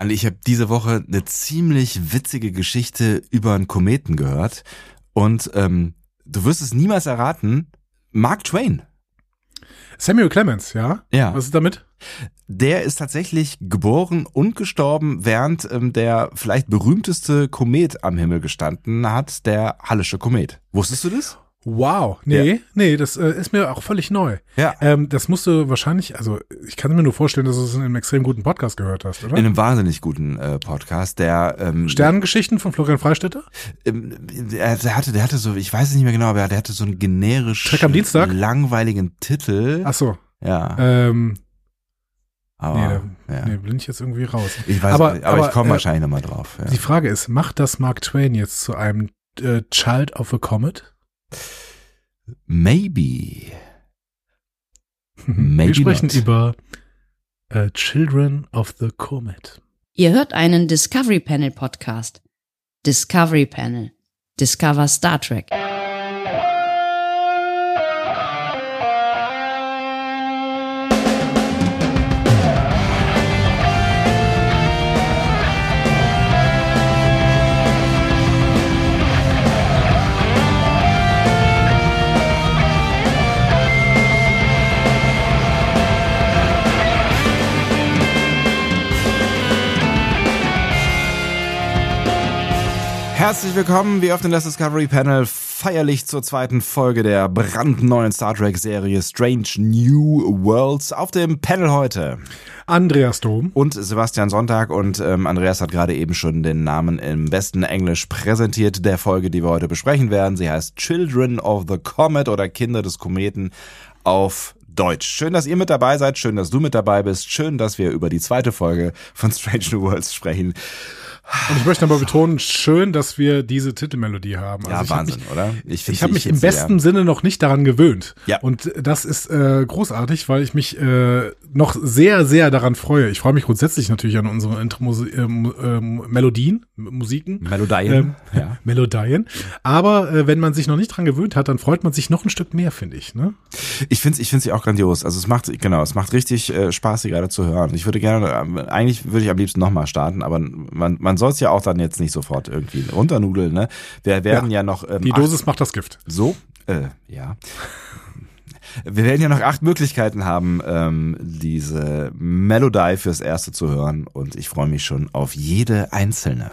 Und ich habe diese Woche eine ziemlich witzige Geschichte über einen Kometen gehört. Und ähm, du wirst es niemals erraten, Mark Twain. Samuel Clemens, ja? Ja. Was ist damit? Der ist tatsächlich geboren und gestorben, während ähm, der vielleicht berühmteste Komet am Himmel gestanden hat, der Hallische Komet. Wusstest du das? Wow. Nee, nee, das äh, ist mir auch völlig neu. Ja. Ähm, das musst du wahrscheinlich, also ich kann mir nur vorstellen, dass du es in einem extrem guten Podcast gehört hast, oder? In einem wahnsinnig guten äh, Podcast, der ähm, Sternengeschichten von Florian Freistetter? ähm, der, der hatte, der hatte so, ich weiß es nicht mehr genau, aber der hatte so einen generisch Track am Dienstag? langweiligen Titel. Ach so. Ja, Ähm, aber nee, da, ja. nee, bin ich jetzt irgendwie raus. ich weiß, aber- aber, aber, ich komme äh, wahrscheinlich nochmal drauf. Ja. Die Frage ist, macht das Mark Twain jetzt zu einem äh, Child of a Comet? Maybe. Wir Maybe sprechen not. über äh, Children of the Comet. Ihr hört einen Discovery Panel Podcast. Discovery Panel. Discover Star Trek. Herzlich willkommen, wie auf dem Last Discovery Panel, feierlich zur zweiten Folge der brandneuen Star Trek Serie Strange New Worlds. Auf dem Panel heute Andreas Dom. und Sebastian Sonntag und ähm, Andreas hat gerade eben schon den Namen im besten Englisch präsentiert der Folge, die wir heute besprechen werden. Sie heißt Children of the Comet oder Kinder des Kometen auf Deutsch. Schön, dass ihr mit dabei seid, schön, dass du mit dabei bist, schön, dass wir über die zweite Folge von Strange New Worlds sprechen. Und ich möchte aber betonen, schön, dass wir diese Titelmelodie haben. Ja, Also ich hab Wahnsinn, mich, oder? Ich find's- habe mich im besten Sinne noch nicht daran gewöhnt. Ja. Und das ist äh, großartig, weil ich mich äh, noch sehr, sehr daran freue. Ich freue mich grundsätzlich natürlich an unsere Intro äh, äh, Melodien, Musiken. Melodien, Ähm, ja. Melodien. Aber äh, wenn man sich noch nicht dran gewöhnt hat, dann freut man sich noch ein Stück mehr, finde ich. Ne? Ich finde ich find's ja auch grandios. Also es macht, genau, es macht richtig äh, Spaß, sie gerade zu hören. Ich würde gerne, ähm, eigentlich würde ich am liebsten nochmal starten, aber man, man soll es ja auch dann jetzt nicht sofort irgendwie runternudeln, ne? Wir werden ja, noch ähm, Die acht- Dosis macht das Gift. so, äh, ja. Wir werden ja noch acht Möglichkeiten haben, ähm, diese Melodie fürs Erste zu hören und ich freue mich schon auf jede einzelne.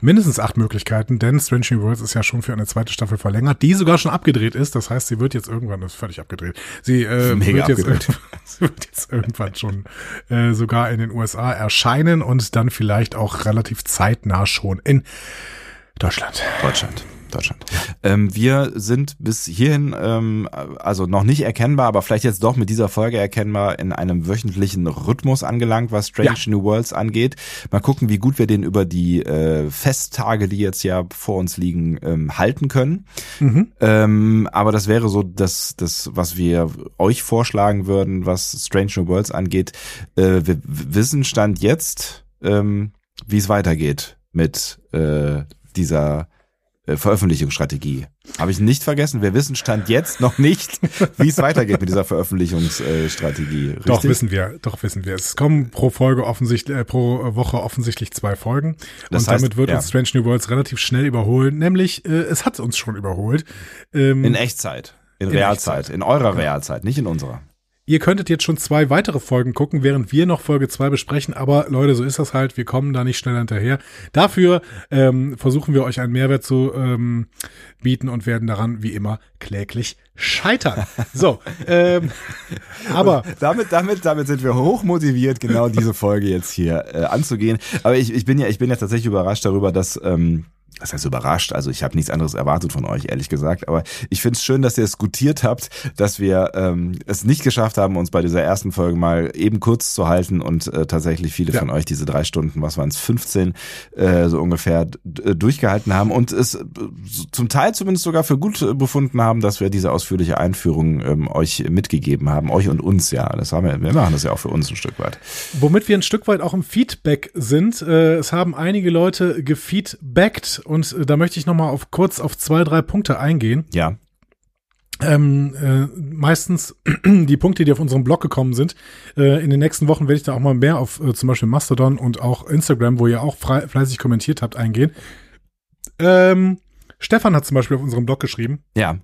Mindestens acht Möglichkeiten, denn Strange New Worlds ist ja schon für eine zweite Staffel verlängert, die sogar schon abgedreht ist. Das heißt, sie wird jetzt irgendwann, das ist völlig abgedreht. Sie, äh, wird, jetzt, abgedreht. sie wird jetzt irgendwann schon äh, sogar in den USA erscheinen und dann vielleicht auch relativ zeitnah schon in Deutschland. Deutschland. Deutschland. Ähm, wir sind bis hierhin, ähm, also noch nicht erkennbar, aber vielleicht jetzt doch mit dieser Folge erkennbar in einem wöchentlichen Rhythmus angelangt, was Strange Ja. New Worlds angeht. Mal gucken, wie gut wir den über die äh, Festtage, die jetzt ja vor uns liegen, ähm, halten können. Mhm. Ähm, aber das wäre so das, das, was wir euch vorschlagen würden, was Strange New Worlds angeht. Äh, wir wissen Stand jetzt, ähm, wie es weitergeht mit äh, dieser Veröffentlichungsstrategie. Habe ich nicht vergessen. Wir wissen Stand jetzt noch nicht, wie es weitergeht mit dieser Veröffentlichungsstrategie. Richtig? Doch wissen wir, doch wissen wir. Es kommen pro Folge offensichtlich, äh, pro Woche offensichtlich zwei Folgen. Das und heißt, damit wird ja. uns Strange New Worlds relativ schnell überholen. Nämlich, äh, es hat uns schon überholt. Ähm, In Echtzeit. In, In Realzeit. Echtzeit. In eurer Realzeit, nicht in unserer. Ihr könntet jetzt schon zwei weitere Folgen gucken, während wir noch Folge zwei besprechen. Aber Leute, so ist das halt. Wir kommen da nicht schnell hinterher. Dafür ähm, versuchen wir euch einen Mehrwert zu ähm, bieten und werden daran wie immer kläglich scheitern. So, ähm, aber damit, damit, damit sind wir hoch motiviert, genau diese Folge jetzt hier äh, anzugehen. Aber ich, ich bin ja, ich bin ja tatsächlich überrascht darüber, dass ähm, das heißt überrascht, also ich habe nichts anderes erwartet von euch, ehrlich gesagt. Aber ich finde es schön, dass ihr es gutiert habt, dass wir ähm, es nicht geschafft haben, uns bei dieser ersten Folge mal eben kurz zu halten und äh, tatsächlich viele Ja. von euch diese drei Stunden, was waren es, 15 äh, so ungefähr äh, durchgehalten haben und es äh, zum Teil zumindest sogar für gut äh, befunden haben, dass wir diese ausführliche Einführung ähm, euch mitgegeben haben, euch und uns ja. Das haben wir, wir machen das ja auch für uns ein Stück weit. womit wir ein Stück weit auch im Feedback sind, äh, es haben einige Leute gefeedbackt und äh, da möchte ich noch mal auf kurz auf zwei, drei Punkte eingehen. Ja. ähm, äh, meistens die Punkte, die auf unserem Blog gekommen sind. Äh, in den nächsten Wochen werde ich da auch mal mehr auf äh, zum Beispiel Mastodon und auch Instagram, wo ihr auch frei, fleißig kommentiert habt, eingehen. Ähm, Stefan hat zum Beispiel auf unserem Blog geschrieben. Ja.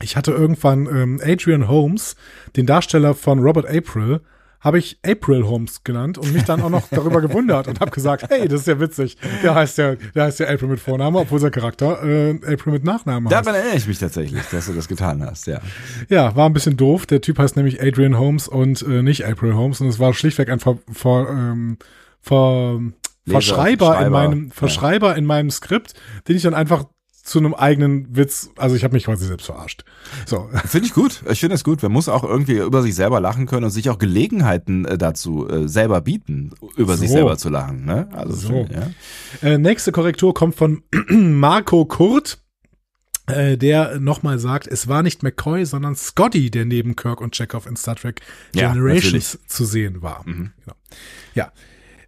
Ich hatte irgendwann ähm, Adrian Holmes, den Darsteller von Robert April, habe ich April Holmes genannt und mich dann auch noch darüber gewundert und habe gesagt, hey, das ist ja witzig. Der heißt ja, der heißt ja April mit Vorname, obwohl sein Charakter äh, April mit Nachnamen heißt. Daran erinnere ich mich tatsächlich, dass du das getan hast, ja. Ja, war ein bisschen doof. Der Typ heißt nämlich Adrian Holmes und äh, nicht April Holmes und es war schlichtweg ein Ver, Ver, ähm, Ver, Verschreiber in Schreiber, meinem Verschreiber in meinem Skript, den ich dann einfach zu einem eigenen Witz, also ich habe mich quasi selbst verarscht. So. Finde ich gut. Ich finde es gut. Man muss auch irgendwie über sich selber lachen können und sich auch Gelegenheiten äh, dazu äh, selber bieten, über So. sich selber zu lachen. Ne? Also So. finde ich, ja. Äh, nächste Korrektur kommt von Marco Kurt, äh, der nochmal sagt, es war nicht McCoy, sondern Scotty, der neben Kirk und Chekhov in Star Trek Ja, Generations zu sehen war. Mhm. Genau. Ja.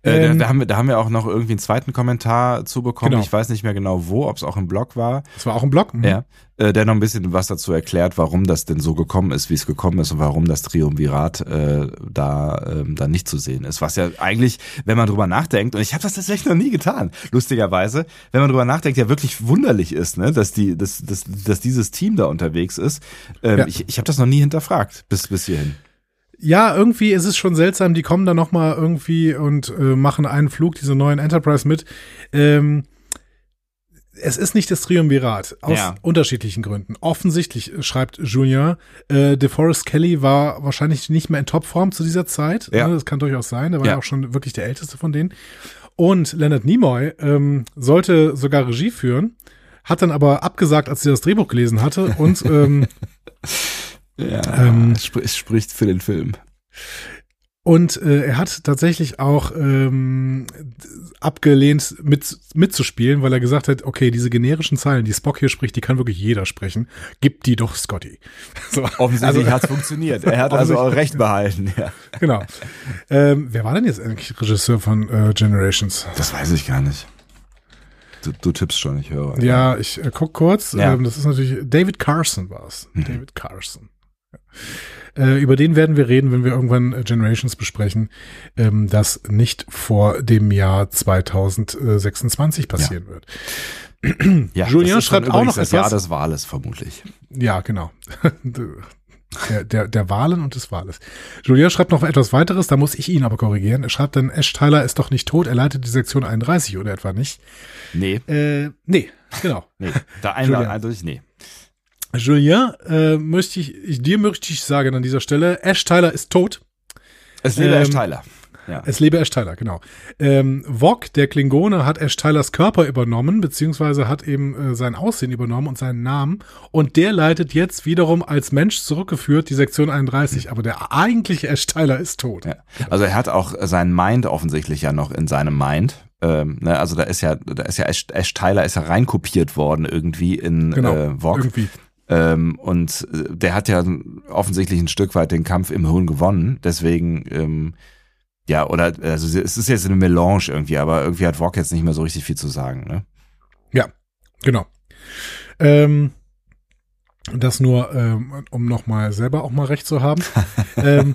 Äh, da, Ähm, da, haben wir, da haben wir auch noch irgendwie einen zweiten Kommentar zu bekommen. Genau. Ich weiß nicht mehr genau wo, ob es auch im Blog war. das war auch ein Blog. Mhm. Ja, äh, der noch ein bisschen was dazu erklärt, warum das denn so gekommen ist, wie es gekommen ist und warum das Triumvirat äh, da ähm, da nicht zu sehen ist. Was ja eigentlich, wenn man drüber nachdenkt, und ich habe das tatsächlich noch nie getan, lustigerweise, wenn man drüber nachdenkt, ja wirklich wunderlich ist, ne, dass die, dass, dass, dass dieses Team da unterwegs ist. Ähm, Ja. Ich, ich habe das noch nie hinterfragt bis bis hierhin. Ja, irgendwie ist es schon seltsam, die kommen da noch mal irgendwie und äh, machen einen Flug, diese neuen Enterprise mit. Ähm, es ist nicht das Triumvirat, aus Ja. unterschiedlichen Gründen. Offensichtlich äh, schreibt Junior, äh, DeForest Kelly war wahrscheinlich nicht mehr in Topform zu dieser Zeit. Ja. Ne, das kann durchaus sein, der war ja Ja. auch schon wirklich der älteste von denen. Und Leonard Nimoy ähm, sollte sogar Regie führen, hat dann aber abgesagt, als sie das Drehbuch gelesen hatte und ähm, Ja, Ähm, es, spr es spricht für den Film. Und äh, er hat tatsächlich auch ähm, abgelehnt, mit, mitzuspielen, weil er gesagt hat, okay, diese generischen Zeilen, die Spock hier spricht, die kann wirklich jeder sprechen. Gib die doch Scotty. So, Offensichtlich also, hat's funktioniert. Er hat also auch recht behalten. Ja. genau. Ähm, wer war denn jetzt eigentlich Regisseur von äh, Generations? Das weiß ich gar nicht. Du, du tippst schon, ich höre. Ja, ich äh, guck kurz. Ja. Ähm, das ist natürlich David Carson war es. David Carson. Ja. Äh, über den werden wir reden, wenn wir irgendwann äh, Generations besprechen, ähm, das nicht vor dem Jahr 2026 passieren wird. Ja, Julien schreibt auch noch das Jahr etwas. des Wahles vermutlich. Ja, genau. Der, der, der Wahlen und des Wahles. Julien schreibt noch etwas weiteres, da muss ich ihn aber korrigieren. Er schreibt dann, Ash Tyler ist doch nicht tot, er leitet die Sektion 31 oder etwa nicht. Nee, Äh, nee, genau. nee. Da ein, Julian. eindeutig nee. Julien, äh, möchte ich, ich, dir möchte ich sagen an dieser Stelle, Ash Tyler ist tot. Es lebe Ähm, Ash Tyler. Ja. Es lebe Ash Tyler, genau. Ähm, Vog, der Klingone, hat Ash Tylers Körper übernommen, beziehungsweise hat eben äh, sein Aussehen übernommen und seinen Namen. Und der leitet jetzt wiederum als Mensch zurückgeführt die Sektion 31. Aber der eigentliche Ash Tyler ist tot. ja. Also er hat auch seinen Mind offensichtlich ja noch in seinem Mind. Ähm, ne, also da ist ja, da ist ja Ash, Ash Tyler ist ja reinkopiert worden irgendwie in Genau, äh, Vogue. irgendwie. Ähm, und äh, der hat ja offensichtlich ein Stück weit den Kampf im Hirn gewonnen. Deswegen, ähm, ja, oder also es ist jetzt eine Melange irgendwie, aber irgendwie hat Vogue jetzt nicht mehr so richtig viel zu sagen. Ne? Ja, genau. Ähm, das nur, ähm, um nochmal selber auch mal recht zu haben. ähm,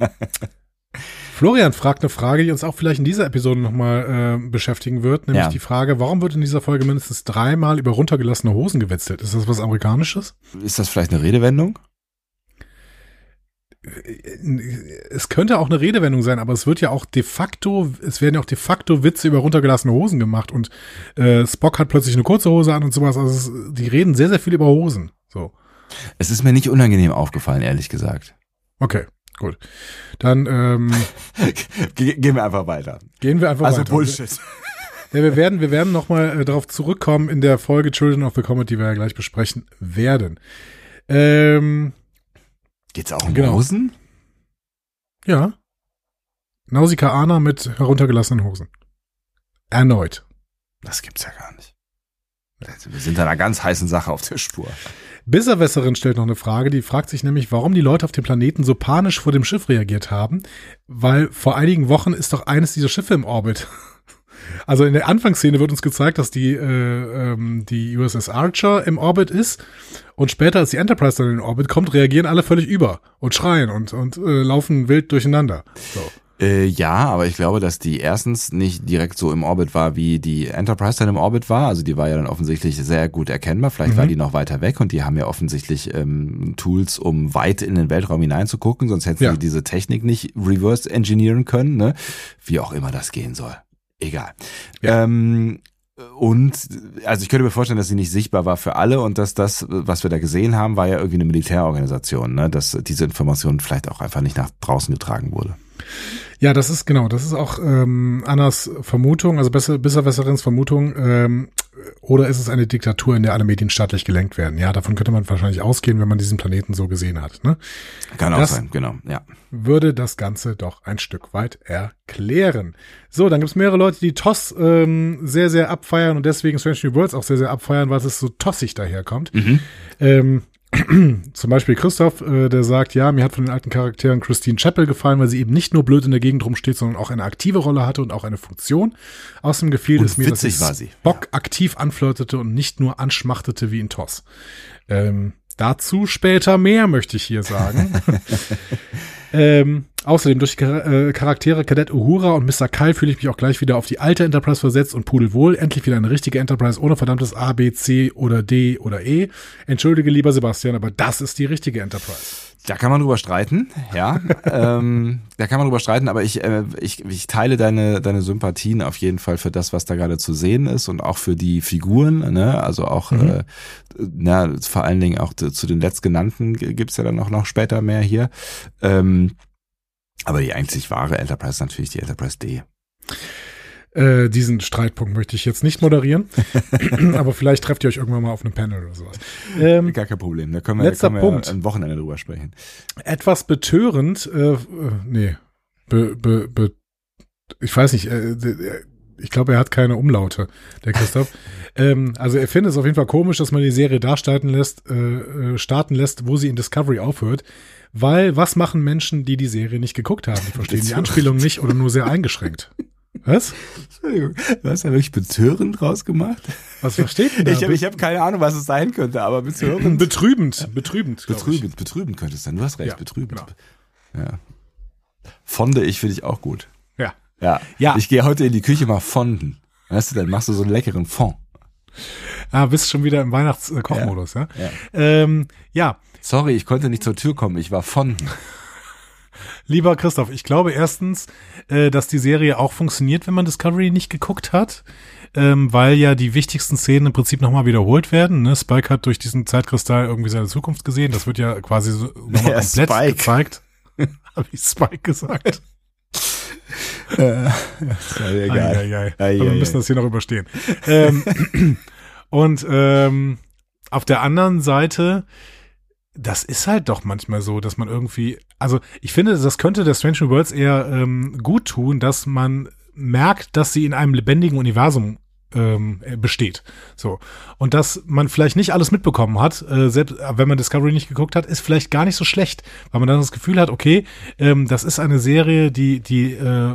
Florian fragt eine Frage, die uns auch vielleicht in dieser Episode nochmal äh, beschäftigen wird, nämlich Ja. die Frage, warum wird in dieser Folge mindestens dreimal über runtergelassene Hosen gewetzelt? Ist das was Amerikanisches? Ist das vielleicht eine Redewendung? Es könnte auch eine Redewendung sein, aber es wird ja auch de facto, es werden ja auch de facto Witze über runtergelassene Hosen gemacht und äh, Spock hat plötzlich eine kurze Hose an und sowas. Also es, die reden sehr, sehr viel über Hosen. So. Es ist mir nicht unangenehm aufgefallen, ehrlich gesagt. Okay, gut. Dann ähm, Ge gehen wir einfach weiter. gehen wir einfach Also weiter. Bullshit. Ja, wir werden, wir werden nochmal äh, darauf zurückkommen in der Folge Children of the Comet, die wir ja gleich besprechen werden. Ähm, Geht's auch um Genau. Hosen? ja. Nausicaa Ana mit heruntergelassenen Hosen. Erneut. Das gibt's ja gar nicht. Wir sind da einer ganz heißen Sache auf der Spur. Bisserwässerin stellt noch eine Frage, die fragt sich nämlich, warum die Leute auf dem Planeten so panisch vor dem Schiff reagiert haben, weil vor einigen Wochen ist doch eines dieser Schiffe im Orbit. Also in der Anfangsszene wird uns gezeigt, dass die, äh, ähm, die USS Archer im Orbit ist und später, als die Enterprise dann in den Orbit kommt, reagieren alle völlig über und schreien und, und äh, laufen wild durcheinander. So. Äh, ja, aber ich glaube, dass die erstens nicht direkt so im Orbit war, wie die Enterprise dann im Orbit war. Also die war ja dann offensichtlich sehr gut erkennbar. Vielleicht Mhm. war die noch weiter weg und die haben ja offensichtlich ähm, Tools, um weit in den Weltraum hineinzugucken, sonst hätten Ja. sie diese Technik nicht reverse engineeren können, ne? Wie auch immer das gehen soll. Egal. Ja. Ähm, und also ich könnte mir vorstellen, dass sie nicht sichtbar war für alle und dass das, was wir da gesehen haben, war ja irgendwie eine Militärorganisation, ne? dass diese Information vielleicht auch einfach nicht nach draußen getragen wurde. Ja, das ist genau, das ist auch ähm, Annas Vermutung, also besser, besser Besserins Vermutung. Ähm, oder ist es eine Diktatur, in der alle Medien staatlich gelenkt werden? Ja, davon könnte man wahrscheinlich ausgehen, wenn man diesen Planeten so gesehen hat. Ne? Kann auch Das- sein, genau, ja. Würde das Ganze doch ein Stück weit erklären. So, dann gibt's mehrere Leute, die TOS ähm, sehr, sehr abfeiern und deswegen Strange New Worlds auch sehr, sehr abfeiern, weil es so tossig daherkommt. Ähm, zum Beispiel Christoph, äh, der sagt, ja, mir hat von den alten Charakteren Christine Chappell gefallen, weil sie eben nicht nur blöd in der Gegend rumsteht, sondern auch eine aktive Rolle hatte und auch eine Funktion. Außerdem gefiel Und es mir, dass sie. Bock aktiv anflirtete und nicht nur anschmachtete wie in TOS. Ähm, dazu später mehr, möchte ich hier sagen. ähm, außerdem durch die äh, Charaktere Kadett Uhura und Mr. Kyle fühle ich mich auch gleich wieder auf die alte Enterprise versetzt und pudelwohl. Endlich wieder eine richtige Enterprise ohne verdammtes A, B, C oder D oder E. Entschuldige, lieber Sebastian, aber das ist die richtige Enterprise. Da kann man drüber streiten, ja. ähm, da kann man drüber streiten, aber ich, äh, ich, ich teile deine, deine Sympathien auf jeden Fall für das, was da gerade zu sehen ist und auch für die Figuren, ne? Also auch, äh, na, vor allen Dingen auch zu, den letztgenannten gibt's ja dann auch noch später mehr hier. Ähm, aber die einzig wahre Enterprise ist natürlich die Enterprise D. Äh, diesen Streitpunkt möchte ich jetzt nicht moderieren, aber vielleicht trefft ihr euch irgendwann mal auf einem Panel oder sowas. Ähm, Gar kein Problem. Da können wir, Letzter können wir Punkt. ein Wochenende drüber sprechen. etwas betörend, äh, äh, nee, be, be, be, ich weiß nicht, äh, ich glaube, er hat keine Umlaute, der Christoph. ähm, also er findet es auf jeden Fall komisch, dass man die Serie da starten lässt, äh, äh, starten lässt, wo sie in Discovery aufhört. Weil was machen Menschen, die die Serie nicht geguckt haben? Die verstehen die Anspielung nicht oder nur sehr eingeschränkt. Was? Entschuldigung, du hast ja wirklich betörend rausgemacht. Was versteht denn da? Ich habe ich hab keine Ahnung, was es sein könnte, aber betörend. betrübend, betrübend. glaub ich. Betrübend, betrübend könnte es sein. Du hast recht, Ja, betrübend. genau. Ja. Fonde ich finde ich auch gut. Ja. Ja. Ja. Ich gehe heute in die Küche mal fonden. Weißt du, dann machst du so einen leckeren Fond. Ah, bist schon wieder im Weihnachtskochmodus, ja? Ja. Ähm, ja, Sorry, ich konnte nicht zur Tür kommen. Ich war fonden. Lieber Christoph, ich glaube erstens, äh, dass die Serie auch funktioniert, wenn man Discovery nicht geguckt hat, ähm, weil ja die wichtigsten Szenen im Prinzip nochmal wiederholt werden. Ne? Spike hat durch diesen Zeitkristall irgendwie seine Zukunft gesehen. Das wird ja quasi so nochmal Ja, komplett Spike. gezeigt. Habe ich Spike gesagt? ja, Ei, ei, ei. Ei, Aber wir ei, müssen ei. das hier noch überstehen. ähm, und ähm, auf der anderen Seite, das ist halt doch manchmal so, dass man irgendwie, also ich finde, das könnte der Strange New Worlds eher ähm, gut tun, dass man merkt, dass sie in einem lebendigen Universum ähm, äh, besteht. So. Und dass man vielleicht nicht alles mitbekommen hat, äh, selbst äh, wenn man Discovery nicht geguckt hat, ist vielleicht gar nicht so schlecht, weil man dann das Gefühl hat, okay, ähm, das ist eine Serie, die, die, äh,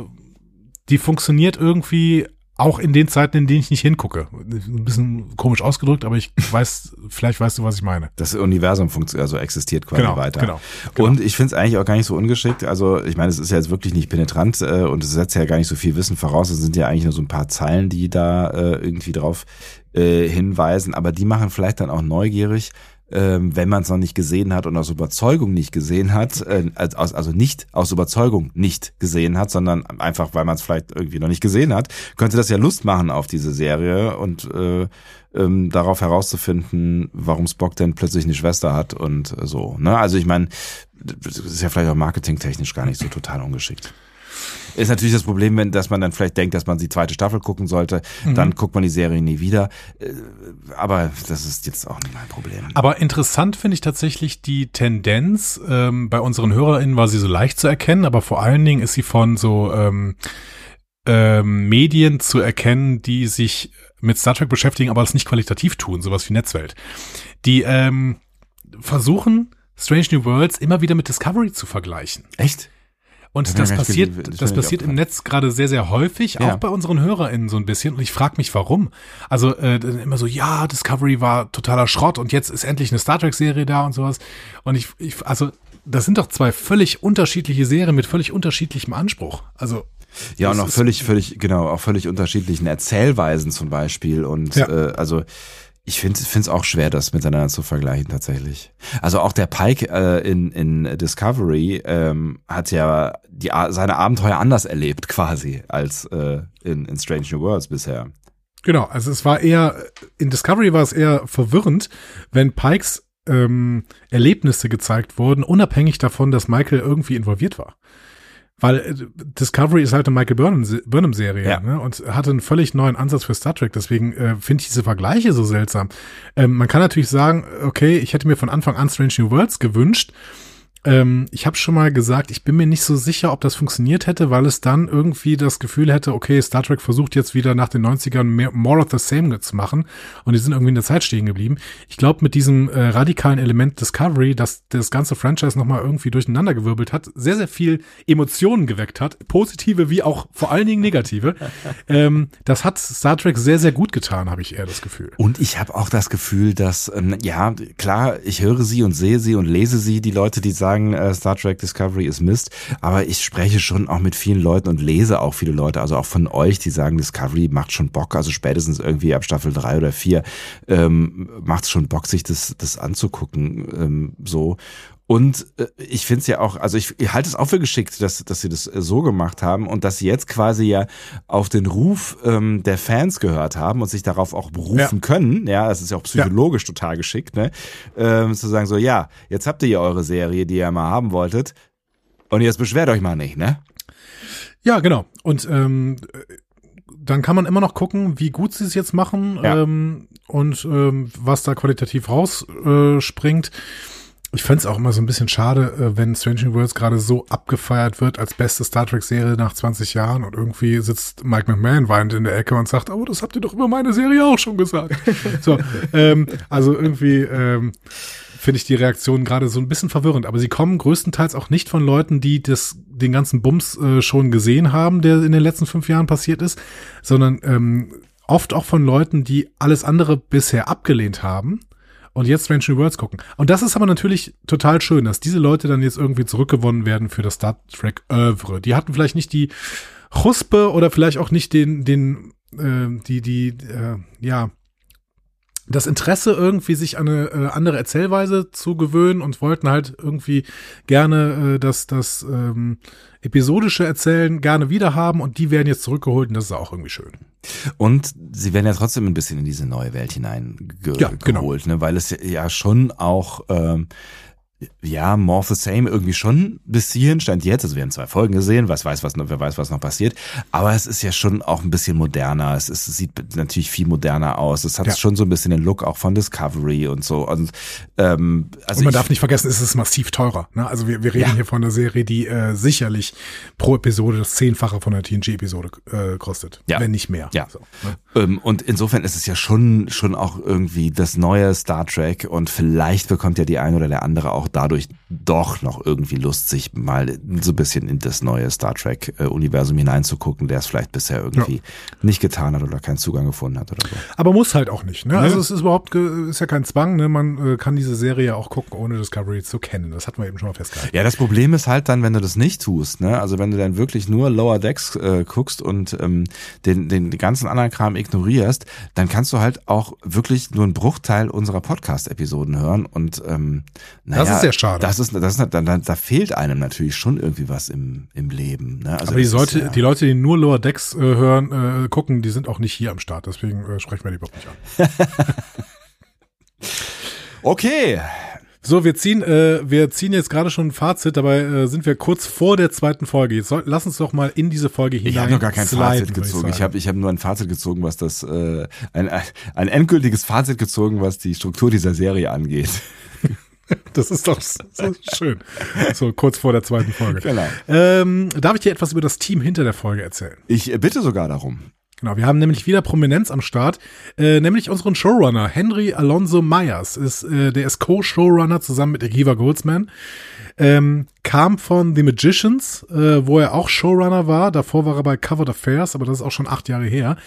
die funktioniert irgendwie auch in den Zeiten, in denen ich nicht hingucke. Ein bisschen komisch ausgedrückt, aber ich weiß, vielleicht weißt du, was ich meine. Das Universum funktioniert, also existiert quasi Genau, weiter. genau, genau. Und ich finde es eigentlich auch gar nicht so ungeschickt. Also ich meine, es ist ja jetzt wirklich nicht penetrant äh, und es setzt ja gar nicht so viel Wissen voraus. Es sind ja eigentlich nur so ein paar Zeilen, die da äh, irgendwie drauf äh, hinweisen. Aber die machen vielleicht dann auch neugierig, ähm, wenn man es noch nicht gesehen hat und aus Überzeugung nicht gesehen hat, äh, also, aus- also nicht aus Überzeugung nicht gesehen hat, sondern einfach, weil man es vielleicht irgendwie noch nicht gesehen hat, könnte das ja Lust machen auf diese Serie und äh, ähm, darauf herauszufinden, warum Spock denn plötzlich eine Schwester hat und so. Ne? Also ich meine, das ist ja vielleicht auch marketingtechnisch gar nicht so total ungeschickt. Ist natürlich das Problem, wenn, dass man dann vielleicht denkt, dass man die zweite Staffel gucken sollte, Mhm. dann guckt man die Serie nie wieder. Äh, Aber das ist jetzt auch nicht mein Problem. Aber interessant finde ich tatsächlich die Tendenz. Ähm, bei unseren HörerInnen war sie so leicht zu erkennen, aber vor allen Dingen ist sie von so ähm, ähm, Medien zu erkennen, die sich mit Star Trek beschäftigen, aber es nicht qualitativ tun, sowas wie Netzwelt. Die ähm, versuchen, Strange New Worlds immer wieder mit Discovery zu vergleichen. Echt? Und hab das passiert, mir das nicht passiert im. Netz gerade sehr, sehr häufig, Ja. auch bei unseren HörerInnen so ein bisschen. Und ich frage mich, warum. Also äh, immer so, ja, Discovery war totaler Schrott und jetzt ist endlich eine Star Trek-Serie da und sowas. Und ich, ich, also das sind doch zwei völlig unterschiedliche Serien mit völlig unterschiedlichem Anspruch. Also Ja, und Das auch völlig, völlig, genau, auch völlig unterschiedlichen Erzählweisen zum Beispiel. Und Ja. äh, also ich finde es auch schwer, das miteinander zu vergleichen tatsächlich. Also auch der Pike äh, in, in Discovery ähm, hat ja die, seine Abenteuer anders erlebt quasi als äh, in, in Strange New Worlds bisher. Genau, also es war eher, in Discovery war es eher verwirrend, wenn Pikes ähm, Erlebnisse gezeigt wurden, unabhängig davon, dass Michael irgendwie involviert war. Weil äh, Discovery ist halt eine Michael Burnham- Burnham-Serie Ja. ne? und hatte einen völlig neuen Ansatz für Star Trek. Deswegen äh, finde ich diese Vergleiche so seltsam. Ähm, man kann natürlich sagen, okay, ich hätte mir von Anfang an Strange New Worlds gewünscht. Ähm, ich habe schon mal gesagt, ich bin mir nicht so sicher, ob das funktioniert hätte, weil es dann irgendwie das Gefühl hätte, okay, Star Trek versucht jetzt wieder nach den 90ern mehr, more of the same zu machen und die sind irgendwie in der Zeit stehen geblieben. Ich glaube, mit diesem äh, radikalen Element Discovery, das das ganze Franchise nochmal irgendwie durcheinandergewirbelt hat, sehr, sehr viel Emotionen geweckt hat, positive wie auch vor allen Dingen negative. ähm, das hat Star Trek sehr, sehr gut getan, habe ich eher das Gefühl. Und ich habe auch das Gefühl, dass, ähm, ja, klar, ich höre sie und sehe sie und lese sie, die Leute, die sagen, äh, Star Trek Discovery ist Mist, aber ich spreche schon auch mit vielen Leuten und lese auch viele Leute, also auch von euch, die sagen, Discovery macht schon Bock, also spätestens irgendwie ab Staffel drei oder vier ähm, macht es schon Bock, sich das, das anzugucken, ähm, so. Und äh, ich finde es ja auch, also ich, ich halte es auch für geschickt, dass, dass sie das äh, so gemacht haben und dass sie jetzt quasi ja auf den Ruf ähm, der Fans gehört haben und sich darauf auch berufen Ja. können. Ja, das ist ja auch psychologisch total geschickt, ne? Ähm, zu sagen so, ja, jetzt habt ihr ja eure Serie, die ihr mal haben wolltet. Und jetzt beschwert euch mal nicht, ne? Ja, genau. Und ähm, dann kann man immer noch gucken, wie gut sie es jetzt machen Ja. ähm, und ähm, was da qualitativ rausspringt. Äh, ich fänd's auch immer so ein bisschen schade, äh, wenn Strange New Worlds gerade so abgefeiert wird als beste Star Trek-Serie nach 20 Jahren und irgendwie sitzt Mike McMahon weinend in der Ecke und sagt, oh, das habt ihr doch über meine Serie auch schon gesagt. so, ähm, also irgendwie ähm, finde ich die Reaktion gerade so ein bisschen verwirrend, aber sie kommen größtenteils auch nicht von Leuten, die das, den ganzen Bums äh, schon gesehen haben, der in den letzten fünf Jahren passiert ist, sondern ähm, oft auch von Leuten, die alles andere bisher abgelehnt haben und jetzt Strange New Worlds gucken. Und das ist aber natürlich total schön, dass diese Leute dann jetzt irgendwie zurückgewonnen werden für das Star Trek Oeuvre. Die hatten vielleicht nicht die Chuspe oder vielleicht auch nicht den, den, äh, die, die, äh, ja, das Interesse irgendwie sich an eine äh, andere Erzählweise zu gewöhnen und wollten halt irgendwie gerne äh, das, das ähm, episodische Erzählen gerne wieder haben und die werden jetzt zurückgeholt und das ist auch irgendwie schön. Und sie werden ja trotzdem ein bisschen in diese neue Welt hinein ge Ja, genau. ne? weil es ja- ja schon auch ähm, ja, more of the same irgendwie schon bis hierhin stand jetzt. Also wir haben zwei Folgen gesehen, was weiß, was noch, wer weiß, was noch passiert. Aber es ist ja schon auch ein bisschen moderner. Es, ist, es sieht natürlich viel moderner aus. Es hat Ja. schon so ein bisschen den Look auch von Discovery und so. Und, ähm, also und man ich, darf nicht vergessen, es ist massiv teurer. Ne? Also wir, wir reden Ja. hier von einer Serie, die äh, sicherlich pro Episode das Zehnfache von einer TNG-Episode äh, kostet. Ja. Wenn nicht mehr. Ja. So, ne? Ähm, und insofern ist es ja schon, schon auch irgendwie das neue Star Trek und vielleicht bekommt ja die ein oder der andere auch dadurch doch noch irgendwie Lust, sich mal so ein bisschen in das neue Star Trek äh, Universum hineinzugucken, der es vielleicht bisher irgendwie nicht getan hat oder keinen Zugang gefunden hat oder so. Aber muss halt auch nicht. Ne? Also es ist überhaupt ist ja kein Zwang. Ne? Man äh, kann diese Serie ja auch gucken, ohne Discovery zu kennen. Das hatten wir eben schon mal festgehalten. Ja, das Problem ist halt dann, wenn du das nicht tust, ne? Also wenn du dann wirklich nur Lower Decks äh, guckst und ähm, den, den ganzen anderen Kram ignorierst, dann kannst du halt auch wirklich nur einen Bruchteil unserer Podcast-Episoden hören und ähm, naja, ist sehr schade. Das ist, das ist, da, da, da fehlt einem natürlich schon irgendwie was im, im Leben. Ne? Also Aber die, Leute, ja- die Leute, die nur Lower Decks äh, hören, äh, gucken, die sind auch nicht hier am Start. Deswegen äh, sprechen wir die überhaupt nicht an. Okay, So, wir ziehen, äh, wir ziehen jetzt gerade schon ein Fazit, dabei äh, sind wir kurz vor der zweiten Folge. Jetzt soll, lass uns doch mal in diese Folge hinein. Ich habe noch gar kein sliden, Fazit gezogen. Ich sagen. habe ich hab nur ein Fazit gezogen, was das äh, ein, ein endgültiges Fazit gezogen, was die Struktur dieser Serie angeht. Das ist doch so schön. So kurz vor der zweiten Folge. Genau. Ähm, darf ich dir etwas über das Team hinter der Folge erzählen? Ich äh, bitte sogar darum. Genau, wir haben nämlich wieder Prominenz am Start, äh, nämlich unseren Showrunner Henry Alonso Myers ist, äh, der ist Co-Showrunner zusammen mit Akiva Goldsman, ähm, kam von The Magicians, äh, wo er auch Showrunner war. Davor war er bei Covered Affairs, aber das ist auch schon acht Jahre her.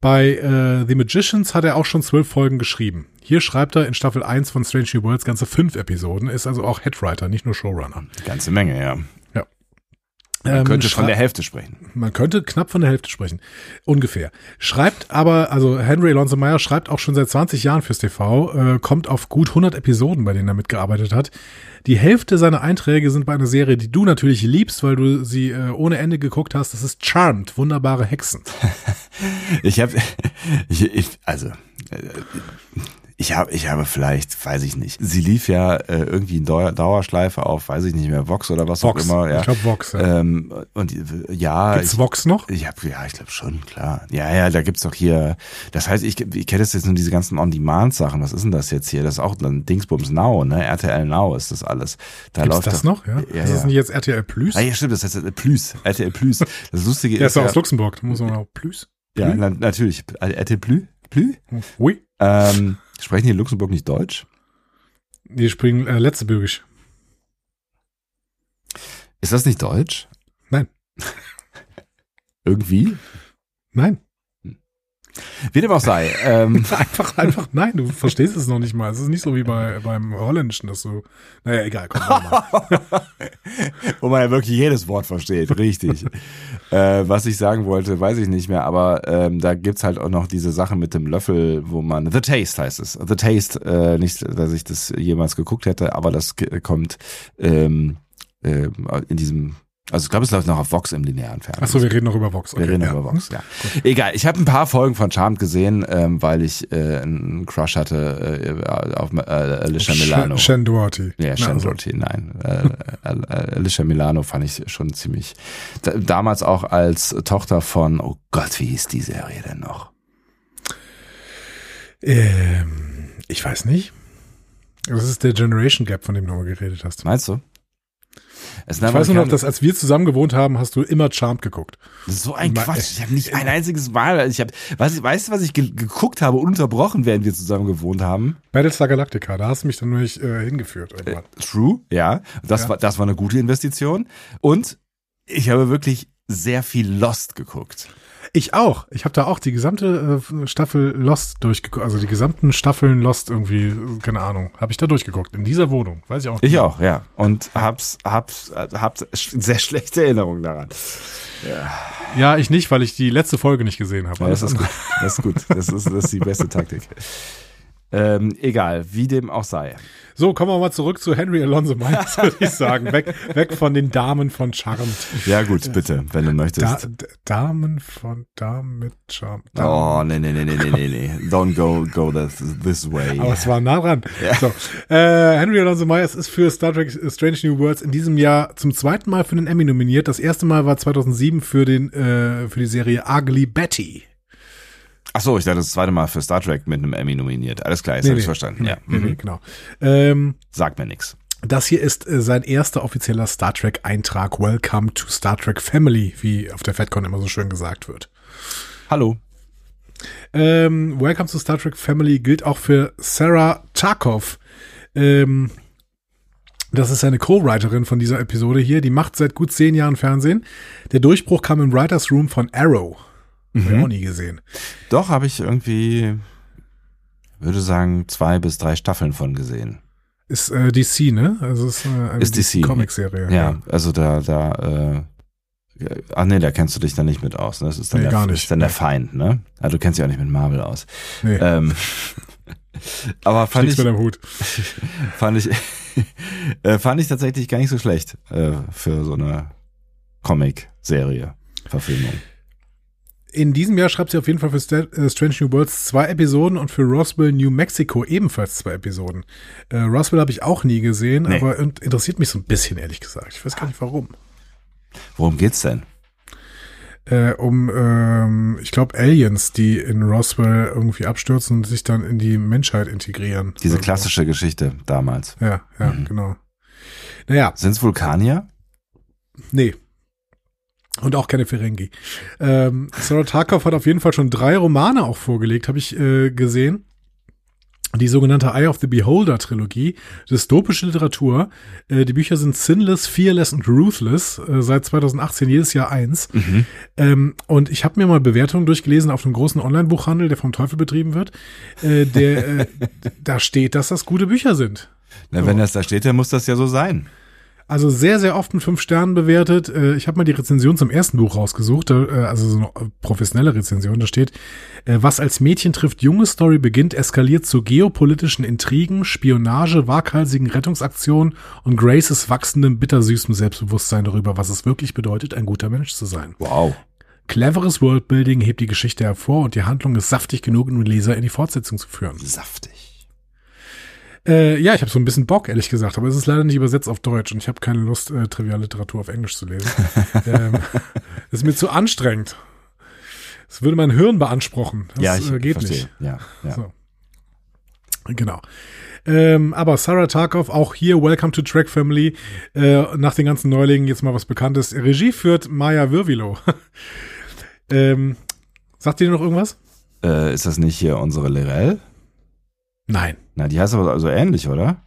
Bei äh, The Magicians hat er auch schon zwölf Folgen geschrieben. Hier schreibt er in Staffel 1 von Strange New Worlds ganze fünf Episoden, ist also auch Headwriter, nicht nur Showrunner. Ganze Menge, ja. Man Ähm, könnte von der Hälfte sprechen. Man könnte knapp von der Hälfte sprechen. Ungefähr. Schreibt aber, also Henry Alonso Meyer schreibt auch schon seit 20 Jahren fürs TV, äh, kommt auf gut 100 Episoden, bei denen er mitgearbeitet hat. Die Hälfte seiner Einträge sind bei einer Serie, die du natürlich liebst, weil du sie äh, ohne Ende geguckt hast. Das ist Charmed, wunderbare Hexen. Ich habe, ich, ich, also, äh, ich habe, ich habe vielleicht, weiß ich nicht. Sie lief ja äh, irgendwie in Dauer, Dauerschleife auf, weiß ich nicht mehr, Vox oder was Vox. auch immer. Ja. Ich glaube Vox. Ja. Ähm, und äh, ja, Gibt's ich, Vox noch? ich hab, ja, ich glaube schon, klar. Ja, ja, da gibt's doch hier. Das heißt, ich, ich kenne das jetzt nur diese ganzen On-Demand-Sachen. Was ist denn das jetzt hier? Das ist auch ein Dingsbums Now, ne? RTL Now ist das alles. Da Gibt's läuft das doch, noch? Ja. Ja, ist das ja. nicht jetzt RTL Plus? Ah, ja, stimmt, das heißt RTL Plus. RTL Plus. Das Lustige Der ist ist ja, aus Luxemburg. Da muss man auch Plus. ja, na, natürlich. RTL Plus? Plus? Oui. Ähm, sprechen die in Luxemburg nicht Deutsch? Die springen äh, letztebürgisch. Ist das nicht Deutsch? Nein. Irgendwie? Nein. Wie dem auch sei. Ähm, Einfach, einfach, nein, du verstehst es noch nicht mal. Es ist nicht so wie bei, beim Holländischen, dass du, naja, egal, komm mal. wo man ja wirklich jedes Wort versteht, richtig. äh, was ich sagen wollte, weiß ich nicht mehr, aber ähm, da gibt's halt auch noch diese Sache mit dem Löffel, wo man, The Taste heißt es. The Taste, äh, nicht, dass ich das jemals geguckt hätte, aber das kommt ähm, äh, in diesem, also ich glaube, es läuft noch auf Vox im linearen Fernsehen. Achso, wir reden noch über Vox. Wir reden ja. über Vox, ja. Egal, ich habe ein paar Folgen von Charmed gesehen, ähm, weil ich äh, einen Crush hatte äh, auf äh, Alicia Milano. Sh- Shen Duarte. Ja, Na, Shan also, Doherty, nein. Äh, äh, Alicia Milano fand ich schon ziemlich. Da, damals auch als Tochter von, oh Gott, wie hieß die Serie denn noch? Ähm, ich weiß nicht. Das ist der Generation Gap, von dem du mal geredet hast. Meinst du? Es Ich weiß nur noch, dass als wir zusammen gewohnt haben, hast du immer Charmed geguckt. so ein Ma- Quatsch. Ich habe nicht ein einziges Mal. Ich habe, was, weißt du, was ich ge geguckt habe, unterbrochen, während wir zusammen gewohnt haben? Battlestar Galactica, da hast du mich dann nämlich äh, hingeführt irgendwann. True, ja. Das Ja. war, das war eine gute Investition. Und ich habe wirklich sehr viel Lost geguckt. Ich auch. Ich habe da auch die gesamte äh, Staffel Lost durchgeguckt, also die gesamten Staffeln Lost irgendwie, keine Ahnung, habe ich da durchgeguckt. In dieser Wohnung, weiß ich auch. Ich auch, ja. Und hab's, hab's, hab's sehr schlechte Erinnerungen daran. Ja, ich nicht, weil ich die letzte Folge nicht gesehen habe. Ja, das ist gut. Das ist gut. Das ist, das ist die beste Taktik. Ähm, egal, wie dem auch sei. So, kommen wir mal zurück zu Henry Alonso Myers, würde ich sagen. Weg, weg von den Damen von Charmed. Ja gut, bitte, wenn du Da, möchtest. D- Damen von Damen mit Charme. Oh, nee, nee, nee, nee, nee, nee, nee. Don't go, go this, this way. Aber es war nah dran. So, äh, Henry Alonso Myers ist für Star Trek Strange New Worlds in diesem Jahr zum zweiten Mal für den Emmy nominiert. Das erste Mal war 2007 für den äh, für die Serie Ugly Betty. Ach so, ich dachte, das zweite Mal für Star Trek mit einem Emmy nominiert. Alles klar, jetzt Nee, habe ich nee. verstanden. Ja, Nee, nee, mhm. genau. Ähm, Sagt mir nix. das hier ist äh, sein erster offizieller Star Trek Eintrag. Welcome to Star Trek Family, wie auf der FedCon immer so schön gesagt wird. Hallo. Ähm, Welcome to Star Trek Family gilt auch für Sarah Tarkov. Ähm, das ist eine Co-Writerin von dieser Episode hier. Die macht seit gut zehn Jahren Fernsehen. Der Durchbruch kam im Writers Room von Arrow. Hab ich auch nie gesehen. Doch, habe ich irgendwie, würde sagen, zwei bis drei Staffeln von gesehen. Ist äh, DC, ne? Also ist, äh, eine Ist DC. Comic-Serie. Ja, also da, da, äh, ach nee, da kennst du dich dann nicht mit aus. Ne? Das ist dann, Nee, der, gar nicht. ist dann der. Feind, ne? Ah, du kennst dich auch nicht mit Marvel aus. Nee, Ähm, aber fand ich, mit dem Hut. fand ich, äh, fand ich tatsächlich gar nicht so schlecht äh, für so eine Comic-Serie, Verfilmung. In diesem Jahr schreibt sie auf jeden Fall für äh, Strange New Worlds zwei Episoden und für Roswell, New Mexico ebenfalls zwei Episoden. Äh, Roswell habe ich auch nie gesehen, Nee. aber in- interessiert mich so ein bisschen, ehrlich gesagt. Ich weiß gar nicht warum. Worum geht's denn? Äh, um, ähm, ich glaube, Aliens, die in Roswell irgendwie abstürzen und sich dann in die Menschheit integrieren. Diese Oder so. klassische Geschichte damals. Ja, ja, Mhm. genau. Naja, Sind's Vulkanier? nee. Und auch keine Ferengi. Ähm, Sarah Tarkov hat auf jeden Fall schon drei Romane auch vorgelegt, habe ich äh, gesehen. Die sogenannte Eye of the Beholder Trilogie, dystopische Literatur. Äh, die Bücher sind Sinless, Fearless und Ruthless, äh, seit 2018 jedes Jahr eins. Mhm. Ähm, und ich habe mir mal Bewertungen durchgelesen auf einem großen Online-Buchhandel, der vom Teufel betrieben wird. Äh, der, äh, da steht, dass das gute Bücher sind. Na, wenn das da steht, dann muss das ja so sein. Also sehr, sehr oft mit fünf Sternen bewertet. Äh, Ich habe mal die Rezension zum ersten Buch rausgesucht, äh, also so eine professionelle Rezension. Da steht, äh, was als Mädchen trifft, junge Story beginnt, eskaliert zu geopolitischen Intrigen, Spionage, waghalsigen Rettungsaktionen und Graces wachsendem, bittersüßem Selbstbewusstsein darüber, was es wirklich bedeutet, ein guter Mensch zu sein. Wow. Cleveres Worldbuilding hebt die Geschichte hervor und die Handlung ist saftig genug, um den Leser in die Fortsetzung zu führen. Saftig. Äh, ja, ich habe so ein bisschen Bock, ehrlich gesagt, aber es ist leider nicht übersetzt auf Deutsch und ich habe keine Lust, äh, Trivialliteratur auf Englisch zu lesen. ähm, ist mir zu anstrengend. Das würde mein Hirn beanspruchen. Das ja, ich äh, geht verstehe. nicht. Ja, ja. So. Genau. Ähm, aber Sarah Tarkov, auch hier Welcome to Track Family, äh, nach den ganzen Neulingen jetzt mal was Bekanntes. Regie führt Maya Wirvilo. ähm, sagt ihr noch irgendwas? Äh, ist das nicht hier unsere Lirel? Nein. Na, die heißt aber so ähnlich, oder?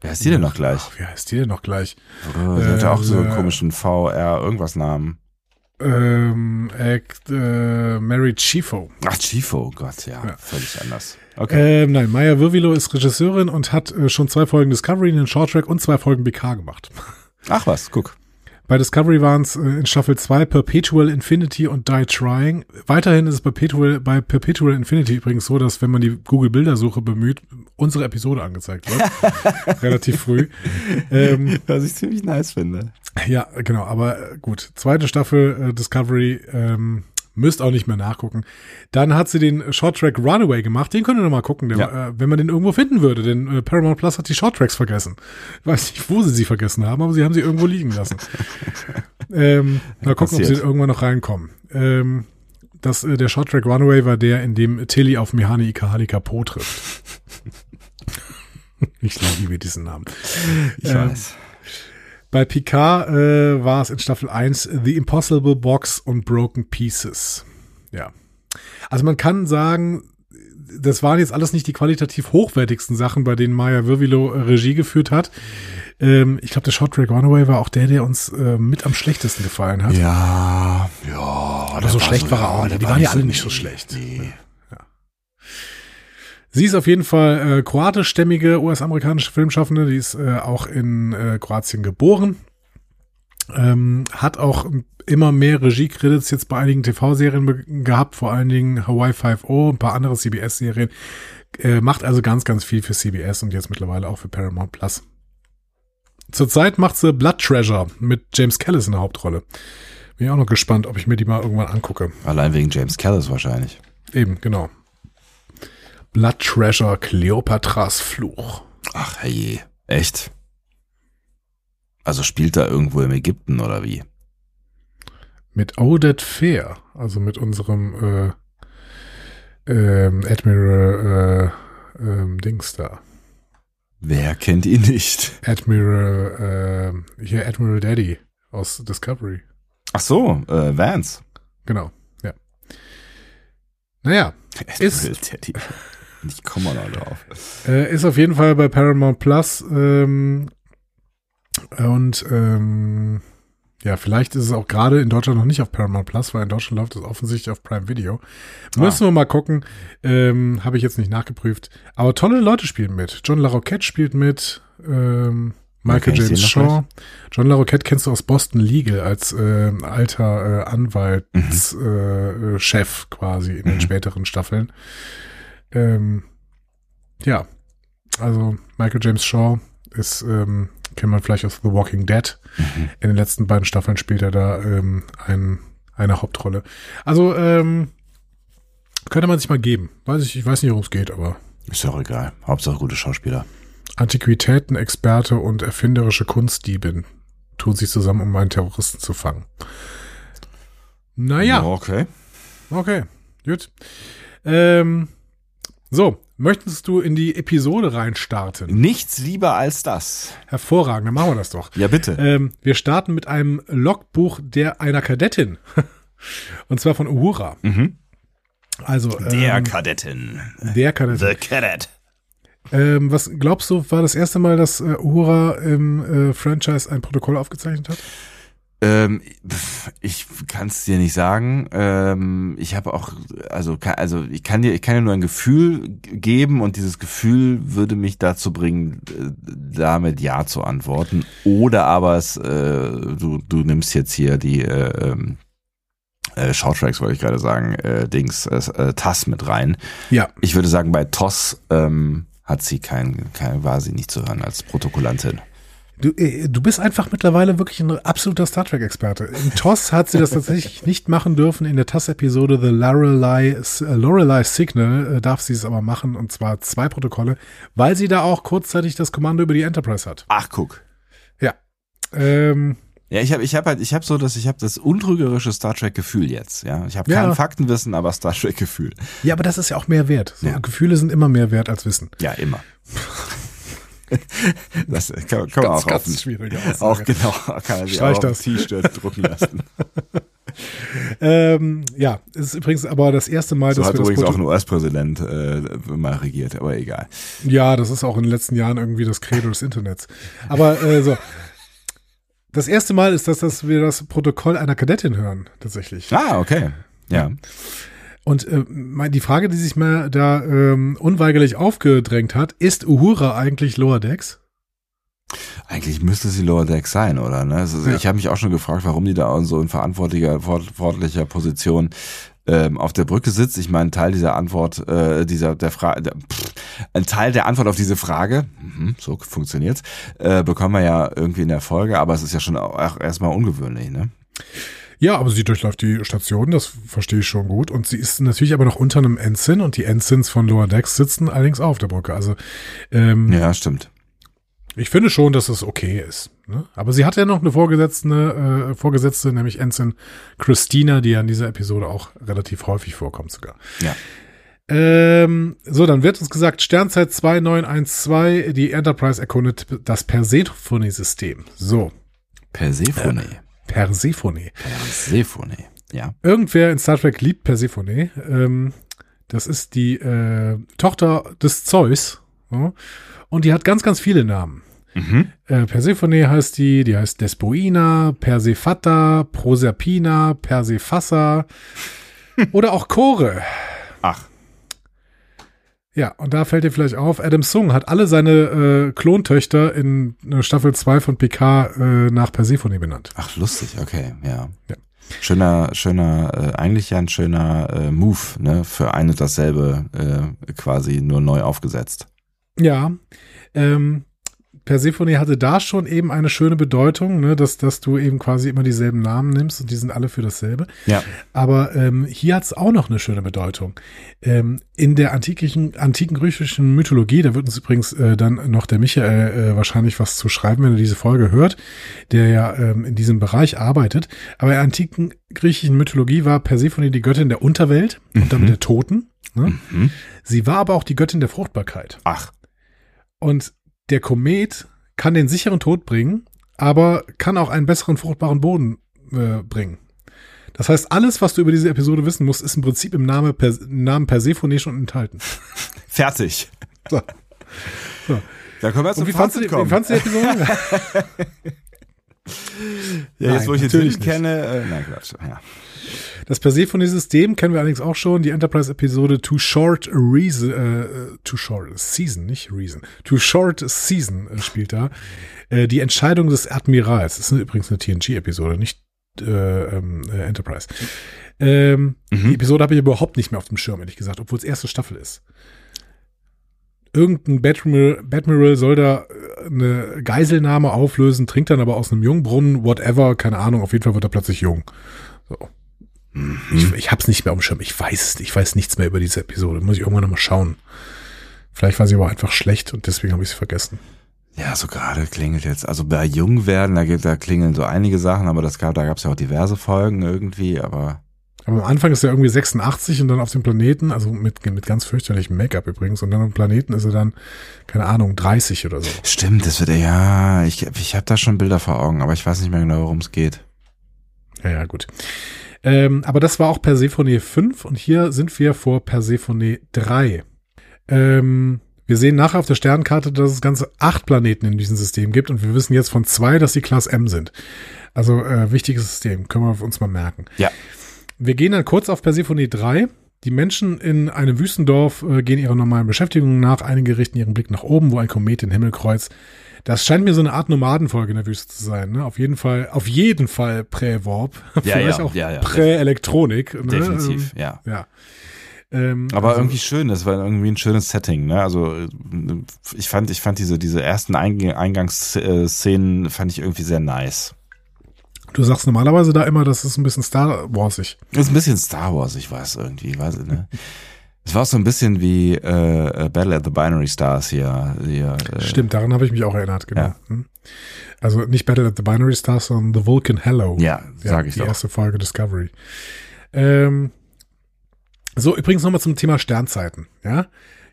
Wer ist die denn noch gleich? Ach, wie heißt die denn noch gleich? Oh, die hat ja auch so einen Äh, komischen VR irgendwas Namen. Ähm, Act, äh, Mary Chifo. Ach, Chifo, Gott, ja, Ja. völlig anders. Okay. Ähm, nein, Maya Wirvilo ist Regisseurin und hat äh, schon zwei Folgen Discovery, einen Shorttrack und zwei Folgen BK gemacht. Ach was, guck. Bei Discovery waren es äh, in Staffel 2 Perpetual Infinity und Die Trying. Weiterhin ist es Perpetual, bei Perpetual Infinity übrigens so, dass wenn man die Google-Bildersuche bemüht, unsere Episode angezeigt wird. Relativ früh. Ähm, Was ich ziemlich nice finde. ja, genau, aber gut. Zweite Staffel äh, Discovery, ähm, müsst auch nicht mehr nachgucken. Dann hat sie den Shorttrack Runaway gemacht. Den könnt ihr noch mal gucken, der, Ja. äh, wenn man den irgendwo finden würde. Denn äh, Paramount Plus hat die Shorttracks vergessen. Ich weiß nicht, wo sie sie vergessen haben, aber sie haben sie irgendwo liegen lassen. ähm, mal gucken, ob sie Passiert. irgendwann noch reinkommen. Ähm, das, äh, der Shorttrack Runaway war der, in dem Tilly auf Mihani Ikahari Kapo trifft. ich liebe diesen Namen. Ich Ähm, weiß. Bei Picard äh, war es in Staffel 1 The Impossible Box und Broken Pieces. Ja. Also man kann sagen, das waren jetzt alles nicht die qualitativ hochwertigsten Sachen, bei denen Maya Wirvilo äh, Regie geführt hat. Ähm, ich glaube, der Short Track Runaway war auch der, der uns äh, mit am schlechtesten gefallen hat. Ja, ja. Aber so schlecht war er auch nicht. Die waren ja alle nicht so schlecht. Sie ist auf jeden Fall äh, kroatischstämmige US-amerikanische Filmschaffende. Die ist äh, auch in äh, Kroatien geboren. Ähm, hat auch immer mehr Regie-Credits jetzt bei einigen TV-Serien gehabt, vor allen Dingen Hawaii 5.0, ein paar andere CBS-Serien. Äh, macht also ganz, ganz viel für CBS und jetzt mittlerweile auch für Paramount Plus. Zurzeit macht sie Blood Treasure mit James Callis in der Hauptrolle. Bin ich auch noch gespannt, ob ich mir die mal irgendwann angucke. Allein wegen James Callis wahrscheinlich. Eben, genau. Blood Treasure, Kleopatras Fluch. Ach, herrje. Echt? Also spielt er irgendwo im Ägypten oder wie? Mit Odette Fair, also mit unserem äh, ähm, Admiral äh, ähm, Dings da. Wer kennt ihn nicht? Admiral, äh, hier Admiral Daddy aus Discovery. Ach so, äh, Vance. Genau, ja. Naja, Ist- Admiral Teddy. Ich komme mal drauf. Äh, ist auf jeden Fall bei Paramount Plus. Ähm, und ähm, ja, vielleicht ist es auch gerade in Deutschland noch nicht auf Paramount Plus, weil in Deutschland läuft es offensichtlich auf Prime Video. Müssen wir mal gucken. Ähm, Habe ich jetzt nicht nachgeprüft. Aber tolle Leute spielen mit. John LaRoquette spielt mit. Ähm, Michael ich James den Shaw. John LaRoquette kennst du aus Boston Legal als äh, alter äh, Anwaltschef äh, Chef quasi in den Mhm. späteren Staffeln. Ähm, ja, also Michael James Shaw ist, ähm, kennt man vielleicht aus The Walking Dead. Mhm. In den letzten beiden Staffeln spielt er da ähm, ein, eine Hauptrolle. Also ähm, könnte man sich mal geben. Weiß ich, ich weiß nicht, worum es geht, aber Ist ja auch egal. Hauptsache gute Schauspieler. Antiquitäten-Experte und erfinderische Kunstdiebin tun sich zusammen, um einen Terroristen zu fangen. Naja. Okay. Okay, gut. Ähm, So, möchtest du in die Episode reinstarten? Nichts lieber als das. Hervorragend, dann machen wir das doch. Ja, bitte. Ähm, wir starten mit einem Logbuch der einer Kadettin. Und zwar von Uhura. Mhm. Also Der ähm, Kadettin. der Kadettin. The Cadet. Ähm, was glaubst du, war das erste Mal, dass äh, Uhura im äh, Franchise ein Protokoll aufgezeichnet hat? Ähm, ich kann es dir nicht sagen. Ähm, ich habe auch, also, kann, also ich kann dir, ich kann dir nur ein Gefühl geben und dieses Gefühl würde mich dazu bringen, damit ja zu antworten. Oder aber es, äh, du, du nimmst jetzt hier die äh, ähm, äh, Shorttracks, wollte ich gerade sagen, äh, Dings, äh, äh, TAS mit rein. Ja. Ich würde sagen, bei TOS ähm, hat sie kein, kein, war sie nicht zu hören als Protokollantin. Du, äh, du bist einfach mittlerweile wirklich ein absoluter Star Trek-Experte. In TOS hat sie das tatsächlich nicht machen dürfen. In der TOS-Episode The Lorelei, äh, Lorelei Signal äh, darf sie es aber machen, und zwar zwei Protokolle, weil sie da auch kurzzeitig das Kommando über die Enterprise hat. Ach, guck. Ja. Ähm, Ja, ich habe ich hab halt, ich habe so, dass ich habe das untrügerische Star Trek Gefühl jetzt. Ja, ich habe Ja. kein Faktenwissen, aber Star Trek Gefühl. ja, aber das ist ja auch mehr wert. So, Ja. Gefühle sind immer mehr wert als Wissen. Ja, immer. das kann, kann man auch auf, ein- schwierige auch genau, kann man sich Streich auch auf das. T-Shirt drucken lassen. Ähm, ja, es ist übrigens aber das erste Mal, So dass hat wir das übrigens auch Protokoll- ein US-Präsident äh, mal regiert, aber egal. Ja, das ist auch in den letzten Jahren irgendwie das Credo des Internets. Aber äh, so. Das erste Mal ist das, dass wir das Protokoll einer Kadettin hören, tatsächlich. Ah, okay. Ja. Und äh, die Frage, die sich mir da ähm, unweigerlich aufgedrängt hat, ist Uhura eigentlich Lower Decks? Eigentlich müsste sie Lower Deck sein, oder? Ne? Also, Ja. Ich habe mich auch schon gefragt, warum die da auch so in verantwortlicher, verantwortlicher Position ähm, auf der Brücke sitzt. Ich meine, Teil dieser Antwort, äh, dieser der Frage, ein Teil der Antwort auf diese Frage, mhm, so funktioniert's, äh, bekommen wir ja irgendwie in der Folge, aber es ist ja schon auch erstmal ungewöhnlich, ne? Ja, aber sie durchläuft die Station, das verstehe ich schon gut. Und sie ist natürlich aber noch unter einem Ensign und die Ensigns von Lower Decks sitzen allerdings auch auf der Brücke. Also ähm, Ja, stimmt. Ich finde schon, dass es okay ist. Ne? Aber sie hat ja noch eine Vorgesetzte, äh, Vorgesetzte, nämlich Ensign Christina, die ja in dieser Episode auch relativ häufig vorkommt sogar. Ja. Ähm, so, dann wird uns gesagt, Sternzeit 2912, die Enterprise erkundet das Persephone-System. So, Persephone. Persephone. Persephone. Ja. Irgendwer in Star Trek liebt Persephone. Ähm, das ist die äh, Tochter des Zeus. Ja? Und die hat ganz, ganz viele Namen. Mhm. Äh, Persephone heißt die, die heißt Despoina, Persephata, Proserpina, Persephassa oder auch Chore. Ja, und da fällt dir vielleicht auf, Adam Sung hat alle seine äh, Klontöchter in äh, Staffel 2 von PK äh, nach Persephone benannt. Ach, lustig, okay, ja. Ja. Schöner, schöner, äh, eigentlich ja ein schöner äh, Move, ne, für ein und dasselbe äh, quasi nur neu aufgesetzt. Ja, ähm, Persephone hatte da schon eben eine schöne Bedeutung, ne, dass, dass du eben quasi immer dieselben Namen nimmst und die sind alle für dasselbe. Ja. Aber ähm, hier hat es auch noch eine schöne Bedeutung. Ähm, in der antiken, antiken griechischen Mythologie, da wird uns übrigens äh, dann noch der Michael äh, wahrscheinlich was zu schreiben, wenn er diese Folge hört, der ja ähm, in diesem Bereich arbeitet. Aber in der antiken griechischen Mythologie war Persephone die Göttin der Unterwelt und damit der Toten. Ne? Mhm. Sie war aber auch die Göttin der Fruchtbarkeit. Ach, Und der Komet kann den sicheren Tod bringen, aber kann auch einen besseren fruchtbaren Boden äh, bringen. Das heißt, alles, was du über diese Episode wissen musst, ist im Prinzip im Name per, im Namen Persephone schon enthalten. fertig. So. So. Da können wir jetzt Und wie fandst, du die, wie fandst du die Episode? ja, jetzt Nein, wo ich den natürlich Sinn kenne, äh, nein, Quatsch. Ja. Das Persephone-System kennen wir allerdings auch schon. Die Enterprise-Episode Too Short Reason, äh, Too Short Season, nicht Reason. Too Short Season äh, spielt da. Äh, die Entscheidung des Admirals. Das ist übrigens eine TNG-Episode, nicht äh, ähm, äh, Enterprise. Ähm, Mhm. Die Episode habe ich überhaupt nicht mehr auf dem Schirm, ehrlich gesagt, obwohl es erste Staffel ist. Irgendein Badmiral, Badmiral soll da äh, eine Geiselnahme auflösen, trinkt dann aber aus einem Jungbrunnen, whatever, keine Ahnung, auf jeden Fall wird er plötzlich jung. So. Mhm. Ich, ich hab's nicht mehr auf Schirm. Ich weiß es nicht. Ich weiß nichts mehr über diese Episode. Muss ich irgendwann nochmal schauen. Vielleicht war sie aber einfach schlecht und deswegen habe ich sie vergessen. Ja, so gerade klingelt jetzt, also bei Jungwerden, da, da klingeln so einige Sachen, aber das gab, da gab es ja auch diverse Folgen irgendwie, aber Aber am Anfang ist er irgendwie 86 und dann auf dem Planeten, also mit, mit ganz fürchterlichem Make-up übrigens, und dann am Planeten ist er dann, keine Ahnung, 30 oder so. Stimmt, das wird ja, ich, ich habe da schon Bilder vor Augen, aber ich weiß nicht mehr genau, worum es geht. Ja, ja, gut. Ähm, aber das war auch Persephone 5 und hier sind wir vor Persephone 3. Ähm, wir sehen nachher auf der Sternkarte, dass es ganze acht Planeten in diesem System gibt und wir wissen jetzt von zwei, dass die Class M sind. Also äh, wichtiges System, können wir uns mal merken. Ja. Wir gehen dann kurz auf Persephone 3. Die Menschen in einem Wüstendorf äh, gehen ihrer normalen Beschäftigung nach. Einige richten ihren Blick nach oben, wo ein Komet den Himmel kreuzt. Das scheint mir so eine Art Nomadenfolge in der Wüste zu sein. Ne? Auf jeden Fall, auf jeden Fall Prä-Warp. Ja, Vielleicht ja, auch ja, ja. Prä-Elektronik. Ne? Definitiv, Ähm, ja. ja. Ähm, Aber also- irgendwie schön, das war irgendwie ein schönes Setting, ne? Also äh, ich fand, ich fand diese, diese ersten Eingangsszenen fand ich irgendwie sehr nice. Du sagst normalerweise da immer, das ist ein bisschen Star Warsig. Das ist ein bisschen Star Wars, ich weiß irgendwie, weiß ich, ne? Es war so ein bisschen wie äh, Battle at the Binary Stars hier. hier äh, Stimmt, daran habe ich mich auch erinnert, genau. Ja. Hm. Also nicht Battle at the Binary Stars, sondern The Vulcan Hello. Ja, sag ich die doch. erste Folge Discovery. Ähm, so, übrigens nochmal zum Thema Sternzeiten. Ja,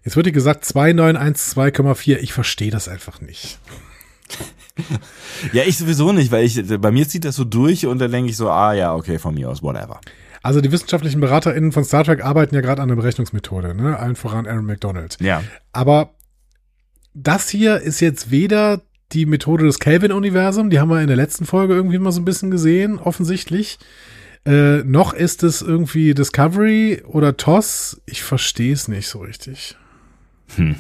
jetzt wird hier gesagt 2912,4. Ich verstehe das einfach nicht. Ja, ich sowieso nicht, weil ich bei mir zieht das so durch und dann denke ich so, ah ja, okay, von mir aus, whatever. Also die wissenschaftlichen BeraterInnen von Star Trek arbeiten ja gerade an einer Berechnungsmethode, ne? Allen voran Aaron McDonald. Ja. Aber das hier ist jetzt weder die Methode des Kelvin-Universum, die haben wir in der letzten Folge irgendwie mal so ein bisschen gesehen, offensichtlich. Äh, noch ist es irgendwie Discovery oder TOS. Ich verstehe es nicht so richtig. Hm.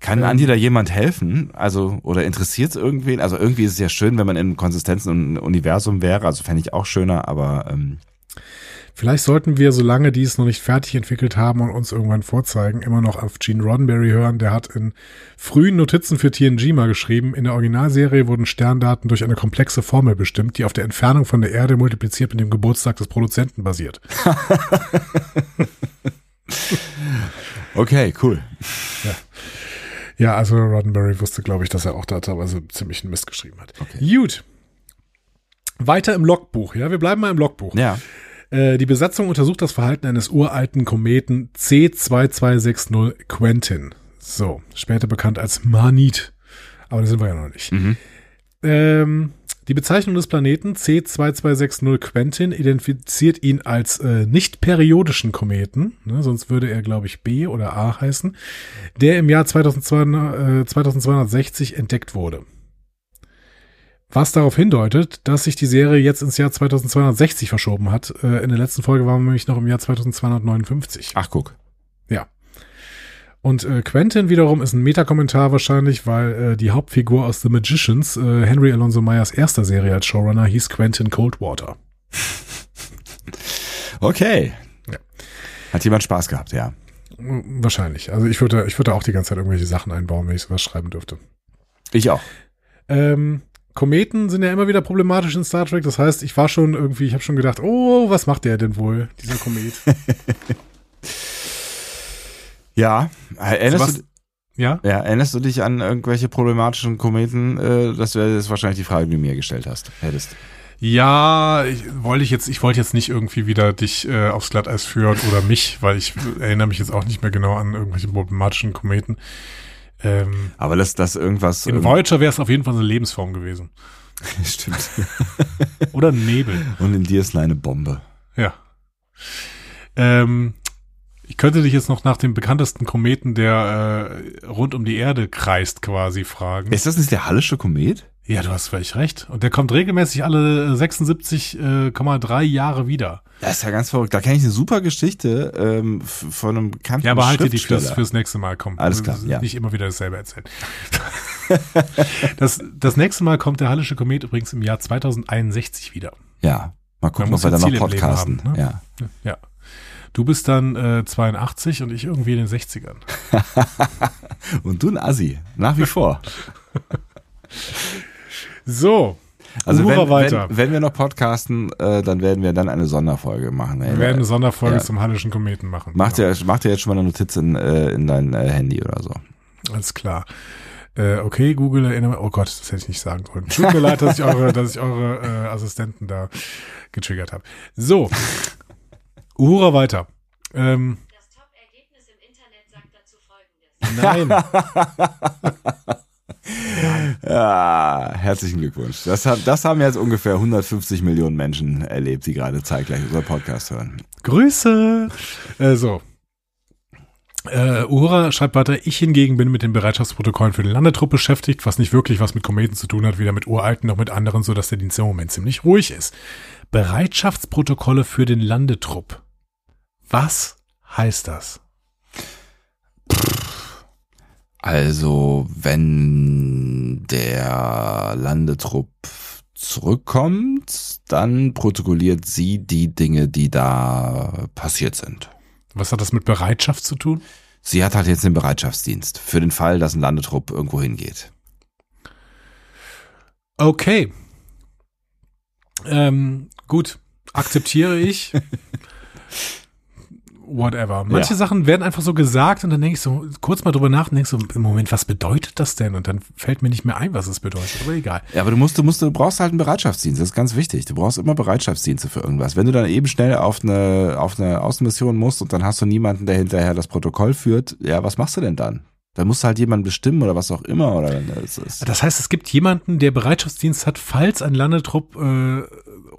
Kann Ähm. Andi da jemand helfen? Also, oder interessiert es irgendwen? Also irgendwie ist es ja schön, wenn man in Konsistenzen und Universum wäre, also fände ich auch schöner, aber ähm, Vielleicht sollten wir, solange die es noch nicht fertig entwickelt haben und uns irgendwann vorzeigen, immer noch auf Gene Roddenberry hören. Der hat in frühen Notizen für TNG mal geschrieben, in der Originalserie wurden Sterndaten durch eine komplexe Formel bestimmt, die auf der Entfernung von der Erde multipliziert mit dem Geburtstag des Produzenten basiert. okay, cool. Ja, also Roddenberry wusste, glaube ich, dass er auch da teilweise ziemlich einen Mist geschrieben hat. Gut. Weiter im Logbuch, ja, wir bleiben mal im Logbuch. Ja. Äh, die Besatzung untersucht das Verhalten eines uralten Kometen C2260 Quentin. So, später bekannt als Manit. Aber da sind wir ja noch nicht. Mhm. Ähm, die Bezeichnung des Planeten C2260 Quentin identifiziert ihn als äh, nicht periodischen Kometen, ne, sonst würde er, glaube ich, B oder A heißen, der im Jahr 2200, äh, 2260 entdeckt wurde. Was darauf hindeutet, dass sich die Serie jetzt ins Jahr 2260 verschoben hat. Äh, in der letzten Folge waren wir nämlich noch im Jahr 2259. Ach, guck. Ja. Und äh, Quentin wiederum ist ein Metakommentar wahrscheinlich, weil äh, die Hauptfigur aus The Magicians, äh, Henry Alonso Meyers erster Serie als Showrunner, hieß Quentin Coldwater. Okay. Ja. Hat jemand Spaß gehabt, ja. Wahrscheinlich. Also ich würde, ich würde auch die ganze Zeit irgendwelche Sachen einbauen, wenn ich sowas schreiben dürfte. Ich auch. Ähm, Kometen sind ja immer wieder problematisch in Star Trek. Das heißt, ich war schon irgendwie, ich habe schon gedacht, oh, was macht der denn wohl, dieser Komet? Ja. Erinnerst Was- du, ja? ja, erinnerst du dich an irgendwelche problematischen Kometen? Äh, das wäre jetzt wahrscheinlich die Frage, die du mir gestellt hast. Hättest. Ja, ich wollte ich jetzt, ich wollte jetzt nicht irgendwie wieder dich äh, aufs Glatteis führen oder mich, weil ich erinnere mich jetzt auch nicht mehr genau an irgendwelche problematischen Kometen. Ähm, Aber dass das irgendwas. in irgend- Voyager wäre es auf jeden Fall eine Lebensform gewesen. Stimmt. Oder ein Nebel. Und in dir ist eine Bombe. Ja. Ähm, ich könnte dich jetzt noch nach dem bekanntesten Kometen, der äh, rund um die Erde kreist, quasi fragen. Ist das nicht der Hallische Komet? ja, du hast völlig recht. Und der kommt regelmäßig alle 76,3 Jahre wieder. Das ist ja ganz verrückt. Da kenne ich eine super Geschichte ähm, von einem bekannten Ja, aber halte die fürs, fürs nächste Mal. Komm, Alles klar, ja. Nicht immer wieder dasselbe erzählen. das, das nächste Mal kommt der Hallische Komet übrigens im Jahr 2061 wieder. Ja, mal gucken, ob wir dann noch podcasten. haben, ne? Ja. Ja. Du bist dann äh, 82 und ich irgendwie in den 60ern. Und du ein Assi, nach wie vor. So, Also wenn, weiter. wenn, wenn wir noch podcasten, äh, dann werden wir dann eine Sonderfolge machen. wir werden eine Sonderfolge Ja. zum Hallischen Kometen machen. Mach Genau. dir, mach dir jetzt schon mal eine Notiz in, äh, in dein äh, Handy oder so. Alles klar. Äh, okay, Google erinnere Oh Gott, das hätte ich nicht sagen sollen. Tut mir leid, dass ich eure, dass ich eure äh, Assistenten da getriggert habe. So. Uhura weiter. Ähm, Das Top-Ergebnis im Internet sagt dazu folgendes. nein. Ja, herzlichen Glückwunsch. Das, hat, das haben jetzt ungefähr 150 Millionen Menschen erlebt, die gerade zeitgleich unseren Podcast hören. Grüße. Äh, so. Äh, Uhura schreibt weiter, ich hingegen bin mit den Bereitschaftsprotokollen für den Landetrupp beschäftigt, was nicht wirklich was mit Kometen zu tun hat, weder mit uralten noch mit anderen, so dass der Dienst im Moment ziemlich ruhig ist. Bereitschaftsprotokolle für den Landetrupp. Was heißt das? Also, wenn der Landetrupp zurückkommt, dann protokolliert sie die Dinge, die da passiert sind. Was hat das mit Bereitschaft zu tun? Sie hat halt jetzt den Bereitschaftsdienst für den Fall, dass ein Landetrupp irgendwo hingeht. Okay. Ähm, gut, akzeptiere ich. Whatever. Manche Ja. Sachen werden einfach so gesagt und dann denke ich so kurz mal drüber nach und denke so, im Moment, was bedeutet das denn? Und dann fällt mir nicht mehr ein, was es bedeutet. Aber egal. Ja, aber du musst, du musst, du brauchst halt einen Bereitschaftsdienst. Das ist ganz wichtig. Du brauchst immer Bereitschaftsdienste für irgendwas. Wenn du dann eben schnell auf eine, auf eine Außenmission musst und dann hast du niemanden, der hinterher das Protokoll führt, ja, was machst du denn dann? Dann musst du halt jemanden bestimmen oder was auch immer oder das ist. Das heißt, es gibt jemanden, der Bereitschaftsdienst hat, falls ein Landetrupp äh,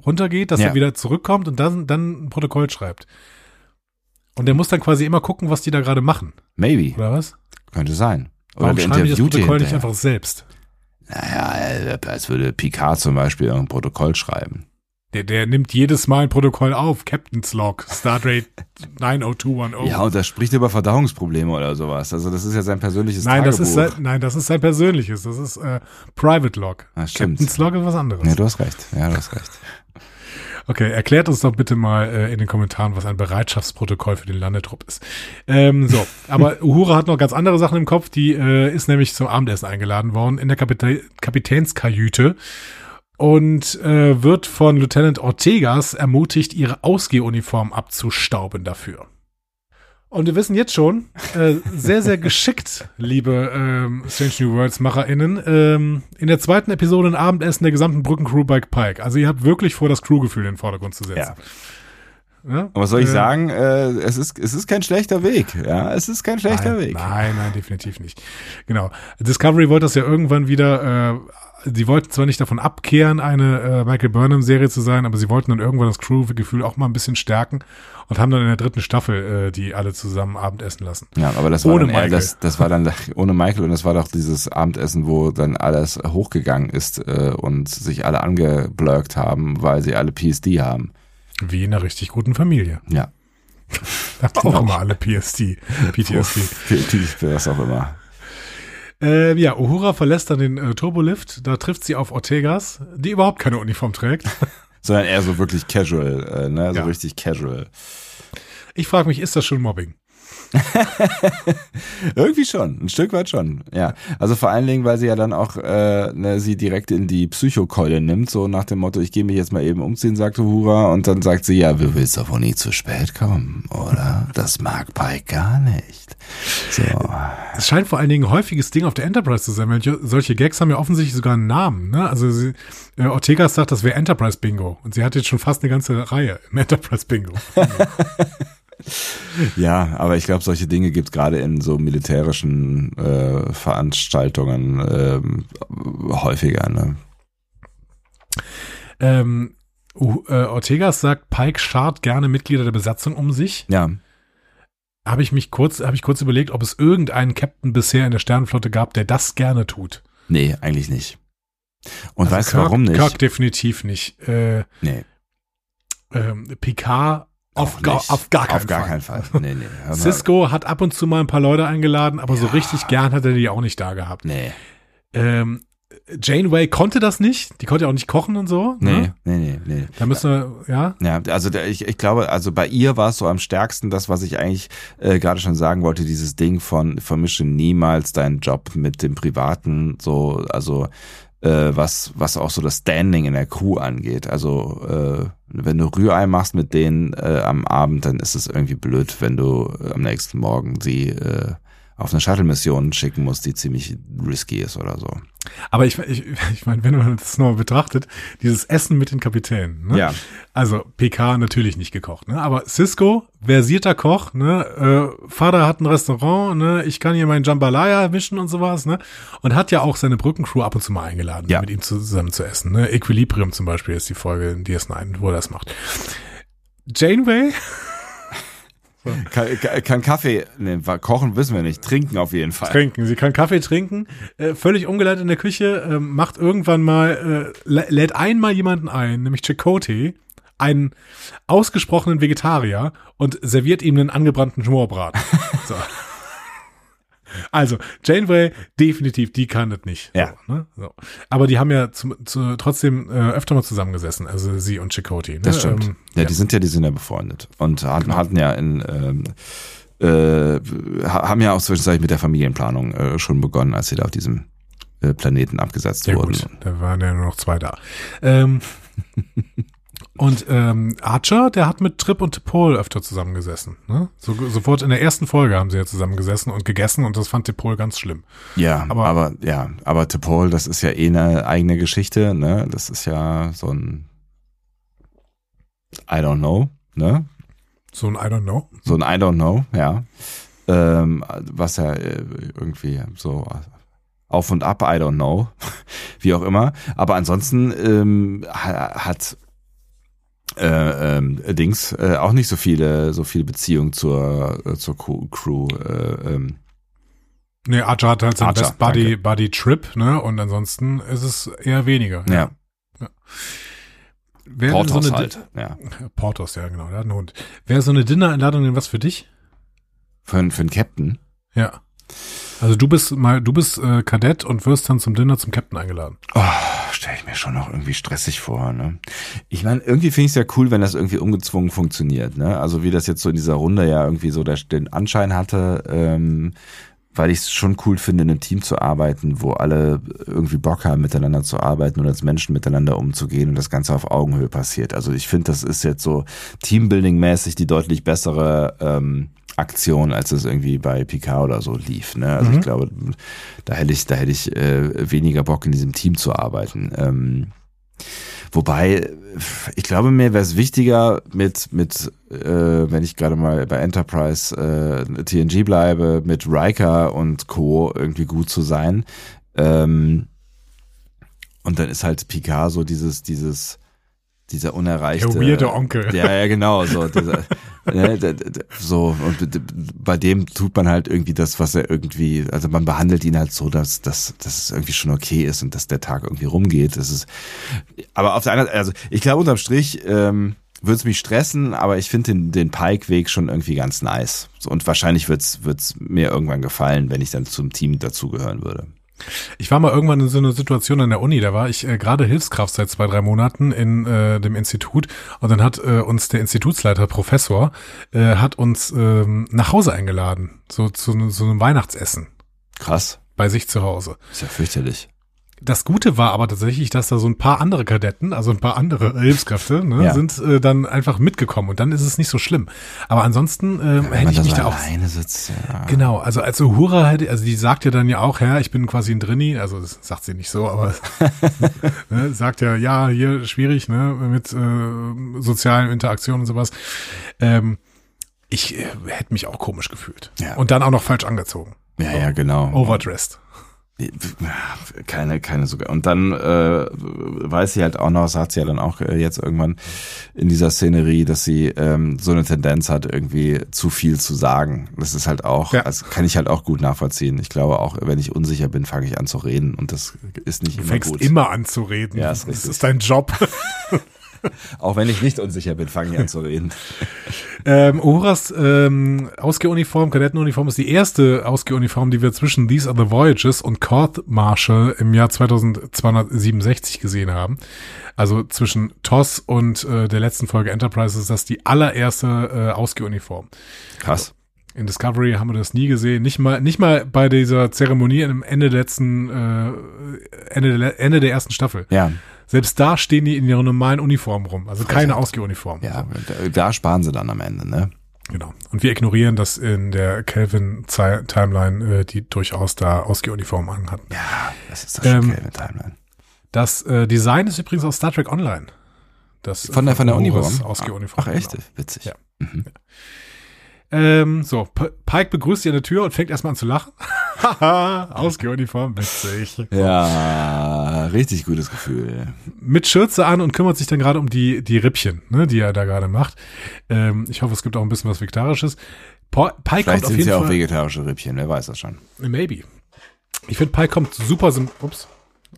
runtergeht, dass Ja. er wieder zurückkommt und dann, dann ein Protokoll schreibt. Und der muss dann quasi immer gucken, was die da gerade machen, Maybe. oder was? Könnte sein. Oder Warum schreiben die das Protokoll nicht einfach selbst? Naja, äh, als würde Picard zum Beispiel irgendein Protokoll schreiben. Der, der nimmt jedes Mal ein Protokoll auf. Captain's Log, Stardate 90210. Ja, und das spricht über Verdauungsprobleme oder sowas. Also das ist ja sein persönliches nein, das ist Tagebuch. sein, nein, das ist sein persönliches. Das ist äh, Private Log. Ah, stimmt. Captain's Log ist was anderes. Ja, du hast recht. Ja, du hast recht. Okay, erklärt uns doch bitte mal äh, in den Kommentaren, was ein Bereitschaftsprotokoll für den Landetrupp ist. Ähm, so, aber Uhura hat noch ganz andere Sachen im Kopf. Die äh, ist nämlich zum Abendessen eingeladen worden in der Kapita Kapitänskajüte und äh, wird von Lieutenant Ortegas ermutigt, ihre Ausgehuniform abzustauben dafür. Und wir wissen jetzt schon, äh, sehr, sehr geschickt, liebe ähm, Strange New Worlds MacherInnen, ähm, in der zweiten Episode ein Abendessen der gesamten Brückencrew bei Pike. Also ihr habt wirklich vor, das Crewgefühl in den Vordergrund zu setzen. Ja? Aber was soll ich Äh, sagen? Äh, es ist es ist kein schlechter Weg. Ja, es ist kein schlechter nein, Weg. Nein, nein, definitiv nicht. Genau. Discovery wollte das ja irgendwann wieder, äh, sie wollten zwar nicht davon abkehren, eine äh, Michael Burnham-Serie zu sein, aber sie wollten dann irgendwann das Crew-Gefühl auch mal ein bisschen stärken und haben dann in der dritten Staffel äh, die alle zusammen Abendessen lassen. Ja, aber das war Ohne dann eher, Michael. das, das war dann ohne Michael und das war doch dieses Abendessen, wo dann alles hochgegangen ist äh, und sich alle angeblurkt haben, weil sie alle PSD haben. Wie in einer richtig guten Familie. Ja. Da haben auch Genau. immer alle PSD. PTSD. Für was auch immer. Äh, ja, Uhura verlässt dann den äh, Turbolift. Da trifft sie auf Ortegas, die überhaupt keine Uniform trägt. Sondern eher so wirklich casual, äh, ne? So Ja. richtig casual. Ich frage mich, ist das schon Mobbing? Irgendwie schon, ein Stück weit schon, ja. Also vor allen Dingen, weil sie ja dann auch äh, ne, sie direkt in die Psychokeule nimmt, so nach dem Motto, ich gehe mich jetzt mal eben umziehen, sagte Hura, und dann sagt sie, ja, du willst doch wohl nie zu spät kommen, oder? Das mag Pike gar nicht. So. Es scheint vor allen Dingen ein häufiges Ding auf der Enterprise zu sein. Welche, solche Gags haben ja offensichtlich sogar einen Namen. Ne? Also sie, äh, Ortega sagt, das wäre Enterprise Bingo. Und sie hat jetzt schon fast eine ganze Reihe im Enterprise Bingo. Ja, aber ich glaube, solche Dinge gibt gerade in so militärischen äh, Veranstaltungen ähm, häufiger, ne? ähm, uh, äh, Ortegas sagt, Pike schart gerne Mitglieder der Besatzung um sich. Ja. Habe ich mich kurz, habe ich kurz überlegt, ob es irgendeinen Captain bisher in der Sternenflotte gab, der das gerne tut. Nee, eigentlich nicht. Und Also weißt du warum nicht? Kirk definitiv nicht. Äh, Nee. ähm, Picard auf, nicht. auf gar keinen Auf gar Fall. keinen Fall. Nee, nee. Cisco hat ab und zu mal ein paar Leute eingeladen, aber so richtig gern hat er die auch nicht da gehabt. Nee. Ähm, Janeway konnte das nicht. Die konnte ja auch nicht kochen und so. Nee, Ne? nee, nee, nee. Da müssen wir, ja. Ja, also ich, ich glaube, also bei ihr war es so am stärksten das, was ich eigentlich äh, gerade schon sagen wollte, dieses Ding von vermische niemals deinen Job mit dem Privaten, so, also äh, was, was auch so das Standing in der Crew angeht. Also äh, wenn du Rührei machst mit denen äh, am Abend, dann ist es irgendwie blöd, wenn du am nächsten Morgen sie äh, auf eine Shuttle-Mission schicken muss, die ziemlich risky ist oder so. Aber ich, ich, ich meine, wenn man das nochmal betrachtet, dieses Essen mit den Kapitänen, ne? Ja. Also PK natürlich nicht gekocht, ne? Aber Cisco, versierter Koch, ne? Äh, Vater hat ein Restaurant, ne? Ich kann hier meinen Jambalaya mischen und sowas, ne? Und hat ja auch seine Brückencrew ab und zu mal eingeladen, Ja. mit ihm zusammen zu essen, ne? Equilibrium zum Beispiel ist die Folge in DS9, wo er das macht. Janeway, Kann, kann- Kaffee, ne, wa- kochen wissen wir nicht, trinken auf jeden Fall. trinken. Sie kann Kaffee trinken, äh, völlig umgeleitet in der Küche, ähm, macht irgendwann mal, äh, lä- lädt einmal jemanden ein, nämlich Chakotay, einen ausgesprochenen Vegetarier und serviert ihm einen angebrannten Schmorbraten. so. Also, Janeway, definitiv, die kann das nicht. Ja. So, ne? so. Aber die haben ja zum, zu, trotzdem äh, öfter mal zusammengesessen, also sie und Chakotay. Ne? Das stimmt. Ähm, ja, die sind ja, die sind ja befreundet und hatten, hatten ja in ähm, äh, ha- haben ja auch zwischenzeitlich mit der Familienplanung äh, schon begonnen, als sie da auf diesem äh, Planeten abgesetzt Ja wurden. gut, da waren ja nur noch zwei da. Ähm, und ähm, Archer, der hat mit Trip und Tipol öfter zusammengesessen. Ne? So, sofort in der ersten Folge haben sie ja zusammengesessen und gegessen und das fand Tipol ganz schlimm. Ja, Aber- aber, ja, aber T'Pol, das ist ja eh eine eigene Geschichte, ne? Das ist ja so ein I don't know, ne? So ein I don't know. So ein I don't know, ja. Ähm, was ja äh, irgendwie so auf und ab, I don't know, wie auch immer. Aber ansonsten ähm, ha- hat äh, ähm, Dings äh, auch nicht so viele so viele Beziehungen zur äh, zur Crew. Äh, ähm, Nee, Archer hat halt seinen Archer, Best Buddy, danke. Buddy Trip, ne? Und ansonsten ist es eher weniger. ja, Wäre Portos so eine halt. Ja. Portos, ja genau, der hat einen Hund. Wäre so eine Dinner-Einladung denn was für dich? Für, für einen Captain. Ja. Also du bist mal, du bist äh, Kadett und wirst dann zum Dinner zum Captain eingeladen. Oh, stelle ich mir schon noch irgendwie stressig vor. Ne? Ich meine, irgendwie finde ich es ja cool, wenn das irgendwie ungezwungen funktioniert. Ne? Also wie das jetzt so in dieser Runde ja irgendwie so der, den Anschein hatte, ähm, weil ich es schon cool finde, in einem Team zu arbeiten, wo alle irgendwie Bock haben, miteinander zu arbeiten und als Menschen miteinander umzugehen und das Ganze auf Augenhöhe passiert. Also ich finde, das ist jetzt so Teambuilding-mäßig die deutlich bessere ähm, Aktion, als es irgendwie bei Picard oder so lief. Ne? Also Mhm. ich glaube, da hätte ich, da hätte ich äh, weniger Bock in diesem Team zu arbeiten. Ähm, wobei, ich glaube, mir wäre es wichtiger mit, mit, äh, wenn ich gerade mal bei Enterprise äh, TNG bleibe, mit Riker und Co. irgendwie gut zu sein. Ähm, und dann ist halt Picard so dieses, dieses, dieser unerreichte. Der weirde Onkel. Ja, ja, genau, so, dieser, so, und bei dem tut man halt irgendwie das, was er irgendwie, also man behandelt ihn halt so, dass, dass, dass es irgendwie schon okay ist und dass der Tag irgendwie rumgeht. Das ist, aber auf der anderen Seite, also ich glaube unterm Strich, ähm, würde es mich stressen, aber ich finde den, den Pike-Weg schon irgendwie ganz nice. So, und wahrscheinlich wird's wird's mir irgendwann gefallen, wenn ich dann zum Team dazugehören würde. Ich war mal irgendwann in so einer Situation an der Uni, da war ich äh, gerade Hilfskraft seit zwei, drei Monaten in äh, dem Institut und dann hat äh, uns der Institutsleiter, Professor, äh, hat uns ähm, nach Hause eingeladen, so zu so einem Weihnachtsessen Krass. bei sich zu Hause. Ist ja fürchterlich. Das Gute war aber tatsächlich, dass da so ein paar andere Kadetten, also ein paar andere Hilfskräfte, ne, Ja. sind äh, dann einfach mitgekommen und dann ist es nicht so schlimm. Aber ansonsten ähm, Wenn hätte ich mich so da auch alleine sitzt, ja. Genau, also als Uhura hätte, also die sagt ja dann ja auch, ja, ich bin quasi ein Drini, also das sagt sie nicht so, aber ne, sagt ja, ja, hier schwierig, ne, mit äh, sozialen Interaktionen und sowas. Ähm, ich äh, hätte mich auch komisch gefühlt. Ja. Und dann auch noch falsch angezogen. Ja, ja, genau. Overdressed. Keine, keine sogar. Und dann äh, weiß sie halt auch noch, sagt sie ja dann auch äh, jetzt irgendwann in dieser Szenerie, dass sie ähm, so eine Tendenz hat, irgendwie zu viel zu sagen. Das ist halt auch, Ja. also kann ich halt auch gut nachvollziehen. Ich glaube auch, wenn ich unsicher bin, fange ich an zu reden und das ist nicht Du immer fängst gut. immer an zu reden. Ja, ist das ist dein Job. Auch wenn ich nicht unsicher bin, fange ich an zu reden. Ähm, Uhuras ähm, Ausgehuniform, Kadettenuniform ist die erste Ausgehuniform, die wir zwischen These Are the Voyages und Court Marshall im Jahr 2267 gesehen haben. Also zwischen TOS und äh, der letzten Folge Enterprise ist das die allererste äh, Ausgehuniform. Krass. In Discovery haben wir das nie gesehen. Nicht mal, nicht mal bei dieser Zeremonie am Ende der letzten, äh, Ende, der, Ende der ersten Staffel. Ja, Selbst da stehen die in ihrer normalen Uniform rum. Also keine Ausgehuniform. ja, da, sparen sie dann am Ende, ne? Genau. Und wir ignorieren, dass in der Kelvin-Timeline äh, die durchaus da Ausgehuniformen anhatten. Ja, das ist das Ähm, schon Kelvin Timeline. Das äh, Design ist übrigens aus Star Trek Online. Das, Von der, von der Uniform? Ausgehuniform. Ach, echt? Genau. Witzig. Ja. Ähm, so, P Pike begrüßt sie an der Tür und fängt erstmal an zu lachen. Haha, Ausgehuniform, witzig. Ja, richtig gutes Gefühl. Mit Schürze an und kümmert sich dann gerade um die, die Rippchen, ne, die er da gerade macht. Ähm, ich hoffe, es gibt auch ein bisschen was Vegetarisches. Pike Vielleicht kommt auf jeden ja auch Fall. vegetarische Rippchen, wer weiß das schon. Maybe. Ich finde, Pike kommt super, ups,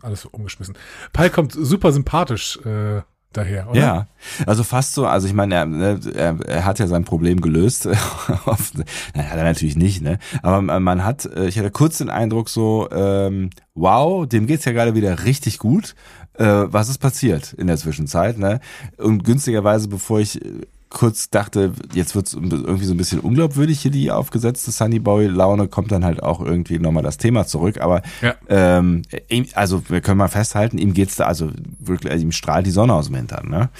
alles umgeschmissen. Pike kommt super sympathisch äh, daher, oder? Ja, also fast so, also ich meine, er, ne, er, er hat ja sein Problem gelöst. Nein, hat er natürlich nicht, ne? Aber man hat, äh, ich hatte kurz den Eindruck so, ähm, wow, dem geht's ja gerade wieder richtig gut. Äh, was ist passiert in der Zwischenzeit, ne? Und günstigerweise, bevor ich äh, kurz dachte, jetzt wird's irgendwie so ein bisschen unglaubwürdig hier die aufgesetzte Sunny Boy Laune, kommt dann halt auch irgendwie nochmal das Thema zurück. Aber Ja. ähm, also wir können mal festhalten, ihm geht's da, also wirklich, also ihm strahlt die Sonne aus dem Hintern, ne?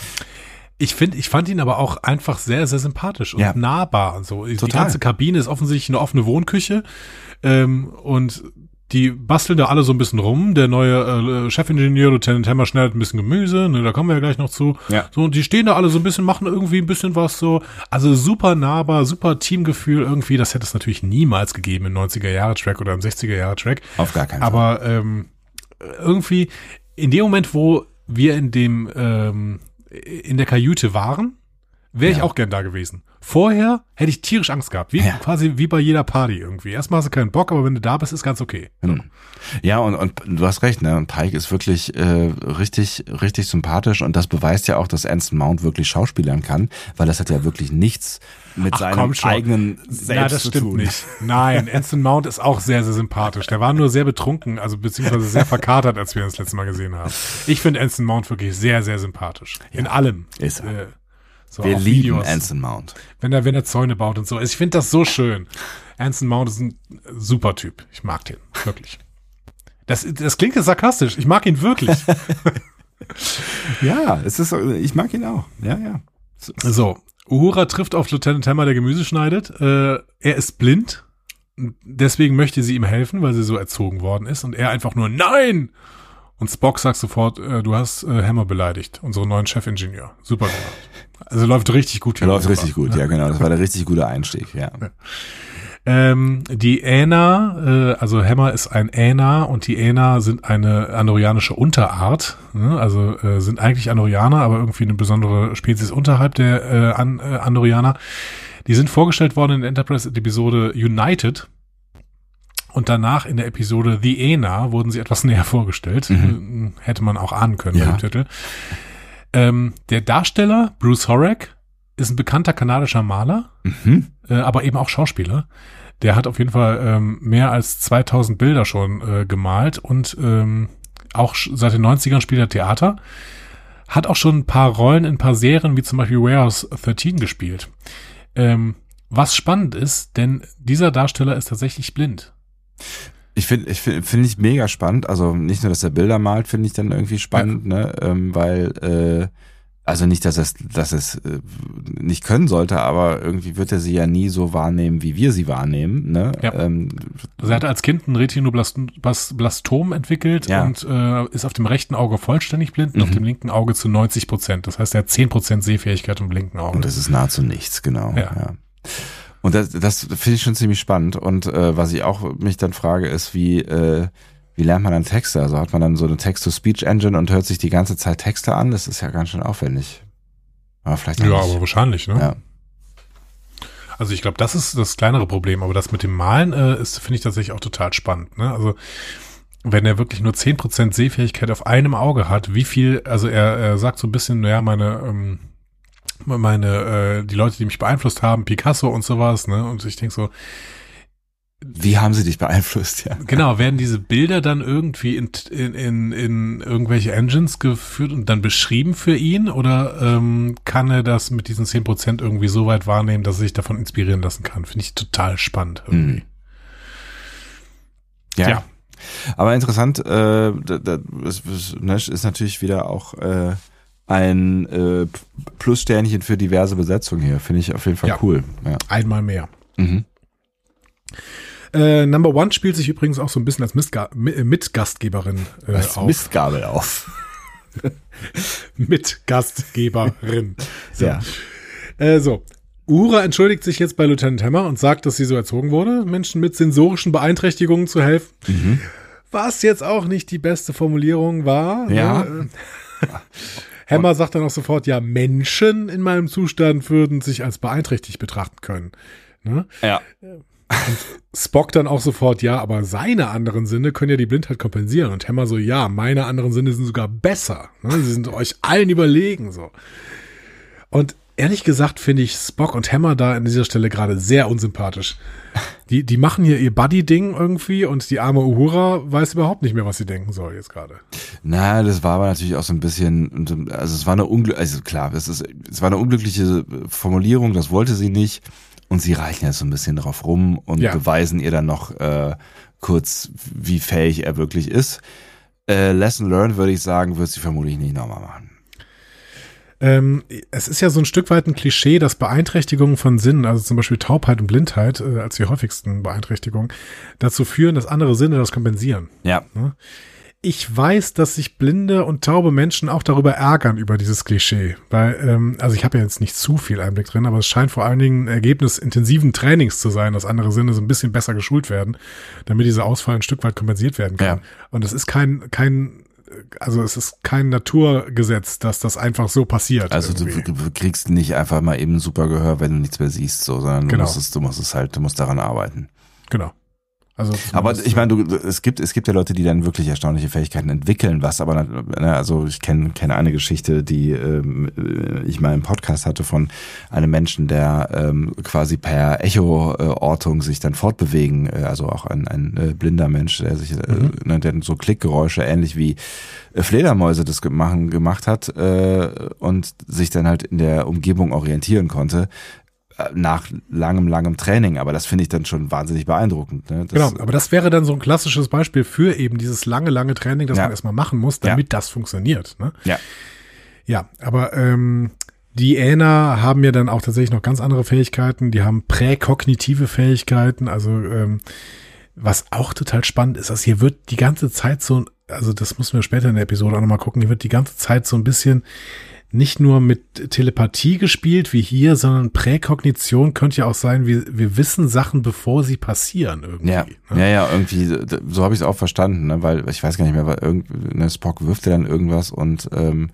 Ich finde, ich fand ihn aber auch einfach sehr, sehr sympathisch und Ja. nahbar und so. Die Total. ganze Kabine ist offensichtlich eine offene Wohnküche ähm, und die basteln da alle so ein bisschen rum. Der neue äh, Chefingenieur, Lieutenant Hammer, schneidet ein bisschen Gemüse, ne, da kommen wir ja gleich noch zu. Ja. So, und die stehen da alle so ein bisschen, machen irgendwie ein bisschen was so. Also super nahbar, super Teamgefühl irgendwie. Das hätte es natürlich niemals gegeben im 90er-Jahre-Track oder im 60er-Jahre-Track. Auf gar keinen Fall. Aber ähm, irgendwie in dem Moment, wo wir in dem ähm, in der Kajüte waren, wäre ich Ja. auch gern da gewesen. Vorher hätte ich tierisch Angst gehabt, wie Ja. quasi wie bei jeder Party irgendwie. Erstmal hast du keinen Bock, aber wenn du da bist, ist ganz okay. Hm. Ja, und, und du hast recht, ne? Und Pike ist wirklich äh, richtig, richtig sympathisch und das beweist ja auch, dass Anson Mount wirklich schauspielern kann, weil das hat ja wirklich nichts mit Ach, seinem eigenen Selbst Na, das zu stimmt tun. nicht. Nein, Anson Mount ist auch sehr, sehr sympathisch. Der war nur sehr betrunken, also beziehungsweise sehr verkatert, als wir ihn das letzte Mal gesehen haben. Ich finde Anson Mount wirklich sehr, sehr sympathisch. In allem. Ist er. Äh, so Wir lieben Videos. Anson Mount. wenn er, wenn er Zäune baut und so. Also Ich finde das so schön. Anson Mount ist ein super Typ. Ich mag den. Wirklich. Das, das klingt jetzt sarkastisch. Ich mag ihn wirklich. Ja, es ist, ich mag ihn auch. Ja, ja. so. Uhura trifft auf Lieutenant Hammer, der Gemüse schneidet. Äh, er ist blind. Deswegen möchte sie ihm helfen, weil sie so erzogen worden ist. Und er einfach nur Nein! Und Spock sagt sofort, äh, du hast äh, Hammer beleidigt, unseren neuen Chefingenieur. Super gemacht. Also läuft richtig gut. für Er läuft richtig gut, ja genau. Das war der richtig gute Einstieg, ja. Ähm, die Äna, äh, also Hammer ist ein Äna und die Äna sind eine andorianische Unterart. Ne? Also äh, sind eigentlich Andorianer, aber irgendwie eine besondere Spezies unterhalb der äh, An äh, Andorianer. Die sind vorgestellt worden in der Enterprise-Episode United. Und danach in der Episode The Äna wurden sie etwas näher vorgestellt. Mhm. Hätte man auch ahnen können Ja. im Titel. Ähm, der Darsteller, Bruce Horak, ist ein bekannter kanadischer Maler Mhm. äh, aber eben auch Schauspieler. Der hat auf jeden Fall ähm, mehr als 2000 Bilder schon äh, gemalt und ähm, auch seit den 90ern spielt er Theater. Hat auch schon ein paar Rollen in ein paar Serien, wie zum Beispiel Warehouse 13 gespielt. Ähm, was spannend ist, denn dieser Darsteller ist tatsächlich blind. Ich finde, ich finde, finde ich mega spannend. Also nicht nur, dass er Bilder malt, finde ich dann irgendwie spannend, ne, ähm, weil äh, also nicht, dass es, dass es äh, nicht können sollte, aber irgendwie wird er sie ja nie so wahrnehmen, wie wir sie wahrnehmen, ne? Ja. Ähm, Also er hat als Kind ein Retinoblastom entwickelt Ja. und äh, ist auf dem rechten Auge vollständig blind und auf Mhm. dem linken Auge zu 90 Prozent. Das heißt, er hat 10 Prozent Sehfähigkeit im linken Auge. und das ist nahezu nichts, genau. Ja. Ja. Und das, das finde ich schon ziemlich spannend. Und äh, was ich auch mich dann frage, ist, wie, äh, wie lernt man dann Texte? Also hat man dann so eine Text-to-Speech-Engine und hört sich die ganze Zeit Texte an? Das ist ja ganz schön aufwendig. Aber vielleicht ja, nicht. aber wahrscheinlich, ne? ja. Also ich glaube, das ist das kleinere Problem, aber das mit dem Malen äh, ist, finde ich tatsächlich auch total spannend. Ne? Also wenn er wirklich nur 10% Sehfähigkeit auf einem Auge hat, wie viel, also er, er sagt so ein bisschen, naja, meine, ähm, meine, äh, die Leute, die mich beeinflusst haben, Picasso und sowas, ne? Und ich denke so, Wie haben sie dich beeinflusst, ja? genau, werden diese Bilder dann irgendwie in, in, in, in irgendwelche Engines geführt und dann beschrieben für ihn? Oder ähm, kann er das mit diesen 10% irgendwie so weit wahrnehmen, dass er sich davon inspirieren lassen kann? Finde ich total spannend irgendwie. Mhm. Ja. Ja. Aber interessant, äh, da, da, es, es, ne, ist natürlich wieder auch äh, ein äh, Plussternchen für diverse Besetzung hier. Finde ich auf jeden Fall Ja. cool. Ja. Einmal mehr. Mhm. Äh, Number One spielt sich übrigens auch so ein bisschen als Mistga Mi- äh, Mitgastgeberin äh, Als auf. Mistgabel auf. Mitgastgeberin. So. Ja. Äh, so. Uhura entschuldigt sich jetzt bei Lieutenant Hammer und sagt, dass sie so erzogen wurde, Menschen mit sensorischen Beeinträchtigungen zu helfen. Mhm. Was jetzt auch nicht die beste Formulierung war. Ja. Ne? Hammer sagt dann auch sofort, ja, Menschen in meinem Zustand würden sich als beeinträchtigt betrachten können. Ne? Ja. Spock dann auch sofort, ja, aber seine anderen Sinne können ja die Blindheit kompensieren. Und Hammer so, ja, meine anderen Sinne sind sogar besser. Ne? Sie sind euch allen überlegen, so. Und ehrlich gesagt finde ich Spock und Hammer da an dieser Stelle gerade sehr unsympathisch. Die, die machen hier ihr Buddy-Ding irgendwie und die arme Uhura weiß überhaupt nicht mehr, was sie denken soll jetzt gerade. Na, das war aber natürlich auch so ein bisschen, also es war eine unglück, also klar, es ist, es war eine unglückliche Formulierung, das wollte sie nicht. Und sie reichen jetzt so ein bisschen drauf rum und Ja. beweisen ihr dann noch äh, kurz, wie fähig er wirklich ist. Äh, Lesson learned, würde ich sagen, wird sie vermutlich nicht nochmal machen. Ähm, es ist ja so ein Stück weit ein Klischee, dass Beeinträchtigungen von Sinnen, also zum Beispiel Taubheit und Blindheit, äh, als die häufigsten Beeinträchtigungen, dazu führen, dass andere Sinne das kompensieren. Ja, Ich weiß, dass sich blinde und taube Menschen auch darüber ärgern, über dieses Klischee. Weil, ähm, also ich habe ja jetzt nicht zu viel Einblick drin, aber es scheint vor allen Dingen ein Ergebnis intensiven Trainings zu sein, dass andere Sinne so ein bisschen besser geschult werden, damit dieser Ausfall ein Stück weit kompensiert werden kann. Ja. Und es ist kein, kein, also es ist kein Naturgesetz, dass das einfach so passiert. also du, irgendwie. du kriegst nicht einfach mal eben super Gehör, wenn du nichts mehr siehst, so, sondern du Genau. musst es, du musst es halt, du musst daran arbeiten. Genau. Also Aber ich meine, du, es gibt, es gibt ja Leute, die dann wirklich erstaunliche Fähigkeiten entwickeln, was aber, ne, also ich kenne kenne eine Geschichte, die ähm, äh, ich mal im Podcast hatte von einem Menschen, der ähm, quasi per Echo-Ortung sich dann fortbewegen, äh, also auch ein, ein äh, blinder Mensch, der sich, äh, ne, der so Klickgeräusche ähnlich wie äh, Fledermäuse das gemacht, gemacht hat äh, und sich dann halt in der Umgebung orientieren konnte. äh, nach langem, langem Training. Aber das finde ich dann schon wahnsinnig beeindruckend. Ne? Genau, aber das wäre dann so ein klassisches Beispiel für eben dieses lange, lange Training, das Ja. man erstmal machen muss, damit das funktioniert. Ne? Ja. Ja, aber ähm, die Ähner haben ja dann auch tatsächlich noch ganz andere Fähigkeiten. Die haben präkognitive Fähigkeiten, also ähm, was auch total spannend ist, dass hier wird die ganze Zeit so, also das müssen wir später in der Episode auch nochmal gucken, hier wird die ganze Zeit so ein bisschen nicht nur mit Telepathie gespielt wie hier, sondern Präkognition könnte ja auch sein, wir, wir wissen Sachen, bevor sie passieren irgendwie. Ja, ne? ja, ja, irgendwie, so habe ich es auch verstanden, ne? weil ich weiß gar nicht mehr, weil irgend, ne, Spock wirft ja dann irgendwas und ähm,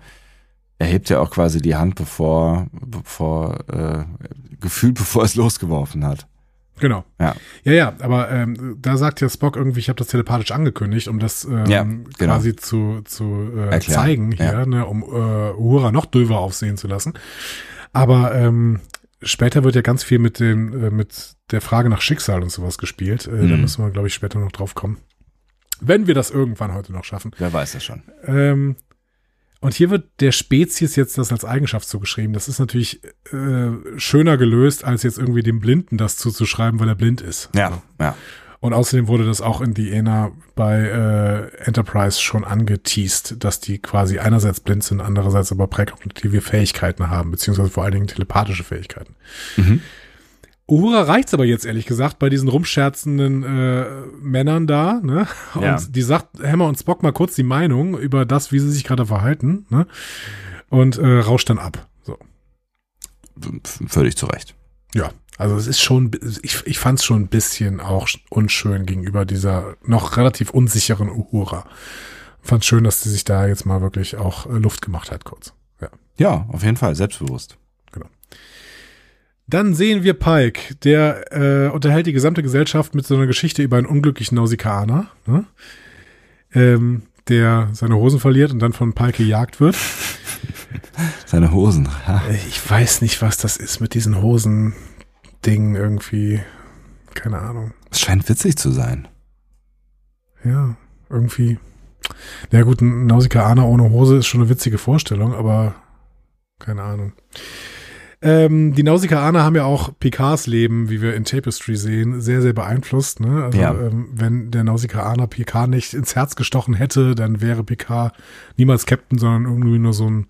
er hebt ja auch quasi die Hand, bevor, bevor, äh, gefühlt bevor es losgeworfen hat. Genau. Ja. Ja, ja, aber ähm, da sagt ja Spock irgendwie, ich habe das telepathisch angekündigt, um das ähm, Ja, genau. quasi zu, zu äh, Erklären, zeigen hier, ja. ne, um äh, Uhura noch döver aufsehen zu lassen. Aber ähm, später wird ja ganz viel mit dem, äh, mit der Frage nach Schicksal und sowas gespielt. Äh, Da Mhm. müssen wir, glaube ich, später noch drauf kommen. Wenn wir das irgendwann heute noch schaffen. Wer weiß das schon. Ähm, und hier wird der Spezies jetzt das als Eigenschaft zugeschrieben. Das ist natürlich äh, schöner gelöst, als jetzt irgendwie dem Blinden das zuzuschreiben, weil er blind ist. Ja, ja. Und außerdem wurde das auch in die ENA bei äh, Enterprise schon angeteased, dass die quasi einerseits blind sind, andererseits aber präkognitive Fähigkeiten haben, beziehungsweise vor allen Dingen telepathische Fähigkeiten. Mhm. Uhura reicht's aber jetzt ehrlich gesagt bei diesen rumscherzenden äh, Männern da, ne? Und Ja. die sagt Hammer und Spock mal kurz die Meinung über das, wie sie sich gerade verhalten, ne? Und äh, rauscht dann ab. So. Völlig zu Recht. Ja, also es ist schon, ich, ich fand es schon ein bisschen auch unschön gegenüber dieser noch relativ unsicheren Uhura. Fand schön, dass sie sich da jetzt mal wirklich auch äh, Luft gemacht hat, kurz. Ja. Ja, auf jeden Fall, selbstbewusst. Dann sehen wir Pike, der äh, unterhält die gesamte Gesellschaft mit so einer Geschichte über einen unglücklichen Nausikaner, ne? ähm, der seine Hosen verliert und dann von Pike gejagt wird. Seine Hosen. Ha. Äh, Ich weiß nicht, was das ist mit diesen Hosen-Dingen irgendwie. Keine Ahnung. Es scheint witzig zu sein. Ja, irgendwie. Ja gut, ein Nausikaner ohne Hose ist schon eine witzige Vorstellung, aber keine Ahnung. Ähm, die Nausikaner haben ja auch Picards Leben, wie wir in Tapestry sehen, sehr, sehr beeinflusst. Ne? Also Ja. ähm, wenn der Nausikaner Picard nicht ins Herz gestochen hätte, dann wäre Picard niemals Captain, sondern irgendwie nur so ein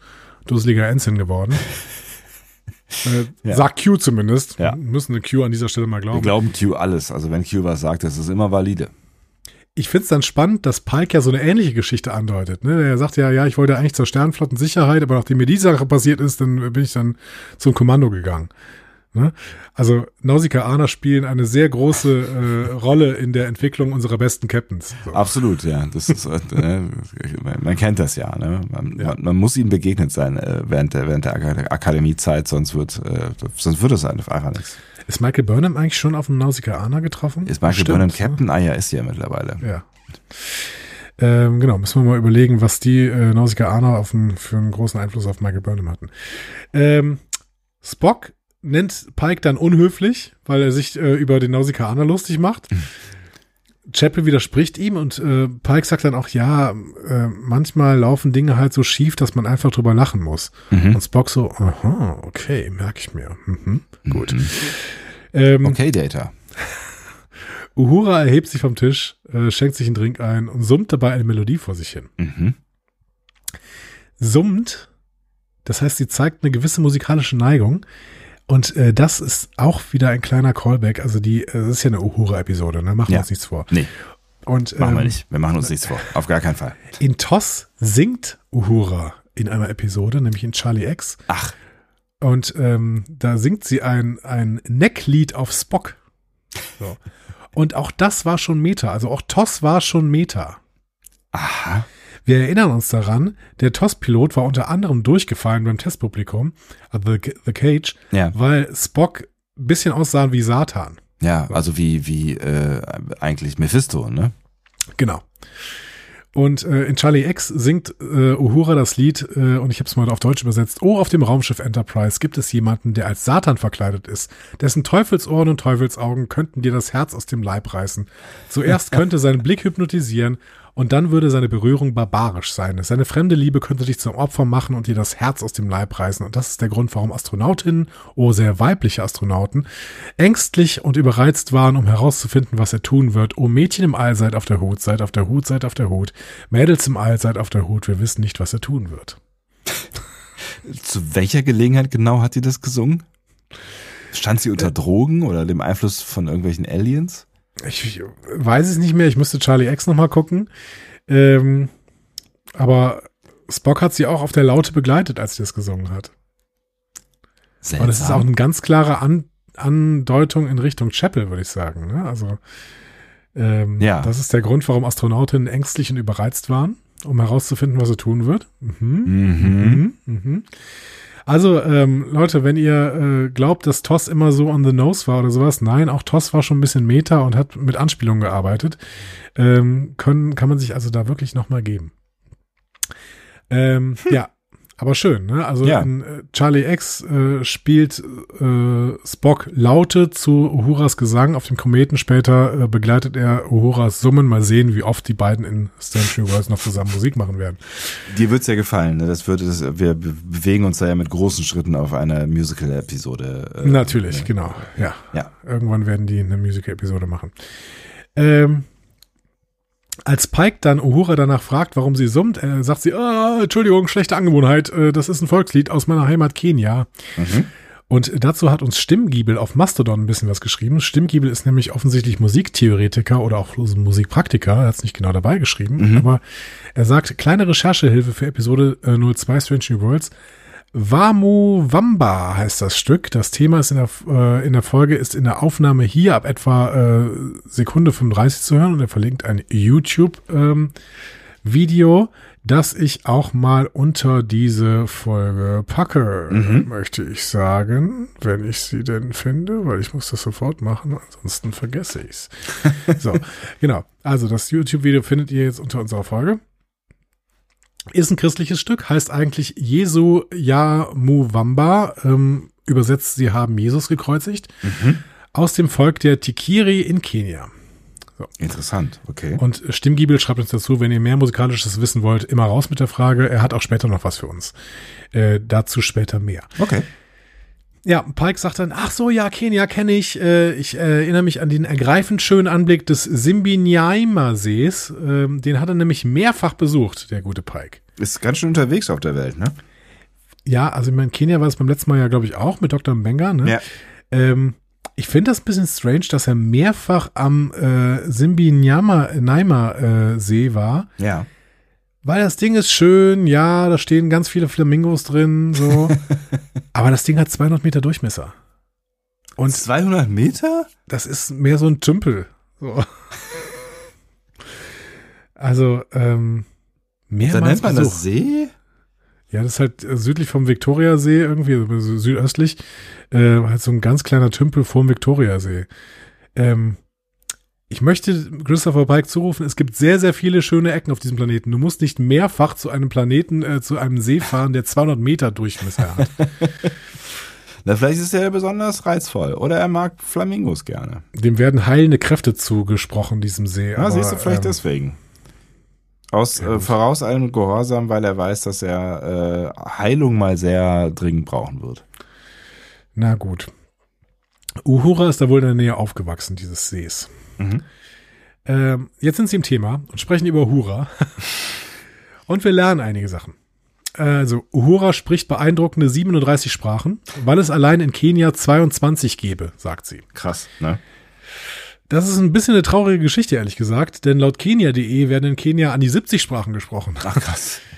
dusseliger Ensign geworden. äh, Ja. Sagt Q zumindest. Ja. Müssen eine Q an dieser Stelle mal Wir glauben. glauben Q alles. Also wenn Q was sagt, das ist immer valide. Ich find's dann spannend, dass Pike ja so eine ähnliche Geschichte andeutet. Ne? Er sagt ja, ja, ich wollte eigentlich zur Sternenflottensicherheit, aber nachdem mir die Sache passiert ist, dann bin ich dann zum Kommando gegangen. Ne? Also Nausicaa Arner spielen eine sehr große äh, Rolle in der Entwicklung unserer besten Captains. So. Absolut, ja. Das ist, äh, man, man kennt das ja. Ne? Man, Ja. man, man muss ihnen begegnet sein äh, während der, während der Ak- Akademiezeit, sonst wird, äh, sonst wird es einfach nichts. Ist Michael Burnham eigentlich schon auf einen Nausicaa Arner getroffen? Ist Michael Stimmt, Burnham ne? Captain? Ah ja, ist ja mittlerweile. Ja. Ähm, genau, müssen wir mal überlegen, was die äh, Nausicaa Arner auf einen, für einen großen Einfluss auf Michael Burnham hatten. Ähm, Spock nennt Pike dann unhöflich, weil er sich äh, über den Nausicaa Arner lustig macht. Chapel widerspricht ihm und äh, Pike sagt dann auch, ja, äh, manchmal laufen Dinge halt so schief, dass man einfach drüber lachen muss. Mhm. Und Spock so, aha, okay, merke ich mir. Mhm, gut. Ähm, Okay, Data. Uhura erhebt sich vom Tisch, äh, schenkt sich einen Drink ein und summt dabei eine Melodie vor sich hin. Mhm. Summt, das heißt, sie zeigt eine gewisse musikalische Neigung. Und äh, das ist auch wieder ein kleiner Callback. Also die, äh, das ist ja eine Uhura-Episode, ne? Machen wir Ja. uns nichts vor. Nee, Und machen wir ähm, nicht. Wir machen uns nichts vor. Auf gar keinen Fall. in TOS singt Uhura in einer Episode, nämlich in Charlie X. Ach, Und ähm, da singt sie ein, ein Necklied auf Spock. So. Und auch das war schon Meta. Also auch TOS war schon Meta. aha. Wir erinnern uns daran, der TOS-Pilot war unter anderem durchgefallen beim Testpublikum, äh, The, The Cage, Ja, weil Spock ein bisschen aussah wie Satan. ja, also wie, wie äh, eigentlich Mephisto, ne? Genau. Und äh, in Charlie X singt äh, Uhura das Lied, äh, und ich habe es mal auf Deutsch übersetzt, Oh, auf dem Raumschiff Enterprise gibt es jemanden, der als Satan verkleidet ist. Dessen Teufelsohren und Teufelsaugen könnten dir das Herz aus dem Leib reißen. Zuerst könnte sein Blick hypnotisieren, und dann würde seine Berührung barbarisch sein. Seine fremde Liebe könnte dich zum Opfer machen und dir das Herz aus dem Leib reißen. Und das ist der Grund, warum Astronautinnen, oh sehr weibliche Astronauten, ängstlich und überreizt waren, um herauszufinden, was er tun wird. Oh Mädchen im All, seid auf der Hut, seid auf der Hut, seid auf der Hut. Mädels im All, seid auf der Hut, wir wissen nicht, was er tun wird. Zu welcher Gelegenheit genau hat sie das gesungen? Stand sie unter Drogen oder dem Einfluss von irgendwelchen Aliens? Ich, weiß es nicht mehr, ich müsste Charlie X nochmal gucken. Ähm, aber Spock hat sie auch auf der Laute begleitet, als sie das gesungen hat. Seltsam. Und es ist auch eine ganz klare An Andeutung in Richtung Chapel, würde ich sagen. Ne? Also ähm, Ja. das ist der Grund, warum Astronautinnen ängstlich und überreizt waren, um herauszufinden, was er tun wird. Mhm. Mhm. Mhm. Also, ähm, Leute, wenn ihr äh, glaubt, dass TOS immer so on the nose war oder sowas, nein, auch TOS war schon ein bisschen Meta und hat mit Anspielungen gearbeitet. Ähm, können, kann man sich also da wirklich nochmal geben. Ähm, Ja, aber schön, ne? Also Ja. in äh, Charlie X äh, spielt äh, Spock Laute zu Uhuras Gesang auf dem Kometen. Später äh, begleitet er Uhuras Summen. Mal sehen, wie oft die beiden in Century Worlds noch zusammen Musik machen werden. Dir wird's ja gefallen. Ne? Das wird, das, wir be- bewegen uns da ja mit großen Schritten auf eine Musical-Episode. äh, Natürlich, äh, genau. Ja. Ja. Irgendwann werden die eine Musical-Episode machen. Ähm, als Pike dann Uhura danach fragt, warum sie summt, äh, sagt sie, ah, Entschuldigung, schlechte Angewohnheit, äh, das ist ein Volkslied aus meiner Heimat Kenia. Mhm. Und dazu hat uns Stimmgiebel auf Mastodon ein bisschen was geschrieben. Stimmgiebel ist nämlich offensichtlich Musiktheoretiker oder auch Musikpraktiker. Er hat es nicht genau dabei geschrieben, Mhm. aber er sagt, kleine Recherchehilfe für Episode äh, 02 Strange New Worlds. Wamu Wamba heißt das Stück. Das Thema ist in der, äh, in der Folge, ist in der Aufnahme hier ab etwa äh, Sekunde 35 zu hören und er verlinkt ein YouTube-Video, das ich auch mal unter diese Folge packe, möchte ich sagen, wenn ich sie denn finde, weil ich muss das sofort machen, ansonsten vergesse ich's. so, genau. Also das YouTube-Video findet ihr jetzt unter unserer Folge. Ist ein christliches Stück, heißt eigentlich Jesu Ya Muwamba, ähm, übersetzt, sie haben Jesus gekreuzigt, aus dem Volk der Tikiri in Kenia. Interessant, okay. Und Stimmgiebel schreibt uns dazu, wenn ihr mehr musikalisches wissen wollt, immer raus mit der Frage. Er hat auch später noch was für uns. Äh, dazu später mehr. Okay. Ja, Pike sagt dann, ach so, ja, Kenia kenne ich. Äh, ich äh, erinnere mich an den ergreifend schönen Anblick des Simbinyaima-Sees. Ähm, den hat er nämlich mehrfach besucht, der gute Pike. Ist ganz schön unterwegs auf der Welt, ne? Ja, also ich meine, Kenia war es beim letzten Mal ja, glaube ich, auch mit Dr. Mbenga. Ne? Ja. Ähm, ich finde das ein bisschen strange, dass er mehrfach am äh, Simbi Nyama, Naima äh, See war. Ja. Weil das Ding ist schön, ja, da stehen ganz viele Flamingos drin, so. Aber das Ding hat 200 Meter Durchmesser. Und 200 Meter? das ist mehr so ein Tümpel. So. Also, ähm, Da mehrmals nennt man Besuch. das See? Ja, das ist halt äh, südlich vom Viktoriasee irgendwie, also so südöstlich, äh, halt so ein ganz kleiner Tümpel vorm Viktoriasee. Ähm, ich möchte Christopher Pike zurufen, es gibt sehr, sehr viele schöne Ecken auf diesem Planeten. Du musst nicht mehrfach zu einem Planeten, äh, zu einem See fahren, der 200 Meter Durchmesser hat. Na, vielleicht ist er besonders reizvoll. Oder er mag Flamingos gerne. Dem werden heilende Kräfte zugesprochen, diesem See. Ja, aber, siehst du, vielleicht ähm, deswegen. Aus Ja, äh, voraus allem Gehorsam, weil er weiß, dass er äh, Heilung mal sehr dringend brauchen wird. Na gut. Uhura ist da wohl in der Nähe aufgewachsen, dieses Sees. Mhm. Ähm, jetzt sind sie im Thema und sprechen über Uhura. und wir lernen einige Sachen. Also, Uhura spricht beeindruckende 37 Sprachen, weil es allein in Kenia 22 gäbe, sagt sie. Krass, ne? Das ist ein bisschen eine traurige Geschichte, ehrlich gesagt, denn laut Kenia.de werden in Kenia an die 70 Sprachen gesprochen. Ach krass.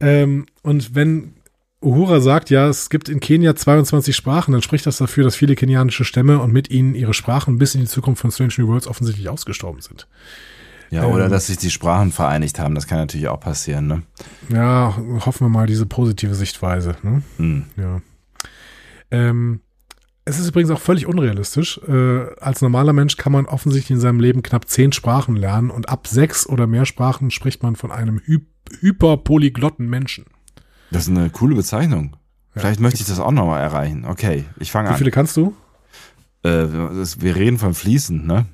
Ähm, und wenn Uhura sagt, ja, es gibt in Kenia 22 Sprachen, dann spricht das dafür, dass viele kenianische Stämme und mit ihnen ihre Sprachen bis in die Zukunft von Strange New Worlds offensichtlich ausgestorben sind. Ja, oder Ähm. dass sich die Sprachen vereinigt haben, das kann natürlich auch passieren, ne? Ja, hoffen wir mal diese positive Sichtweise. Ne? Hm. Ja. Ähm, es ist übrigens auch völlig unrealistisch. Äh, als normaler Mensch kann man offensichtlich in seinem Leben knapp zehn Sprachen lernen und ab sechs oder mehr Sprachen spricht man von einem hy hyperpolyglotten Menschen. Das ist eine coole Bezeichnung. Vielleicht möchte ich das auch nochmal erreichen. Okay, ich fange Wie an. viele kannst du? Äh, das, wir reden von fließend, ne?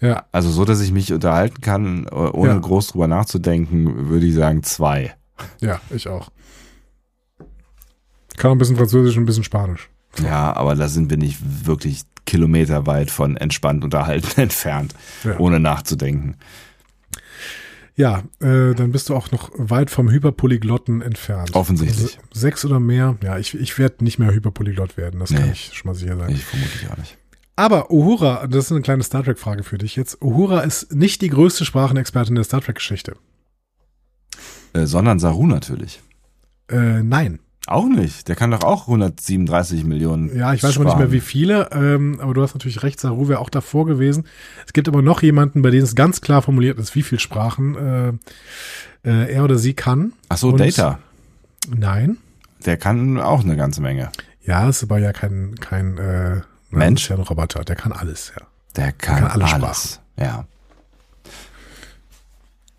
Ja, Also so, dass ich mich unterhalten kann, ohne Ja. groß drüber nachzudenken, würde ich sagen zwei. ja, ich auch. Kann auch ein bisschen Französisch und ein bisschen Spanisch. Ja, aber da sind wir nicht wirklich kilometerweit von entspannt unterhalten entfernt, Ja. ohne nachzudenken. Ja, äh, dann bist du auch noch weit vom Hyperpolyglotten entfernt. Offensichtlich. Also sechs oder mehr. Ja, ich, ich werde nicht mehr Hyperpolyglott werden, das kann Nee. ich schon mal sicher sagen. Ich vermutlich auch nicht. Aber Uhura, das ist eine kleine Star Trek-Frage für dich jetzt. Uhura ist nicht die größte Sprachenexpertin der Star Trek-Geschichte. Äh, sondern Saru natürlich. Äh, nein. Auch nicht. Der kann doch auch 137 Millionen. Ja, ich weiß aber nicht mehr, Sprachen. wie viele, ähm, aber du hast natürlich recht, Saru wäre auch davor gewesen. Es gibt aber noch jemanden, bei dem es ganz klar formuliert ist, wie viele Sprachen äh, äh, er oder sie kann. Ach so, Und- Data. Nein. Der kann auch eine ganze Menge. Ja, ist aber ja kein, kein äh, Mensch? ja ein Roboter, der kann alles, ja. Der kann, kann alle alles. Ja.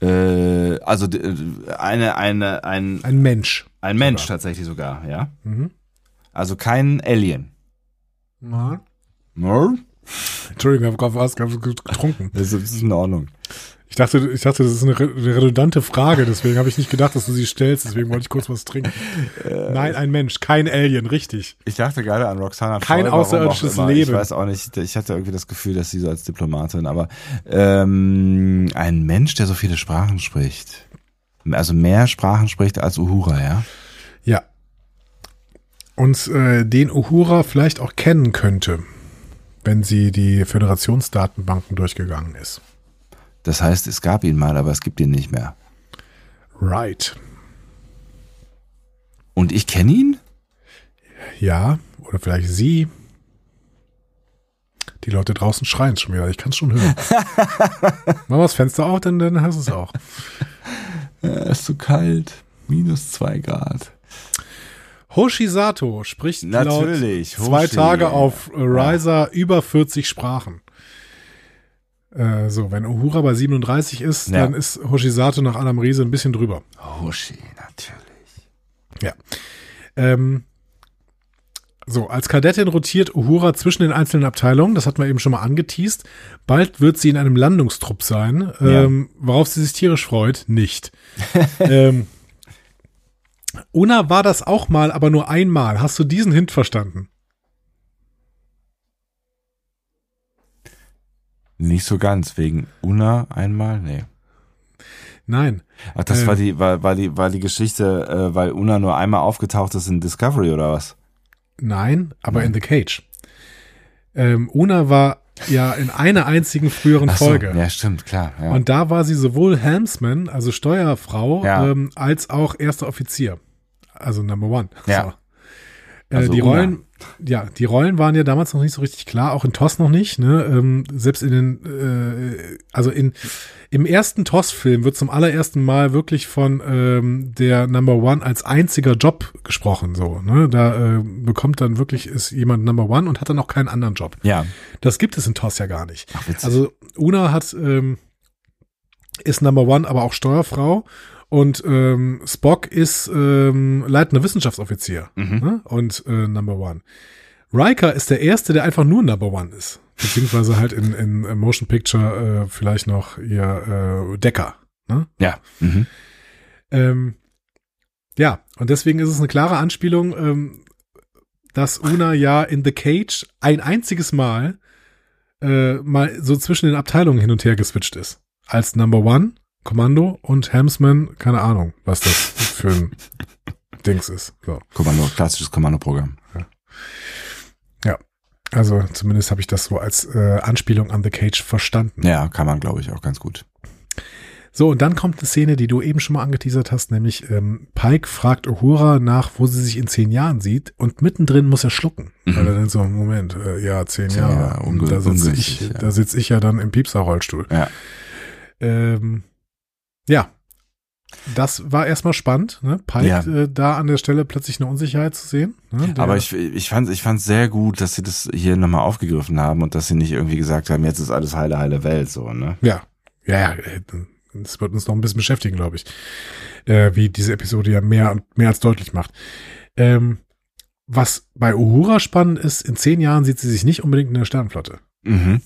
Äh, also äh, eine, eine, ein, Ein Mensch. Ein Mensch tatsächlich sogar, ja. Mhm. Also kein Alien. Ja. No? Entschuldigung, ich habe gerade was getrunken. Das ist in Ordnung. Ich dachte, ich dachte, das ist eine re- eine redundante Frage, deswegen habe ich nicht gedacht, dass du sie stellst, deswegen wollte ich kurz was trinken. Äh, Nein, ein Mensch, kein Alien, richtig. Ich dachte gerade an Roxana Kein Troy, außerirdisches. Leben. Ich weiß auch nicht, ich hatte irgendwie das Gefühl, dass sie so als Diplomatin, aber ähm, ein Mensch, der so viele Sprachen spricht. Also mehr Sprachen spricht als Uhura, ja? Ja. Und äh, den Uhura vielleicht auch kennen könnte, wenn sie die Föderationsdatenbanken durchgegangen ist. Das heißt, es gab ihn mal, aber es gibt ihn nicht mehr. Right. Und ich kenne ihn? Ja, oder vielleicht sie. Die Leute draußen schreien schon wieder, ich kann es schon hören. Mach mal das Fenster auf, dann, dann hast du es auch. Es ist zu kalt. Minus zwei Grad. Hoshisato spricht Natürlich, laut zwei Hoshi. Tage auf Ryza über 40 Sprachen. Äh, so, wenn Uhura bei 37 ist, Ja. dann ist Hoshisato nach Adam Riese ein bisschen drüber. Hoshi, natürlich. Ja. Ähm, so, als Kadettin rotiert Uhura zwischen den einzelnen Abteilungen, das hatten wir eben schon mal angeteased. Bald wird sie in einem Landungstrupp sein, ähm, worauf sie sich tierisch freut, nicht. ähm, Una war das auch mal, aber nur einmal. Hast du diesen Hint verstanden? Nicht so ganz, wegen Una einmal? Nee. Nein. Ach, das Ähm. war die, war, war die, war die Geschichte, äh, weil Una nur einmal aufgetaucht ist in Discovery oder was? Nein, aber Nein. in The Cage. Ähm, Una war ja in einer einzigen früheren so, Folge. Ja, stimmt, klar. Ja. Und da war sie sowohl Helmsman, also Steuerfrau, Ja. ähm, als auch erster Offizier. Also Number One. Ja. So. Äh, Also die Una. Rollen, ja, die Rollen waren ja damals noch nicht so richtig klar, auch in TOS noch nicht. Ne? Ähm, selbst in den, äh, also in im ersten TOS-Film wird zum allerersten Mal wirklich von ähm, der Number One als einziger Job gesprochen. So, ne? Da äh, bekommt dann wirklich ist jemand Number One und hat dann auch keinen anderen Job. ja. Das gibt es in TOS ja gar nicht. Ach. Also Una hat ähm, ist Number One, aber auch Steuerfrau und ähm, Spock ist ähm, leitender Wissenschaftsoffizier Mhm. ne? und äh, Number One. Riker ist der erste, der einfach nur Number One ist, beziehungsweise halt in, in äh, Motion Picture äh, vielleicht noch ihr äh, Decker. Ne? ja. Mhm. Ähm, ja, und deswegen ist es eine klare Anspielung, ähm, dass Una ja in The Cage ein einziges Mal äh, mal so zwischen den Abteilungen hin und her geswitcht ist. Als Number One, Kommando und Helmsman, keine Ahnung, was das für ein Dings ist. So. Kommando, klassisches Kommandoprogramm. Also zumindest habe ich das so als äh, Anspielung an The Cage verstanden. Ja, kann man, glaube ich, auch ganz gut. So, und dann kommt eine Szene, die du eben schon mal angeteasert hast, nämlich ähm, Pike fragt Uhura nach, wo sie sich in zehn Jahren sieht und mittendrin muss er schlucken. Mhm. Weil er dann so, Moment, äh, ja, zehn Zehn Jahre. Jahre, da sitze ich, ja. da sitz ich ja dann im Piepser-Rollstuhl. Ja. Ähm, ja, das war erstmal spannend, ne? Pike Ja. äh, da an der Stelle plötzlich eine Unsicherheit zu sehen. Ne? Aber ich, ich fand ich fand sehr gut, dass sie das hier nochmal aufgegriffen haben und dass sie nicht irgendwie gesagt haben, jetzt ist alles heile, heile Welt, so, ne? Ja, ja, ja, äh, das wird uns noch ein bisschen beschäftigen, glaube ich. Äh, wie diese Episode ja mehr und mehr als deutlich macht. Ähm, was bei Uhura spannend ist, in zehn Jahren sieht sie sich nicht unbedingt in der Sternenflotte. Mhm.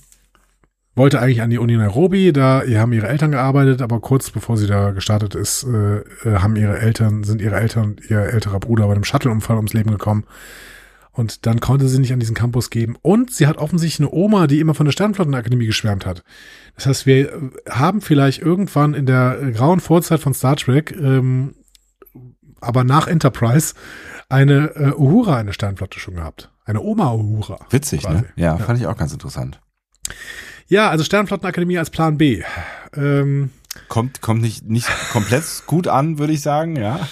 Wollte eigentlich an die Uni Nairobi, da haben ihre Eltern gearbeitet, aber kurz bevor sie da gestartet ist, äh, äh, haben ihre Eltern, sind ihre Eltern und ihr älterer Bruder bei einem Shuttle-Unfall ums Leben gekommen. Und dann konnte sie nicht an diesen Campus geben. Und sie hat offensichtlich eine Oma, die immer von der Sternflottenakademie geschwärmt hat. Das heißt, wir äh, haben vielleicht irgendwann in der grauen Vorzeit von Star Trek, ähm, aber nach Enterprise, eine äh, Uhura in der Sternflotte schon gehabt. Eine Oma Uhura. Witzig, quasi. ne? Ja, fand ich auch ganz interessant. Ja, also Sternflottenakademie als Plan B. Ähm, Kommt, kommt nicht, nicht komplett gut an, würde ich sagen, ja.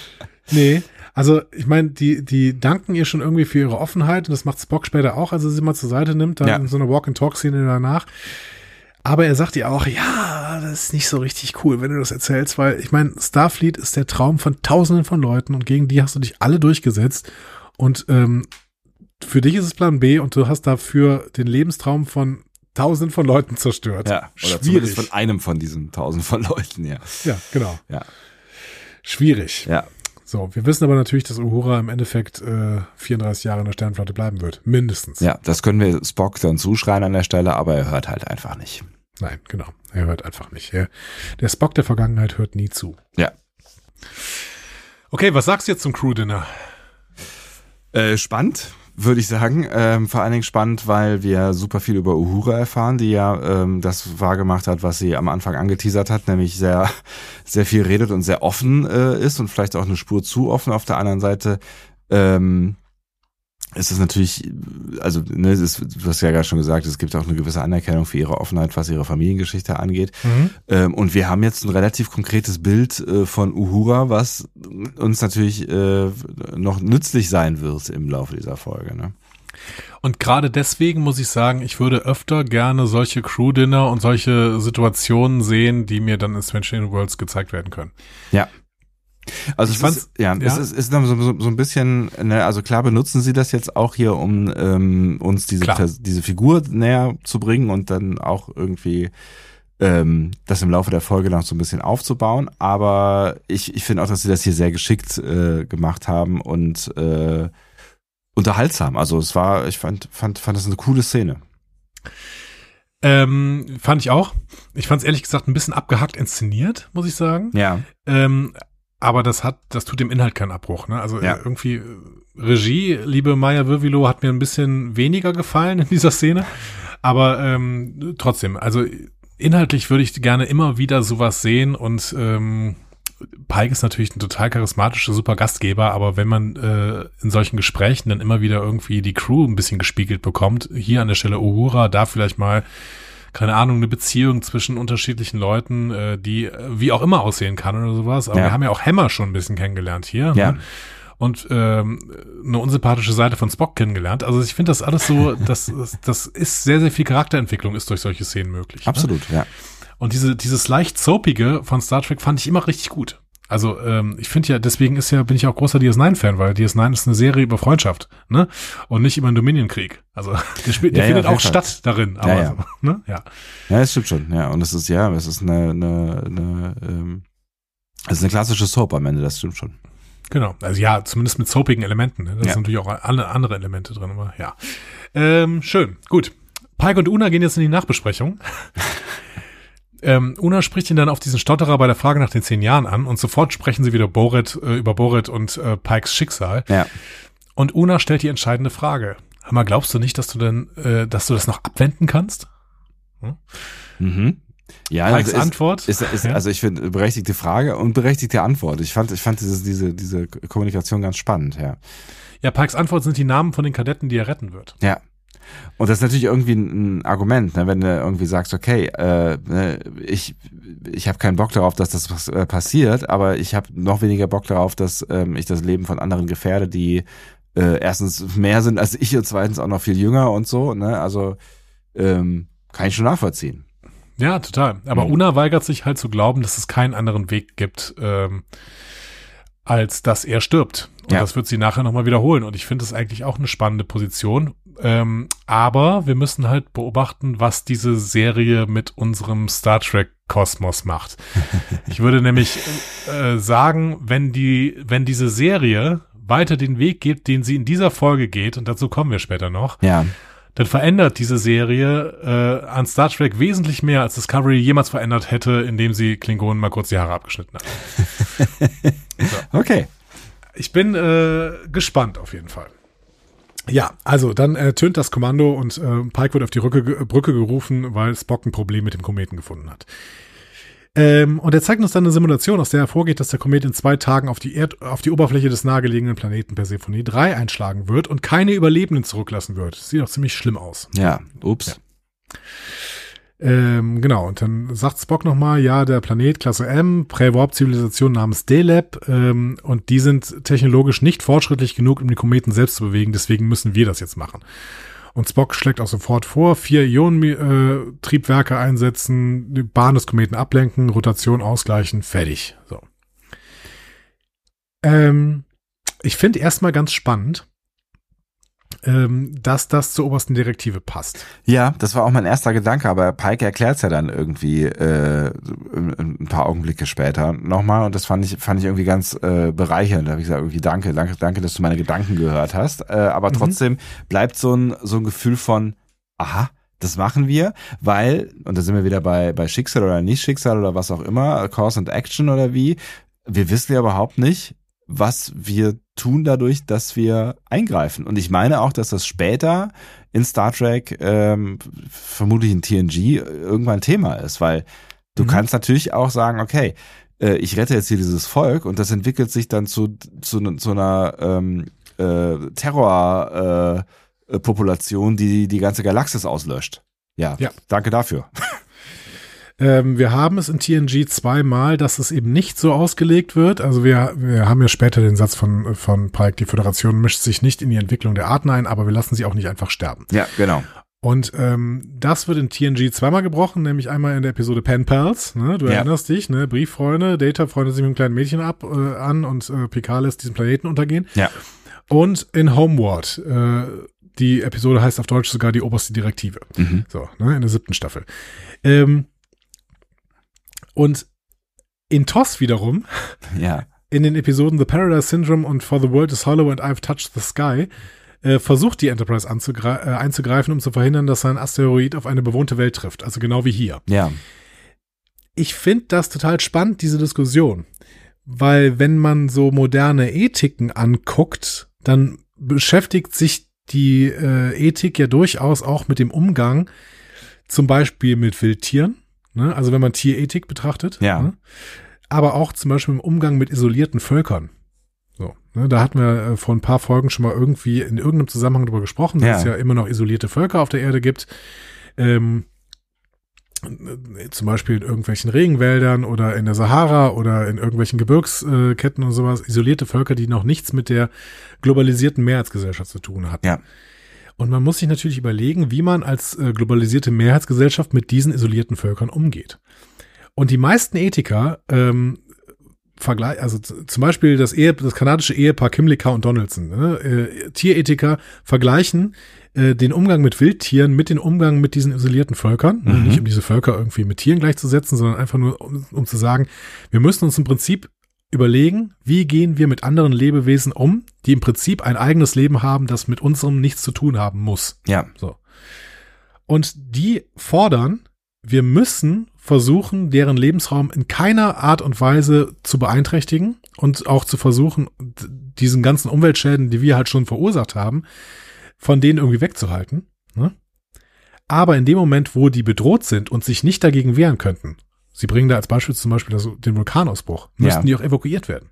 nee, also ich meine, die, die danken ihr schon irgendwie für ihre Offenheit und das macht Spock später auch, als er sie mal zur Seite nimmt, dann Ja. in so einer Walk-and-Talk-Szene danach. Aber er sagt ihr auch, ja, das ist nicht so richtig cool, wenn du das erzählst, weil ich meine, Starfleet ist der Traum von Tausenden von Leuten und gegen die hast du dich alle durchgesetzt und ähm, für dich ist es Plan B und du hast dafür den Lebenstraum von Tausenden von Leuten zerstört. Ja, oder Schwierig. zumindest von einem von diesen tausend von Leuten, ja. Ja, genau. Ja. Schwierig. Ja. So, wir wissen aber natürlich, dass Uhura im Endeffekt äh, 34 Jahre in der Sternflotte bleiben wird. Mindestens. Ja, das können wir Spock dann zuschreien an der Stelle, aber er hört halt einfach nicht. Nein, genau. Er hört einfach nicht. Er, der Spock der Vergangenheit hört nie zu. Ja. Okay, was sagst du jetzt zum Crew-Dinner? Äh, spannend, würde ich sagen. Ähm, vor allen Dingen spannend, weil wir super viel über Uhura erfahren, die ja ähm, das wahrgemacht hat, was sie am Anfang angeteasert hat, nämlich sehr, sehr viel redet und sehr offen äh, ist und vielleicht auch eine Spur zu offen. Auf der anderen Seite ähm, ist es natürlich, also ne, es ist, du hast ja gerade schon gesagt, es gibt auch eine gewisse Anerkennung für ihre Offenheit, was ihre Familiengeschichte angeht. Ähm, und wir haben jetzt ein relativ konkretes Bild äh, von Uhura, was uns natürlich äh, noch nützlich sein wird im Laufe dieser Folge. Ne? Und gerade deswegen muss ich sagen, ich würde öfter gerne solche Crew-Dinner und solche Situationen sehen, die mir dann in Strange New Worlds gezeigt werden können. Ja. Also Ich es fand's- ist, ja, es ja. ist, ist so, so, so ein bisschen, ne, also klar benutzen sie das jetzt auch hier, um ähm, uns diese, diese Figur näher zu bringen und dann auch irgendwie ähm, das im Laufe der Folge noch so ein bisschen aufzubauen. Aber ich, ich finde auch, dass sie das hier sehr geschickt äh, gemacht haben und äh, unterhaltsam. Also es war, ich fand, fand, fand das eine coole Szene. Ähm, fand ich auch. Ich fand es ehrlich gesagt ein bisschen abgehackt inszeniert, muss ich sagen. Ja. Ähm, aber das hat, das tut dem Inhalt keinen Abbruch. Ne? Also Ja. irgendwie äh, Regie, liebe Maya Würvilo, hat mir ein bisschen weniger gefallen in dieser Szene. Aber ähm, trotzdem, also inhaltlich würde ich gerne immer wieder sowas sehen und ähm, Pike ist natürlich ein total charismatischer, super Gastgeber, aber wenn man äh, in solchen Gesprächen dann immer wieder irgendwie die Crew ein bisschen gespiegelt bekommt, hier an der Stelle Uhura, da vielleicht mal keine Ahnung, eine Beziehung zwischen unterschiedlichen Leuten, äh, die äh, wie auch immer aussehen kann oder sowas. Aber Ja. wir haben ja auch Hammer schon ein bisschen kennengelernt hier. Ja. Ne? Und ähm, eine unsympathische Seite von Spock kennengelernt. Also ich finde das alles so, das, das, das ist sehr, sehr viel Charakterentwicklung ist durch solche Szenen möglich. Ne? Absolut, ja. Und diese, dieses leicht soapige von Star Trek fand ich immer richtig gut. Also ähm, ich finde ja, deswegen ist ja, bin ich auch großer DS9-Fan, weil DS9 ist eine Serie über Freundschaft, ne? Und nicht über einen Dominion-Krieg. Also der, spielt, der Ja, ja, findet auf auch statt darin, aber Ja, ja. Ne? ja. Ja, das stimmt schon, ja. Und es ist, ja, es ist eine, eine, eine ähm, es ist eine klassische Soap am Ende, das stimmt schon. Genau. Also ja, zumindest mit soapigen Elementen. Ne? Da Ja. sind natürlich auch alle andere Elemente drin, aber ja. Ähm, schön, gut. Pike und Una gehen jetzt in die Nachbesprechung. ähm, Una spricht ihn dann auf diesen Stotterer bei der Frage nach den zehn Jahren an und sofort sprechen sie wieder Boret, äh, über Boret und äh, Pikes Schicksal. Ja. Und Una stellt die entscheidende Frage. Mal, glaubst du nicht, dass du denn, äh, dass du das noch abwenden kannst? Mhm. Ja, Pikes das ist, Antwort. Ist, ist, Ja. Also ich finde berechtigte Frage und berechtigte Antwort. Ich fand, ich fand diese, diese, diese Kommunikation ganz spannend, ja. ja, Pikes Antwort sind die Namen von den Kadetten, die er retten wird. Ja. Und das ist natürlich irgendwie ein, ein Argument, ne, wenn du irgendwie sagst, okay, äh, ne, ich, ich habe keinen Bock darauf, dass das äh, passiert, aber ich habe noch weniger Bock darauf, dass ähm, ich das Leben von anderen gefährde, die äh, erstens mehr sind als ich und zweitens auch noch viel jünger und so. Ne? Also ähm, kann ich schon nachvollziehen. Ja, total. Aber Mhm. Una weigert sich halt zu glauben, dass es keinen anderen Weg gibt, ähm, als dass er stirbt. Und Ja. das wird sie nachher nochmal wiederholen. Und ich finde das eigentlich auch eine spannende Position. Ähm, aber wir müssen halt beobachten, was diese Serie mit unserem Star Trek Kosmos macht. Ich würde nämlich äh, sagen, wenn die, wenn diese Serie weiter den Weg geht, den sie in dieser Folge geht, und dazu kommen wir später noch, Ja, dann verändert diese Serie äh, an Star Trek wesentlich mehr, als Discovery jemals verändert hätte, indem sie Klingonen mal kurz die Haare abgeschnitten hat. okay. Ich bin äh, gespannt auf jeden Fall. Ja, also dann äh, tönt das Kommando und äh, Pike wird auf die Rücke, Brücke gerufen, weil Spock ein Problem mit dem Kometen gefunden hat. Ähm, und er zeigt uns dann eine Simulation, aus der hervorgeht, dass der Komet in zwei Tagen auf die, Erd auf die Oberfläche des nahegelegenen Planeten Persephone 3 einschlagen wird und keine Überlebenden zurücklassen wird. Sieht auch ziemlich schlimm aus. Ja, ups. Ähm, genau, und dann sagt Spock nochmal, ja, der Planet Klasse M, Prä-Warp-Zivilisation namens D-Lab, ähm, und die sind technologisch nicht fortschrittlich genug, um die Kometen selbst zu bewegen, deswegen müssen wir das jetzt machen. Und Spock schlägt auch sofort vor, vier Ionentriebwerke einsetzen, die Bahn des Kometen ablenken, Rotation ausgleichen, fertig. So. Ähm, ich finde erstmal ganz spannend, ähm, dass das zur obersten Direktive passt. Ja, das war auch mein erster Gedanke, aber Pike erklärt ja dann irgendwie äh, ein paar Augenblicke später nochmal und das fand ich fand ich irgendwie ganz äh, bereichernd. Da habe ich gesagt, irgendwie danke, danke, danke, dass du meine Gedanken gehört hast. Äh, aber Mhm. trotzdem bleibt so ein so ein Gefühl von, aha, das machen wir, weil und da sind wir wieder bei bei Schicksal oder nicht Schicksal oder was auch immer, Cause and Action oder wie. Wir wissen ja überhaupt nicht, was wir tun dadurch, dass wir eingreifen. Und ich meine auch, dass das später in Star Trek ähm, vermutlich in TNG irgendwann Thema ist, weil du Mhm. kannst natürlich auch sagen, okay, äh, ich rette jetzt hier dieses Volk und das entwickelt sich dann zu, zu, zu einer ähm, äh, Terror äh, Population, die die ganze Galaxis auslöscht. Ja, Ja. danke dafür. Ähm, wir haben es in TNG zweimal, dass es eben nicht so ausgelegt wird. Also wir, wir haben ja später den Satz von, von Pike, die Föderation mischt sich nicht in die Entwicklung der Arten ein, aber wir lassen sie auch nicht einfach sterben. Ja, genau. Und ähm, das wird in TNG zweimal gebrochen, nämlich einmal in der Episode Pen Pals, ne? du Ja. erinnerst dich, ne? Brieffreunde, Data freundet sich mit einem kleinen Mädchen ab äh, an und äh, Picard lässt diesen Planeten untergehen. Ja. Und in Homeward, äh, die Episode heißt auf Deutsch sogar die oberste Direktive. Mhm. So, ne, in der siebten Staffel. Ähm, und in TOS wiederum, Ja. in den Episoden The Paradise Syndrome und For the World is Hollow and I've Touched the Sky, äh, versucht die Enterprise äh, einzugreifen, um zu verhindern, dass ein Asteroid auf eine bewohnte Welt trifft. Also genau wie hier. Ja. Ich finde das total spannend, diese Diskussion. Weil wenn man so moderne Ethiken anguckt, dann beschäftigt sich die äh, Ethik ja durchaus auch mit dem Umgang zum Beispiel mit Wildtieren, ne? also wenn man Tierethik betrachtet, Ja. ne? aber auch zum Beispiel im Umgang mit isolierten Völkern. So, ne? Da hatten wir äh, vor ein paar Folgen schon mal irgendwie in irgendeinem Zusammenhang drüber gesprochen, dass Ja. es ja immer noch isolierte Völker auf der Erde gibt. Ähm, äh, zum Beispiel in irgendwelchen Regenwäldern oder in der Sahara oder in irgendwelchen Gebirgsketten und sowas, isolierte Völker, die noch nichts mit der globalisierten Mehrheitsgesellschaft zu tun hatten. Ja. Und man muss sich natürlich überlegen, wie man als äh, globalisierte Mehrheitsgesellschaft mit diesen isolierten Völkern umgeht. Und die meisten Ethiker ähm, vergleich, also zum Beispiel das, Ehe, das kanadische Ehepaar Kimlicka und Donaldson, ne? äh, Tierethiker vergleichen äh, den Umgang mit Wildtieren mit dem Umgang mit diesen isolierten Völkern. Mhm. Nicht um diese Völker irgendwie mit Tieren gleichzusetzen, sondern einfach nur, um, um zu sagen, wir müssen uns im Prinzip überlegen, wie gehen wir mit anderen Lebewesen um, die im Prinzip ein eigenes Leben haben, das mit unserem nichts zu tun haben muss. Ja. So. Und die fordern, wir müssen versuchen, deren Lebensraum in keiner Art und Weise zu beeinträchtigen und auch zu versuchen, diesen ganzen Umweltschäden, die wir halt schon verursacht haben, von denen irgendwie wegzuhalten. Ne? Aber in dem Moment, wo die bedroht sind und sich nicht dagegen wehren könnten, sie bringen da als Beispiel zum Beispiel das, den Vulkanausbruch, müssten Ja. die auch evakuiert werden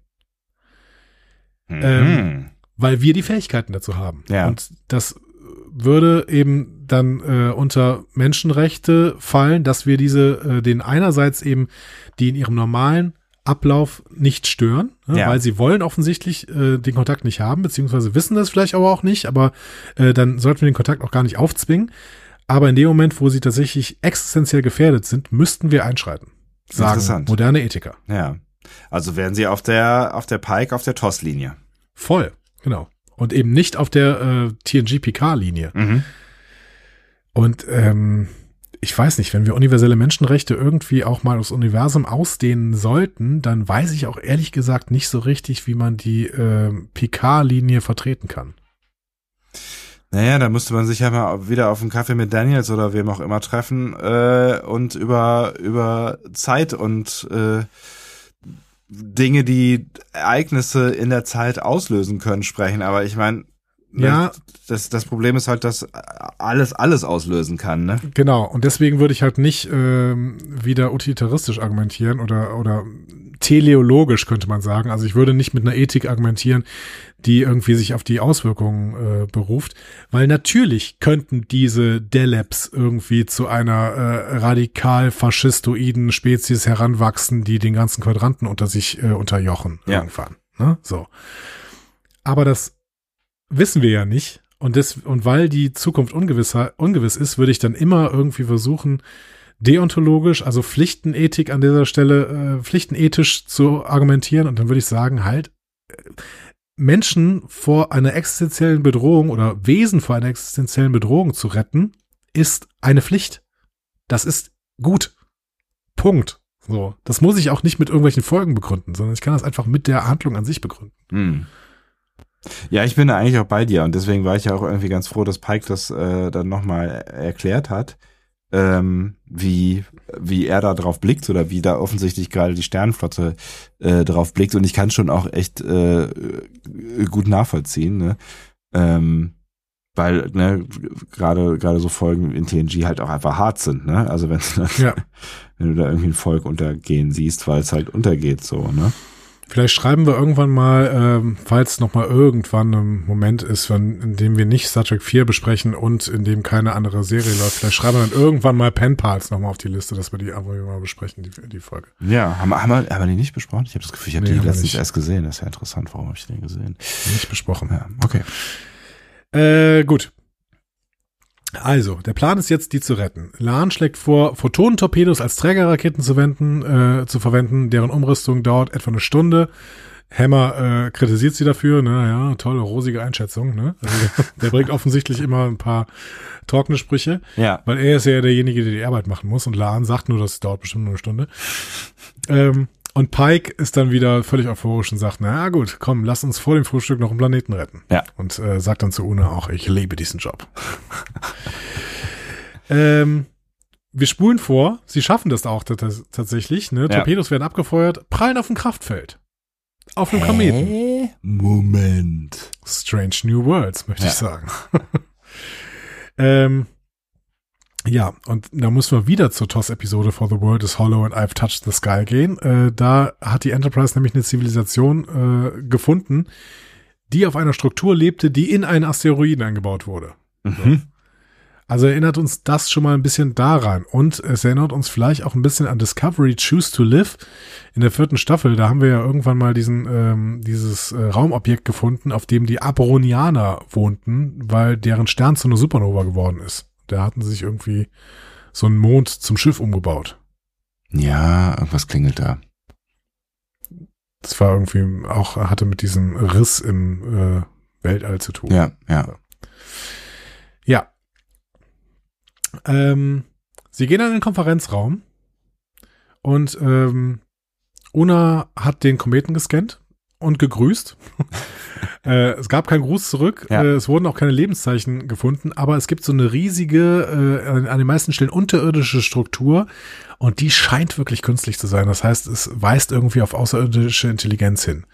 Mhm. Ähm, weil wir die Fähigkeiten dazu haben. Ja. Und das würde eben dann äh, unter Menschenrechte fallen, dass wir diese, äh, den einerseits eben, die in ihrem normalen Ablauf nicht stören, ne, Ja. weil sie wollen offensichtlich äh, den Kontakt nicht haben, beziehungsweise wissen das vielleicht aber auch nicht, aber äh, dann sollten wir den Kontakt auch gar nicht aufzwingen. Aber in dem Moment, wo sie tatsächlich existenziell gefährdet sind, müssten wir einschreiten. Sagen Interessant. moderne Ethiker. ja. Also wären sie auf der, auf der Pike, auf der TOS-Linie. Voll, genau. Und eben nicht auf der äh, TNG-PK-Linie. Mhm. Und ähm, ich weiß nicht, wenn wir universelle Menschenrechte irgendwie auch mal aufs Universum ausdehnen sollten, dann weiß ich auch ehrlich gesagt nicht so richtig, wie man die äh, PK-Linie vertreten kann. Naja, da müsste man sich ja mal wieder auf einen Kaffee mit Daniels oder wem auch immer treffen äh, und über, über Zeit und äh, Dinge, die Ereignisse in der Zeit auslösen können, sprechen. Aber ich meine, Ja. das, das Problem ist halt, dass alles alles auslösen kann, ne? Genau, und deswegen würde ich halt nicht ähm, wieder utilitaristisch argumentieren oder, oder teleologisch könnte man sagen. Also ich würde nicht mit einer Ethik argumentieren, die irgendwie sich auf die Auswirkungen äh, beruft, weil natürlich könnten diese Delebs irgendwie zu einer äh, radikal faschistoiden Spezies heranwachsen, die den ganzen Quadranten unter sich äh, unterjochen Ja. irgendwann. Ne? So. Aber das wissen wir ja nicht. Und, das, und weil die Zukunft ungewiss, ungewiss ist, würde ich dann immer irgendwie versuchen, deontologisch, also Pflichtenethik an dieser Stelle, äh, pflichtenethisch zu argumentieren. Und dann würde ich sagen, halt, äh, Menschen vor einer existenziellen Bedrohung oder Wesen vor einer existenziellen Bedrohung zu retten, ist eine Pflicht. Das ist gut. Punkt. So. Das muss ich auch nicht mit irgendwelchen Folgen begründen, sondern ich kann das einfach mit der Handlung an sich begründen. Hm. Ja, ich bin da eigentlich auch bei dir und deswegen war ich ja auch irgendwie ganz froh, dass Pike das äh, dann nochmal erklärt hat, ähm, wie, wie er da drauf blickt oder wie da offensichtlich gerade die Sternenflotte äh, drauf blickt und ich kann schon auch echt äh, gut nachvollziehen, ne? Ähm, weil ne gerade gerade so Folgen in TNG halt auch einfach hart sind, ne? Also wenn, Ja. wenn du da irgendwie ein Volk untergehen siehst, weil es halt untergeht so, ne? Vielleicht schreiben wir irgendwann mal, ähm, falls noch mal irgendwann ein Moment ist, wenn, in dem wir nicht Star Trek 4 besprechen und in dem keine andere Serie läuft, vielleicht schreiben wir dann irgendwann mal Pen Pals noch mal auf die Liste, dass wir die einfach mal besprechen, die, die Folge. Ja, haben, wir- haben, wir, haben wir die nicht besprochen? Ich habe das Gefühl, ich habe Nee, die letztens nicht. erst gesehen. Das ist ja interessant. Warum habe ich den gesehen? Nicht besprochen. Ja, okay. Äh, gut. Also, der Plan ist jetzt, die zu retten. Lahn schlägt vor, Photonentorpedos als Trägerraketen zu, wenden, äh, zu verwenden. Deren Umrüstung dauert etwa eine Stunde. Hammer äh, kritisiert sie dafür. Ne? Ja, tolle, rosige Einschätzung. Ne? Also, der, der bringt offensichtlich immer ein paar trockene Sprüche, Ja. weil er ist ja derjenige, der die Arbeit machen muss. Und Lahn sagt nur, das dauert bestimmt nur eine Stunde. Ähm, und Pike ist dann wieder völlig euphorisch und sagt, na ja, gut, komm, lass uns vor dem Frühstück noch einen Planeten retten. Ja. Und äh, sagt dann zu Una auch, ich liebe diesen Job. ähm, wir spulen vor, sie schaffen das auch tats- tatsächlich. Ne? Ja. Torpedos werden abgefeuert, prallen auf ein Kraftfeld. Auf einem Kometen. Hä? Moment. Strange New Worlds, möchte Ja. ich sagen. ähm, Ja, und da müssen wir wieder zur TOS-Episode For the World is Hollow and I've Touched the Sky gehen. Äh, da hat die Enterprise nämlich eine Zivilisation äh, gefunden, die auf einer Struktur lebte, die in einen Asteroiden eingebaut wurde. Mhm. Also erinnert uns das schon mal ein bisschen daran. Und es erinnert uns vielleicht auch ein bisschen an Discovery Choose to Live in der vierten Staffel. Da haben wir ja irgendwann mal diesen, ähm, dieses äh, Raumobjekt gefunden, auf dem die Aberonianer wohnten, weil deren Stern zu einer Supernova geworden ist. Da hatten sie sich irgendwie so einen Mond zum Schiff umgebaut. Ja, irgendwas klingelt da. Das war irgendwie auch, hatte mit diesem Riss im äh, Weltall zu tun. Ja, ja. Ja. Ähm, sie gehen an den Konferenzraum und ähm, Una hat den Kometen gescannt und gegrüßt. äh, es gab keinen Gruß zurück. Ja. Äh, es wurden auch keine Lebenszeichen gefunden, aber es gibt so eine riesige, äh, an, den meisten Stellen unterirdische Struktur und die scheint wirklich künstlich zu sein. Das heißt, es weist irgendwie auf außerirdische Intelligenz hin.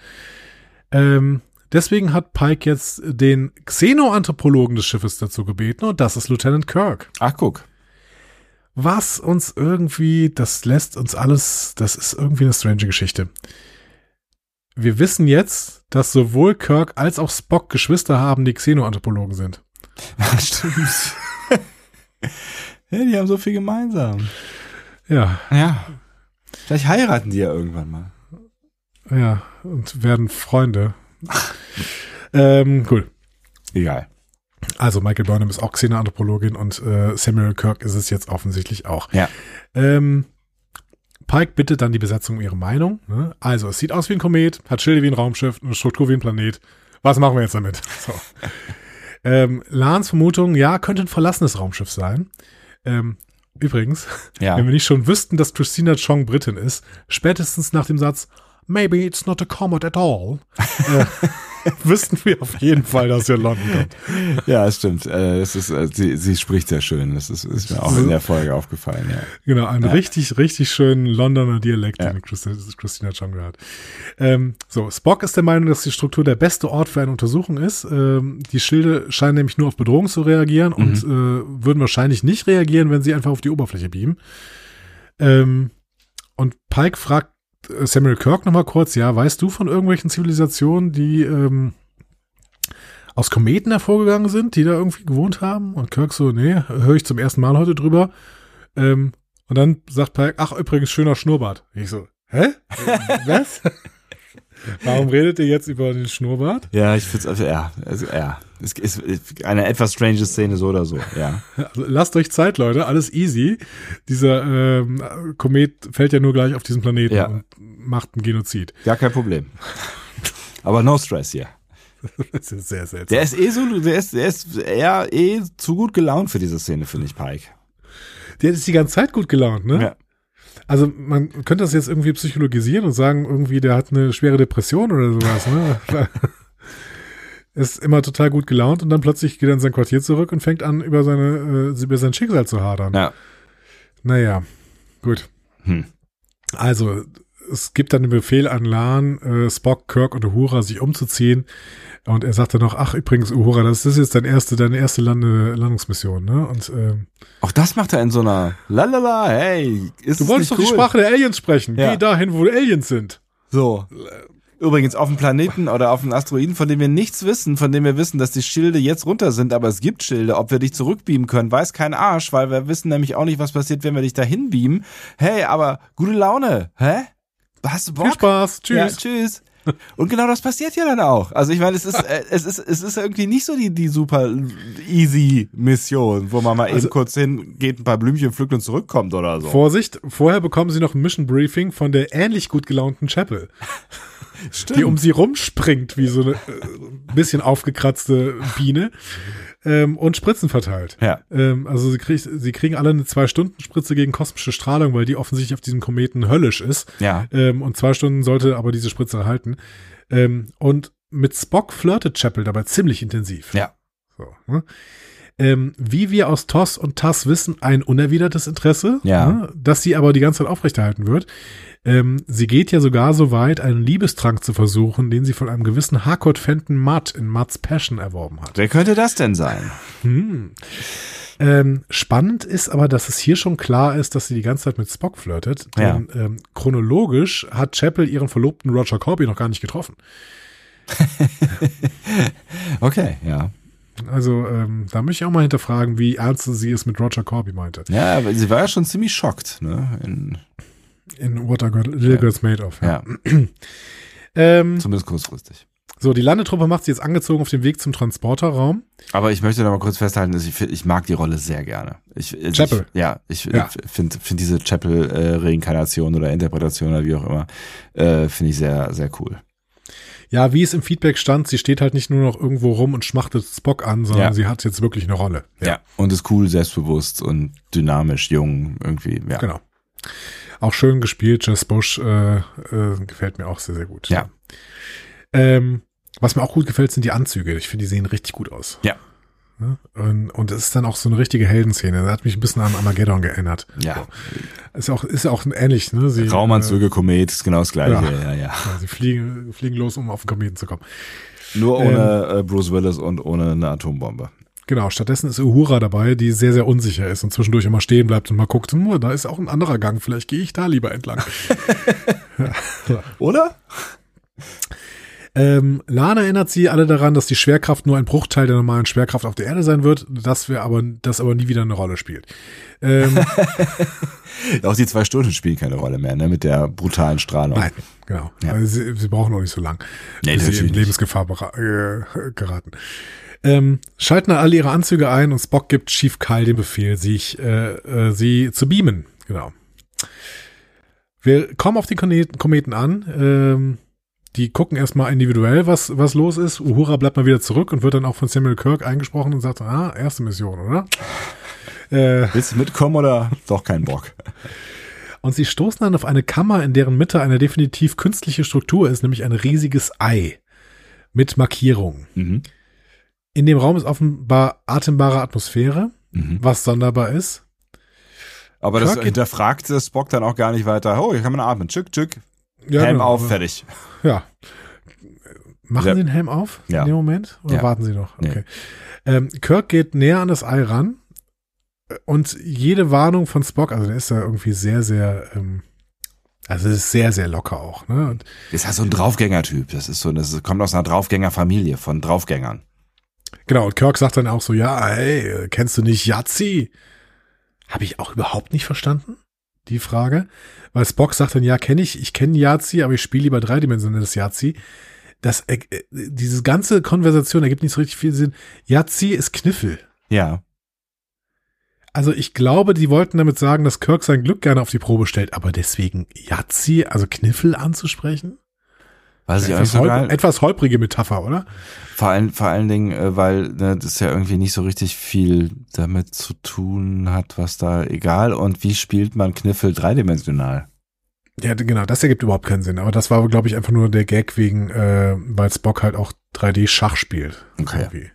Ähm, deswegen hat Pike jetzt den Xenoanthropologen des Schiffes dazu gebeten und das ist Lieutenant Kirk. Ach, guck. Was uns irgendwie, das lässt uns alles, das ist irgendwie eine strange Geschichte. Wir wissen jetzt, dass sowohl Kirk als auch Spock Geschwister haben, die Xenoanthropologen sind. Stimmt. ja, die haben so viel gemeinsam. Ja, Ja. Vielleicht heiraten die ja irgendwann mal. ja, und werden Freunde. ähm, cool. Egal. Also Michael Burnham ist auch Xenoanthropologin und äh, Samuel Kirk ist es jetzt offensichtlich auch. Ja. Ähm, Pike bittet dann die Besetzung um ihre Meinung. Ne? Also, es sieht aus wie ein Komet, hat Schilde wie ein Raumschiff, eine Struktur wie ein Planet. Was machen wir jetzt damit? So. ähm, Lans Vermutung, ja, könnte ein verlassenes Raumschiff sein. Ähm, übrigens, Ja. wenn wir nicht schon wüssten, dass Christina Chong Britin ist, spätestens nach dem Satz Maybe it's not a comet at all, äh, wüssten wir auf jeden Fall, dass ihr London kommt. Ja, es stimmt. Äh, es ist, äh, sie, sie spricht sehr schön. Das ist, ist mir auch in der Folge aufgefallen. Ja. Genau, einen Ja. richtig, richtig schönen Londoner Dialekt, Ja. den Christi- Christina Chong gehört. Ähm, so, Spock ist der Meinung, dass die Struktur der beste Ort für eine Untersuchung ist. Ähm, die Schilde scheinen nämlich nur auf Bedrohung zu reagieren und äh, würden wahrscheinlich nicht reagieren, wenn sie einfach auf die Oberfläche beamen. Ähm, und Pike fragt Samuel Kirk nochmal kurz, ja, weißt du von irgendwelchen Zivilisationen, die ähm, aus Kometen hervorgegangen sind, die da irgendwie gewohnt haben? Und Kirk so, nee, höre ich zum ersten Mal heute drüber. Ähm, und dann sagt Pike, ach, übrigens, schöner Schnurrbart. Ich so, hä? Was? Warum redet ihr jetzt über den Schnurrbart? Ja, ich find's also, ja, also, ja. Es ist eine etwas strange Szene so oder so, ja. Also, lasst euch Zeit, Leute, alles easy. Dieser ähm, Komet fällt ja nur gleich auf diesen Planeten Ja. und macht einen Genozid. Gar kein Problem. Aber no stress hier. Das ist sehr seltsam. Der ist eh so, der ist, der ist eher eh zu gut gelaunt für diese Szene, finde ich, Pike. Der ist die ganze Zeit gut gelaunt, ne? Ja. Also man könnte das jetzt irgendwie psychologisieren und sagen, irgendwie, der hat eine schwere Depression oder sowas, ne? ist immer total gut gelaunt und dann plötzlich geht er in sein Quartier zurück und fängt an, über seine, äh, über sein Schicksal zu hadern. Ja. Naja, gut. Hm. Also, es gibt dann den Befehl an Lan, äh, Spock, Kirk und Uhura sich umzuziehen. Und er sagte noch, ach übrigens, Uhura, das ist jetzt dein erste, deine erste Lande, Landungsmission, ne? Und ähm, Auch das macht er in so einer Lalala, hey, ist du es wolltest doch die cool? Sprache der Aliens sprechen. Ja. Geh dahin, wo Aliens sind. So. Übrigens auf dem Planeten oder auf dem Asteroiden, von dem wir nichts wissen, von dem wir wissen, dass die Schilde jetzt runter sind, aber es gibt Schilde. Ob wir dich zurückbeamen können, weiß kein Arsch, weil wir wissen nämlich auch nicht, was passiert, wenn wir dich dahin beamen. Hey, aber gute Laune, hä? Hast du Bock? Viel Spaß. Tschüss. Ja, tschüss. Und genau das passiert ja dann auch. Also ich meine, es ist, äh, es ist, es ist irgendwie nicht so die, die super easy Mission, wo man mal Also- eben kurz hingeht, ein paar Blümchen pflückt und zurückkommt oder so. Vorsicht, vorher bekommen sie noch ein Mission Briefing von der ähnlich gut gelaunten Chapel, Stimmt. die um sie rumspringt, wie so eine äh, bisschen aufgekratzte Biene ähm, und Spritzen verteilt. ja. Ähm, also sie, kriegt, sie kriegen alle eine Zwei-Stunden-Spritze gegen kosmische Strahlung, weil die offensichtlich auf diesem Kometen höllisch ist. Ja. Ähm, und zwei Stunden sollte aber diese Spritze halten. Ähm, und mit Spock flirtet Chapel dabei ziemlich intensiv. Ja. So, ne? ähm, wie wir aus TOS und TAS wissen, ein unerwidertes Interesse, Ja. ne, das sie aber die ganze Zeit aufrechterhalten wird. Ähm, sie geht ja sogar so weit, einen Liebestrank zu versuchen, den sie von einem gewissen Harcourt Fenton Mudd in Mudds Passion erworben hat. Wer könnte das denn sein? Hm. Ähm, spannend ist aber, dass es hier schon klar ist, dass sie die ganze Zeit mit Spock flirtet. Denn ähm, chronologisch hat Chapel ihren Verlobten Roger Corby noch gar nicht getroffen. Okay, ja. Also ähm, da möchte ich auch mal hinterfragen, wie ernst sie es mit Roger Corby meinte. Ja, aber sie war ja schon ziemlich schockt, ne? In, In What a Girl, Little Ja. Girl's Made of. ja, Ähm, zumindest kurzfristig. so, die Landetruppe macht sie jetzt angezogen auf dem Weg zum Transporterraum. Aber ich möchte noch mal kurz festhalten, dass ich, ich mag die Rolle sehr gerne. Ich, also Chapel. Ich, ja, ich Ja. finde find diese Chapel-Reinkarnation oder Interpretation oder wie auch immer, äh, finde ich sehr, sehr cool. Ja, wie es im Feedback stand, sie steht halt nicht nur noch irgendwo rum und schmachtet Spock an, sondern Ja. sie hat jetzt wirklich eine Rolle. Ja. Und ist cool, selbstbewusst und dynamisch, jung, irgendwie, ja. Genau. Auch schön gespielt, Jess Bush äh, äh, gefällt mir auch sehr, sehr gut. Ja. Ähm, was mir auch gut gefällt, sind die Anzüge. Ich finde, die sehen richtig gut aus. Ja. Und, es ist dann auch so eine richtige Heldenszene. Das hat mich ein bisschen an Armageddon erinnert. Ja. Ist auch, ist ja auch ähnlich, ne? Sie, Raumanzüge, Komet, ist genau das gleiche, Ja. ja, ja. Äh, ja, sie fliegen, fliegen los, um auf den Kometen zu kommen. Nur ohne äh, Bruce Willis und ohne eine Atombombe. Genau, stattdessen ist Uhura dabei, die sehr, sehr unsicher ist und zwischendurch immer stehen bleibt und mal guckt, hm, da ist auch ein anderer Gang, vielleicht gehe ich da lieber entlang. Oder? Ähm, Lana erinnert sie alle daran, dass die Schwerkraft nur ein Bruchteil der normalen Schwerkraft auf der Erde sein wird, dass wir aber, das aber nie wieder eine Rolle spielt. Ähm, Auch die zwei Stunden spielen keine Rolle mehr, ne? Mit der brutalen Strahlung. nein, genau. Ja. Also sie, sie brauchen auch nicht so lang, Nee, bis sie in. Lebensgefahr äh, geraten. Ähm, schalten alle ihre Anzüge ein und Spock gibt Chief Kyle den Befehl, sich, äh, äh, sie zu beamen. Genau. Wir kommen auf die Kometen an. Ähm, die gucken erstmal individuell, was, was los ist. Uhura bleibt mal wieder zurück und wird dann auch von Samuel Kirk eingesprochen und sagt, ah, erste Mission, oder? Äh, Willst du mitkommen oder doch keinen Bock? und sie stoßen dann auf eine Kammer, in deren Mitte eine definitiv künstliche Struktur ist, nämlich ein riesiges Ei mit Markierungen. Mhm. In dem Raum ist offenbar atembare Atmosphäre, Mhm. was sonderbar ist. Aber das Kirk- hinterfragt Spock dann auch gar nicht weiter. Oh, hier kann man atmen. Tschick, tschick. Ja, Helm genau. auf, fertig. Ja. Machen Ja. Sie den Helm auf Ja. in dem Moment? Oder warten Sie noch? Nee. Okay. Ähm, Kirk geht näher an das Ei ran und jede Warnung von Spock, also der ist da irgendwie sehr, sehr, ähm, also es ist sehr, sehr locker auch. Ne? Und Ist ja so ein Draufgänger-Typ. Das ist so, das kommt aus einer Draufgänger-Familie von Draufgängern. Genau, und Kirk sagt dann auch so, ja, hey, kennst du nicht Yazzi? Habe ich auch überhaupt nicht verstanden, die Frage. Weil Spock sagt dann, ja, kenne ich, ich kenne Yazzi, aber ich spiele lieber dreidimensionales Yazzi. Das, äh, äh, diese ganze Konversation ergibt nicht so richtig viel Sinn. Yazzi ist Kniffel. Ja. Also ich glaube, die wollten damit sagen, dass Kirk sein Glück gerne auf die Probe stellt, aber deswegen Yazzi, also Kniffel anzusprechen? Weiß ich Etwas, holp etwas holprige Metapher, oder? Vor allen, vor allen Dingen, äh, weil ne, das ja irgendwie nicht so richtig viel damit zu tun hat, was da egal. Und wie spielt man Kniffel dreidimensional? Ja, genau, das ergibt überhaupt keinen Sinn. Aber das war, glaube ich, einfach nur der Gag wegen, äh, weil Spock halt auch 3D-Schach spielt. Okay. Irgendwie.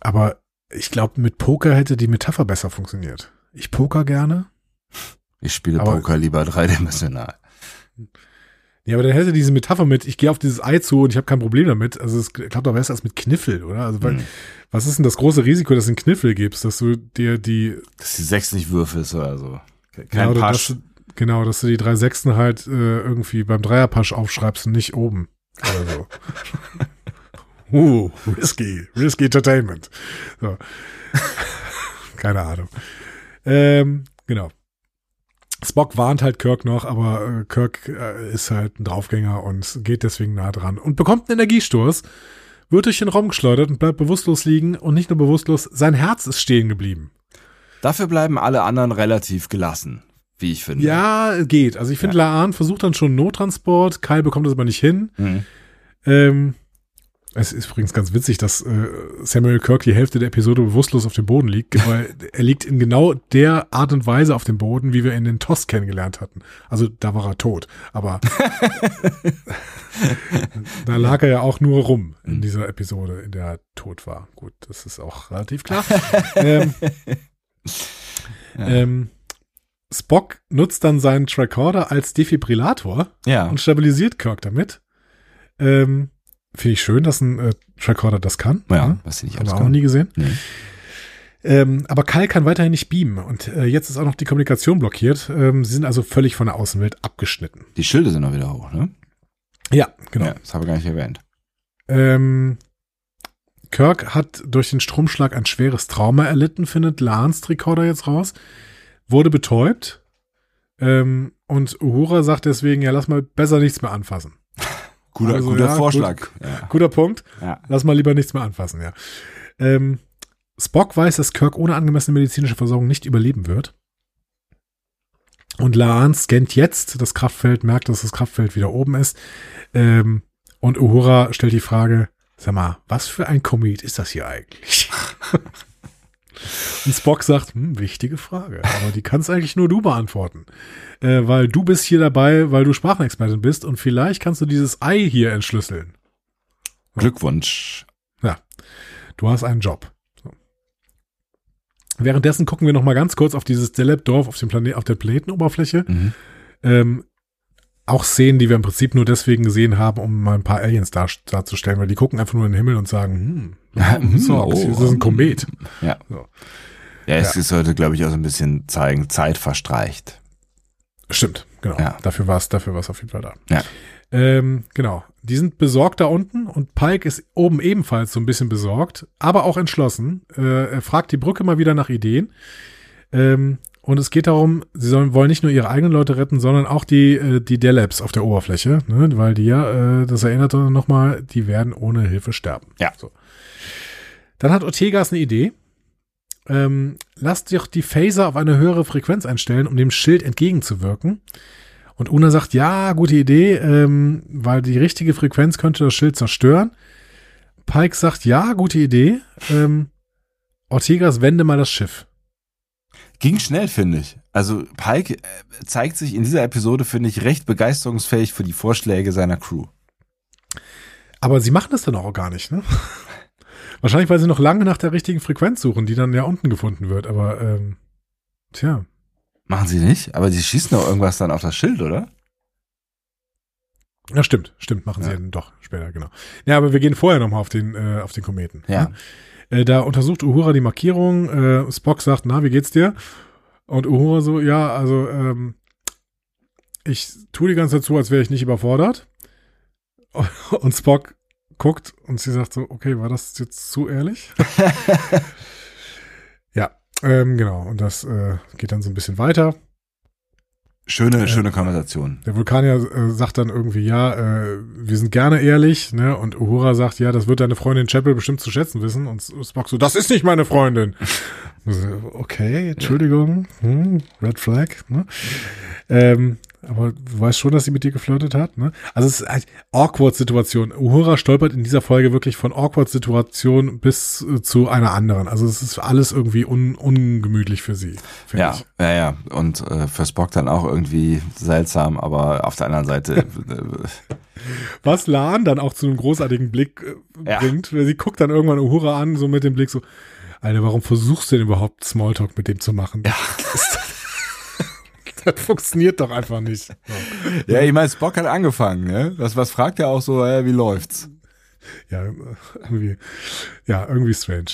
Aber ich glaube, mit Poker hätte die Metapher besser funktioniert. Ich poker gerne. Ich spiele Poker lieber dreidimensional. Ja, aber dann hätte diese Metapher mit, ich gehe auf dieses Ei zu und ich habe kein Problem damit. Also es klappt doch besser als mit Kniffel, oder? Also weil, Hm. was ist denn das große Risiko, dass du einen Kniffel gibst, dass du dir die Dass die sechs nicht würfelst oder so. Kein Ja, oder Pasch. Dass, genau, dass du die drei Sechsten halt äh, irgendwie beim Dreierpasch aufschreibst und nicht oben. Oder so. uh, risky, risky Entertainment. So. Keine Ahnung. Ähm, genau. Spock warnt halt Kirk noch, aber äh, Kirk äh, ist halt ein Draufgänger und geht deswegen nah dran und bekommt einen Energiestoß, wird durch den Raum geschleudert und bleibt bewusstlos liegen und nicht nur bewusstlos, sein Herz ist stehen geblieben. Dafür bleiben alle anderen relativ gelassen, wie ich finde. Ja, geht. Also ich finde, Laan versucht dann schon Nottransport, Kyle bekommt das aber nicht hin. Mhm. Ähm, es ist übrigens ganz witzig, dass äh, Samuel Kirk die Hälfte der Episode bewusstlos auf dem Boden liegt, weil er liegt in genau der Art und Weise auf dem Boden, wie wir in den TOS kennengelernt hatten. Also da war er tot, aber da lag er ja auch nur rum in dieser Episode, in der er tot war. Gut, das ist auch relativ klar. ähm, ähm, Spock nutzt dann seinen Tricorder als Defibrillator Ja. und stabilisiert Kirk damit. Ähm, Finde ich schön, dass ein äh, Tricorder das kann. Ja, Hm? was sie nicht Haben wir auch noch nie gesehen. Nee. Ähm, aber Kyle kann weiterhin nicht beamen und äh, jetzt ist auch noch die Kommunikation blockiert. Ähm, sie sind also völlig von der Außenwelt abgeschnitten. Die Schilde sind noch wieder hoch, ne? Ja, genau. Ja, das habe ich gar nicht erwähnt. Ähm, Kirk hat durch den Stromschlag ein schweres Trauma erlitten, findet Lance Recorder jetzt raus, wurde betäubt ähm, und Uhura sagt deswegen, ja, lass mal besser nichts mehr anfassen. Guter, Also, guter ja, Vorschlag. gut. Ja. Guter Punkt. Ja. Lass mal lieber nichts mehr anfassen, ja. Ähm, Spock weiß, dass Kirk ohne angemessene medizinische Versorgung nicht überleben wird. Und Laan scannt jetzt das Kraftfeld, merkt, dass das Kraftfeld wieder oben ist. Ähm, und Uhura stellt die Frage, sag mal, was für ein Komet ist das hier eigentlich? und Spock sagt, hm, wichtige Frage, aber die kannst eigentlich nur du beantworten. Äh, weil du bist hier dabei, weil du Sprachenexpertin bist und vielleicht kannst du dieses Ei hier entschlüsseln. Glückwunsch. Du hast einen Job. So. Währenddessen gucken wir noch mal ganz kurz auf dieses Deleb-Dorf auf, dem Planet, auf der Planetenoberfläche. Mhm. Ähm, auch Szenen, die wir im Prinzip nur deswegen gesehen haben, um mal ein paar Aliens dar darzustellen, weil die gucken einfach nur in den Himmel und sagen, hm, so, oh, das ist ein Komet. Ja. So. Ja, es Ja. sollte, glaube ich, auch so ein bisschen zeigen, Zeit verstreicht. Stimmt, genau. Ja. Dafür war es, dafür war es auf jeden Fall da. Ja. Ähm, genau. Die sind besorgt da unten und Pike ist oben ebenfalls so ein bisschen besorgt, aber auch entschlossen. Äh, er fragt die Brücke mal wieder nach Ideen. Ähm, und es geht darum, sie sollen, wollen nicht nur ihre eigenen Leute retten, sondern auch die, äh, die Delebs auf der Oberfläche, ne? weil die ja, äh, das erinnert nochmal, die werden ohne Hilfe sterben. Ja. So. Dann hat Ortegas eine Idee. Ähm, lasst doch die Phaser auf eine höhere Frequenz einstellen, um dem Schild entgegenzuwirken. Und Una sagt, ja, gute Idee, ähm, weil die richtige Frequenz könnte das Schild zerstören. Pike sagt, ja, gute Idee. Ähm, Ortegas, wende mal das Schiff. Ging schnell, finde ich. Also Pike äh, zeigt sich in dieser Episode, finde ich, recht begeisterungsfähig für die Vorschläge seiner Crew. Aber sie machen das dann auch gar nicht, ne? Wahrscheinlich, weil sie noch lange nach der richtigen Frequenz suchen, die dann ja unten gefunden wird. Aber, ähm, tja. Machen sie nicht? Aber sie schießen doch irgendwas dann auf das Schild, oder? Ja, stimmt, stimmt, machen sie Ja. dann doch später, genau. Ja, aber wir gehen vorher nochmal auf den, äh, auf den Kometen. Ja. ne? Äh, da untersucht Uhura die Markierung. Äh, Spock sagt, na, wie geht's dir? Und Uhura so, ja, also, ähm, ich tue die ganze Zeit so, als wäre ich nicht überfordert. Und Spock guckt und sie sagt so, okay, war das jetzt zu ehrlich? ja, ähm, genau. Und das äh, geht dann so ein bisschen weiter. Schöne, schöne Konversation. Der Vulkanier äh, sagt dann irgendwie, ja, äh, wir sind gerne ehrlich, ne? Und Uhura sagt, ja, das wird deine Freundin Chapel bestimmt zu schätzen wissen. Und Spock so, das ist nicht meine Freundin. okay, Entschuldigung, hm, Red Flag, ne? Ähm, aber du weißt schon, dass sie mit dir geflirtet hat, ne? Also es ist eine Awkward-Situation. Uhura stolpert in dieser Folge wirklich von Awkward-Situation bis äh, zu einer anderen. Also es ist alles irgendwie un ungemütlich für sie. Ja, ich. ja, ja. Und äh, für Spock dann auch irgendwie seltsam, aber auf der anderen Seite. äh, Was Lan dann auch zu einem großartigen Blick äh, Ja. bringt. weil Sie guckt dann irgendwann Uhura an, so mit dem Blick so, Alter, warum versuchst du denn überhaupt Smalltalk mit dem zu machen? Ja. Das, funktioniert doch einfach nicht. Ja, ich meine, Spock hat angefangen, ne? Was, was fragt er auch so, äh, wie läuft's? Ja, irgendwie, ja, irgendwie strange.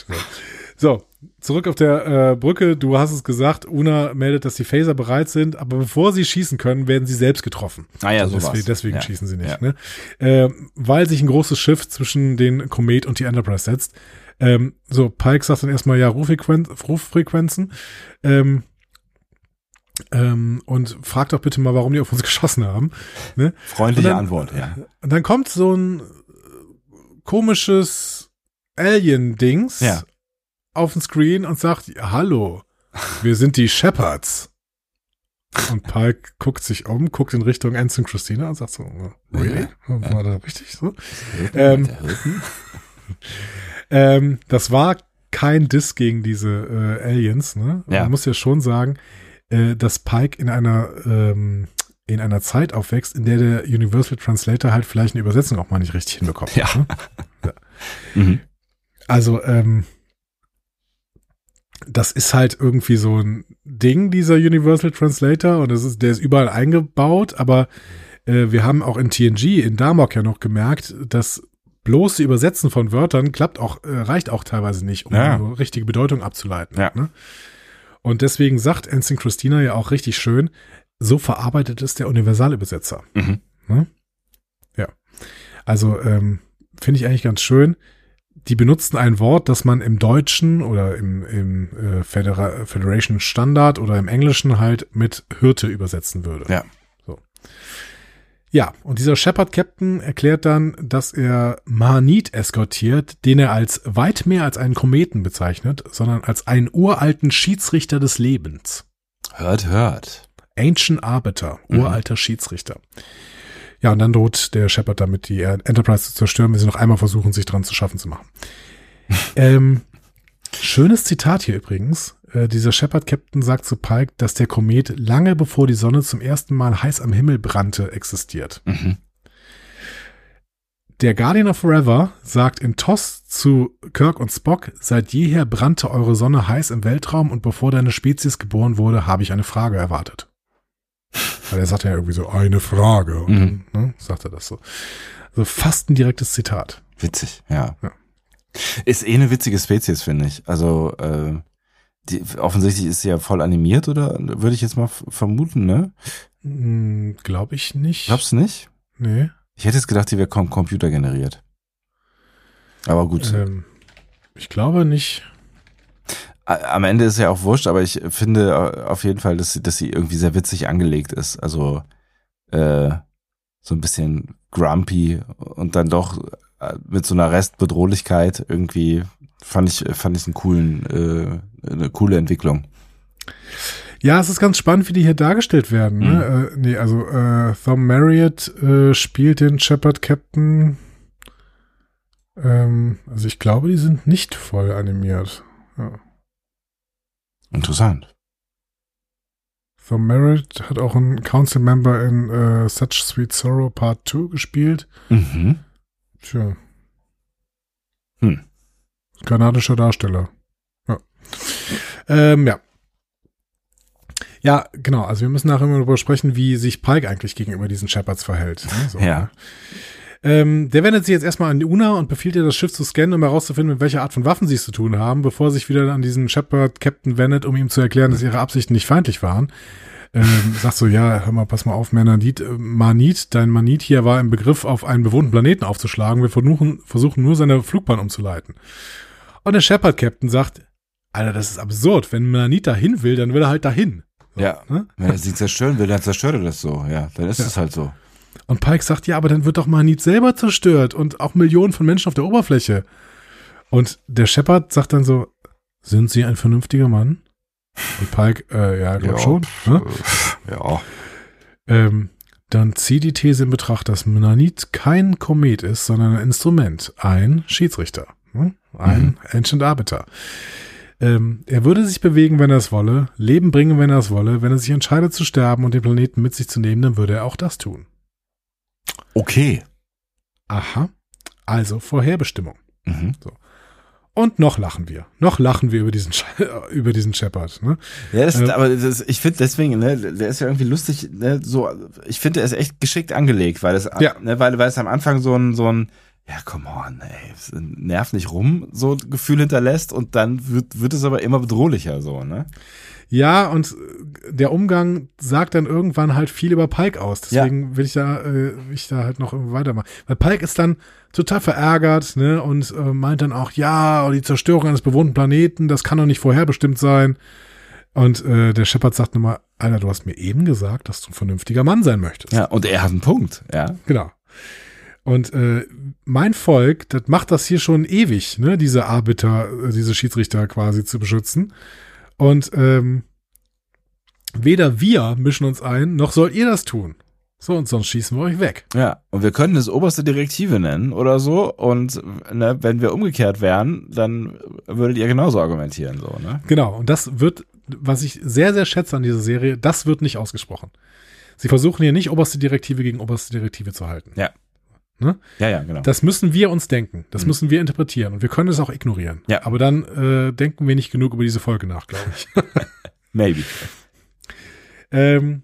So, zurück auf der äh, Brücke. Du hast es gesagt, Una meldet, dass die Phaser bereit sind, aber bevor sie schießen können, werden sie selbst getroffen. Ah ja, Also sowas. deswegen, deswegen Ja. schießen sie nicht, Ja. ne? Ähm, weil sich ein großes Schiff zwischen den Komet und die Enterprise setzt. Ähm, so, Pike sagt dann erstmal, ja, Ruffrequen Ruffrequenzen. Ähm, ähm, und fragt doch bitte mal, warum die auf uns geschossen haben. Ne? Freundliche Und dann- Antwort, ja. Und dann kommt so ein äh, komisches Alien-Dings Ja. auf den Screen und sagt, hallo, wir sind die Shepherds. Und Pike guckt sich um, guckt in Richtung Anson Christina und sagt so, really? War das richtig so? Ähm? Ähm, das war kein Diss gegen diese äh, Aliens, ne? Ja. Man muss ja schon sagen, äh, dass Pike in einer ähm, in einer Zeit aufwächst, in der der Universal Translator halt vielleicht eine Übersetzung auch mal nicht richtig hinbekommt. Ja. Ne? Mhm. Also, ähm, das ist halt irgendwie so ein Ding, dieser Universal Translator, und das ist, der ist überall eingebaut, aber äh, wir haben auch in TNG, in Darmok ja noch gemerkt, dass bloße Übersetzen von Wörtern klappt auch, äh, reicht auch teilweise nicht, um Ja. richtige Bedeutung abzuleiten. Ja. Ne? Und deswegen sagt Ensign Christina ja auch richtig schön, so verarbeitet es der Universalübersetzer. Mhm. Ne? Ja. Also ähm, finde ich eigentlich ganz schön. Die benutzten ein Wort, das man im Deutschen oder im, im äh, Federa Federation Standard oder im Englischen halt mit Hirte übersetzen würde. Ja. Ja, und dieser Shepard Captain erklärt dann, dass er Mahanit eskortiert, den er als weit mehr als einen Kometen bezeichnet, sondern als einen uralten Schiedsrichter des Lebens. Hört, hört. Ancient Arbiter, Mhm. uralter Schiedsrichter. Ja, und dann droht der Shepard damit, die Enterprise zu zerstören, wenn sie noch einmal versuchen, sich dran zu schaffen zu machen. ähm, schönes Zitat hier übrigens. Äh, dieser Shepard-Captain sagt zu Pike, dass der Komet lange bevor die Sonne zum ersten Mal heiß am Himmel brannte, existiert. Mhm. Der Guardian of Forever sagt in TOS zu Kirk und Spock, seit jeher brannte eure Sonne heiß im Weltraum und bevor deine Spezies geboren wurde, habe ich eine Frage erwartet. Weil er sagt ja irgendwie so, eine Frage. Und Mhm. dann ne, sagt er das so. Also fast ein direktes Zitat. Witzig, ja. Ja. Ist eh eine witzige Spezies, finde ich. Also, äh, die, offensichtlich ist sie ja voll animiert, oder? Würde ich jetzt mal vermuten, ne? Hm, Glaube ich nicht. Glaubst du nicht? Nee. Ich hätte jetzt gedacht, die wäre kom Computer generiert. Aber gut. Ähm, ich glaube nicht. Am Ende ist ja auch wurscht, aber ich finde äh, auf jeden Fall, dass sie, dass sie irgendwie sehr witzig angelegt ist. Also äh, so ein bisschen grumpy und dann doch äh, mit so einer Restbedrohlichkeit irgendwie fand ich fand ich einen coolen äh, eine coole Entwicklung. Ja, es ist ganz spannend, wie die hier dargestellt werden. Ne? Äh, nee, also äh, Thom Marriott äh, spielt den Shepard Captain. Ähm, also ich glaube, die sind nicht voll animiert. Ja. Interessant. Thom Marriott hat auch einen Council Member in äh, Such Sweet Sorrow Part 2 gespielt. Mhm. Tja. Hm. Kanadischer Darsteller. Ja. Ähm, ja. Ja, genau. Also wir müssen nachher mal darüber sprechen, wie sich Pike eigentlich gegenüber diesen Shepards verhält. ne? So, Ja. ne? Ähm, der wendet sich jetzt erstmal an die Una und befiehlt ihr, das Schiff zu scannen, um herauszufinden, mit welcher Art von Waffen sie es zu tun haben, bevor er sich wieder an diesen Shepard-Captain wendet, um ihm zu erklären, dass ihre Absichten nicht feindlich waren. Ähm, sagt so, ja, hör mal, pass mal auf, Manit, äh, Manit, dein Manit hier war im Begriff, auf einen bewohnten Planeten aufzuschlagen. Wir versuchen, versuchen nur seine Flugbahn umzuleiten. Und der Shepard-Captain sagt, Alter, das ist absurd. Wenn Manit dahin will, dann will er halt dahin. So, Ja. ne? Wenn er sie zerstören will, dann zerstört er das so. Ja, dann ist Ja. es halt so. Und Pike sagt, ja, aber dann wird doch Manit selber zerstört und auch Millionen von Menschen auf der Oberfläche. Und der Shepard sagt dann so, sind Sie ein vernünftiger Mann? Und Pike, äh, ja, glaub Ja, schon. Ne? Ja. Ähm, dann zieh die These in Betracht, dass Manit kein Komet ist, sondern ein Instrument, ein Schiedsrichter, ne? Ein Mhm. Ancient Arbiter. Ähm, er würde sich bewegen, wenn er es wolle, Leben bringen, wenn er es wolle. Wenn er sich entscheidet zu sterben und den Planeten mit sich zu nehmen, dann würde er auch das tun. Okay. Aha. Also Vorherbestimmung. Mhm. Und noch lachen wir. Noch lachen wir über diesen, über diesen Shepard. Ne? Ja, das, Ähm, aber das, ich finde deswegen, ne, der ist ja irgendwie lustig, ne, so, ich finde, der ist echt geschickt angelegt, weil es, Ja. ne, weil, weil es am Anfang so ein, so ein, ja, come on, ey, nerv nicht rum, so ein Gefühl hinterlässt und dann wird, wird es aber immer bedrohlicher, so, ne? Ja, und äh, der Umgang sagt dann irgendwann halt viel über Pike aus. Deswegen will ich da, äh, will ich da halt noch weitermachen. Weil Pike ist dann total verärgert, ne, und äh, meint dann auch, ja, die Zerstörung eines bewohnten Planeten, das kann doch nicht vorherbestimmt sein. Und äh, der Shepard sagt nochmal, Alter, du hast mir eben gesagt, dass du ein vernünftiger Mann sein möchtest. Ja, und er hat einen Punkt, ja. Genau. Und äh, mein Volk, das macht das hier schon ewig, ne, diese Arbiter, äh, diese Schiedsrichter quasi zu beschützen. Und ähm, weder wir mischen uns ein, noch sollt ihr das tun. So, und sonst schießen wir euch weg. Ja, und wir könnten es oberste Direktive nennen oder so. Und ne, wenn wir umgekehrt wären, dann würdet ihr genauso argumentieren, so, ne? Genau, und das wird, was ich sehr, sehr schätze an dieser Serie, das wird nicht ausgesprochen. Sie versuchen hier nicht oberste Direktive gegen oberste Direktive zu halten. Ja. Ne? Ja, ja, genau. Das müssen wir uns denken. Das Mhm. müssen wir interpretieren. Und wir können es auch ignorieren. Ja. Aber dann äh, denken wir nicht genug über diese Folge nach, glaube ich. Maybe. Ähm,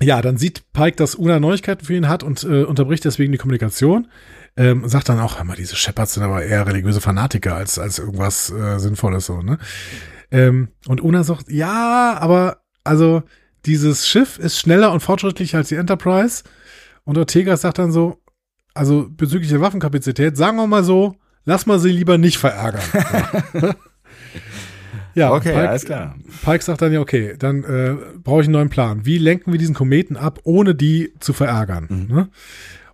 Ja, dann sieht Pike, dass Una Neuigkeiten für ihn hat und äh, unterbricht deswegen die Kommunikation. Ähm, sagt dann auch, hör mal, diese Shepards sind aber eher religiöse Fanatiker als, als irgendwas äh, Sinnvolles so, ne? Ähm, und Una sagt, ja, aber also dieses Schiff ist schneller und fortschrittlicher als die Enterprise. Und Ortega sagt dann so, also bezüglich der Waffenkapazität, sagen wir mal so, lass mal sie lieber nicht verärgern. ja, okay, Pike, alles klar. Pike sagt dann ja, okay, dann äh, brauche ich einen neuen Plan. Wie lenken wir diesen Kometen ab, ohne die zu verärgern? Mhm. Ne?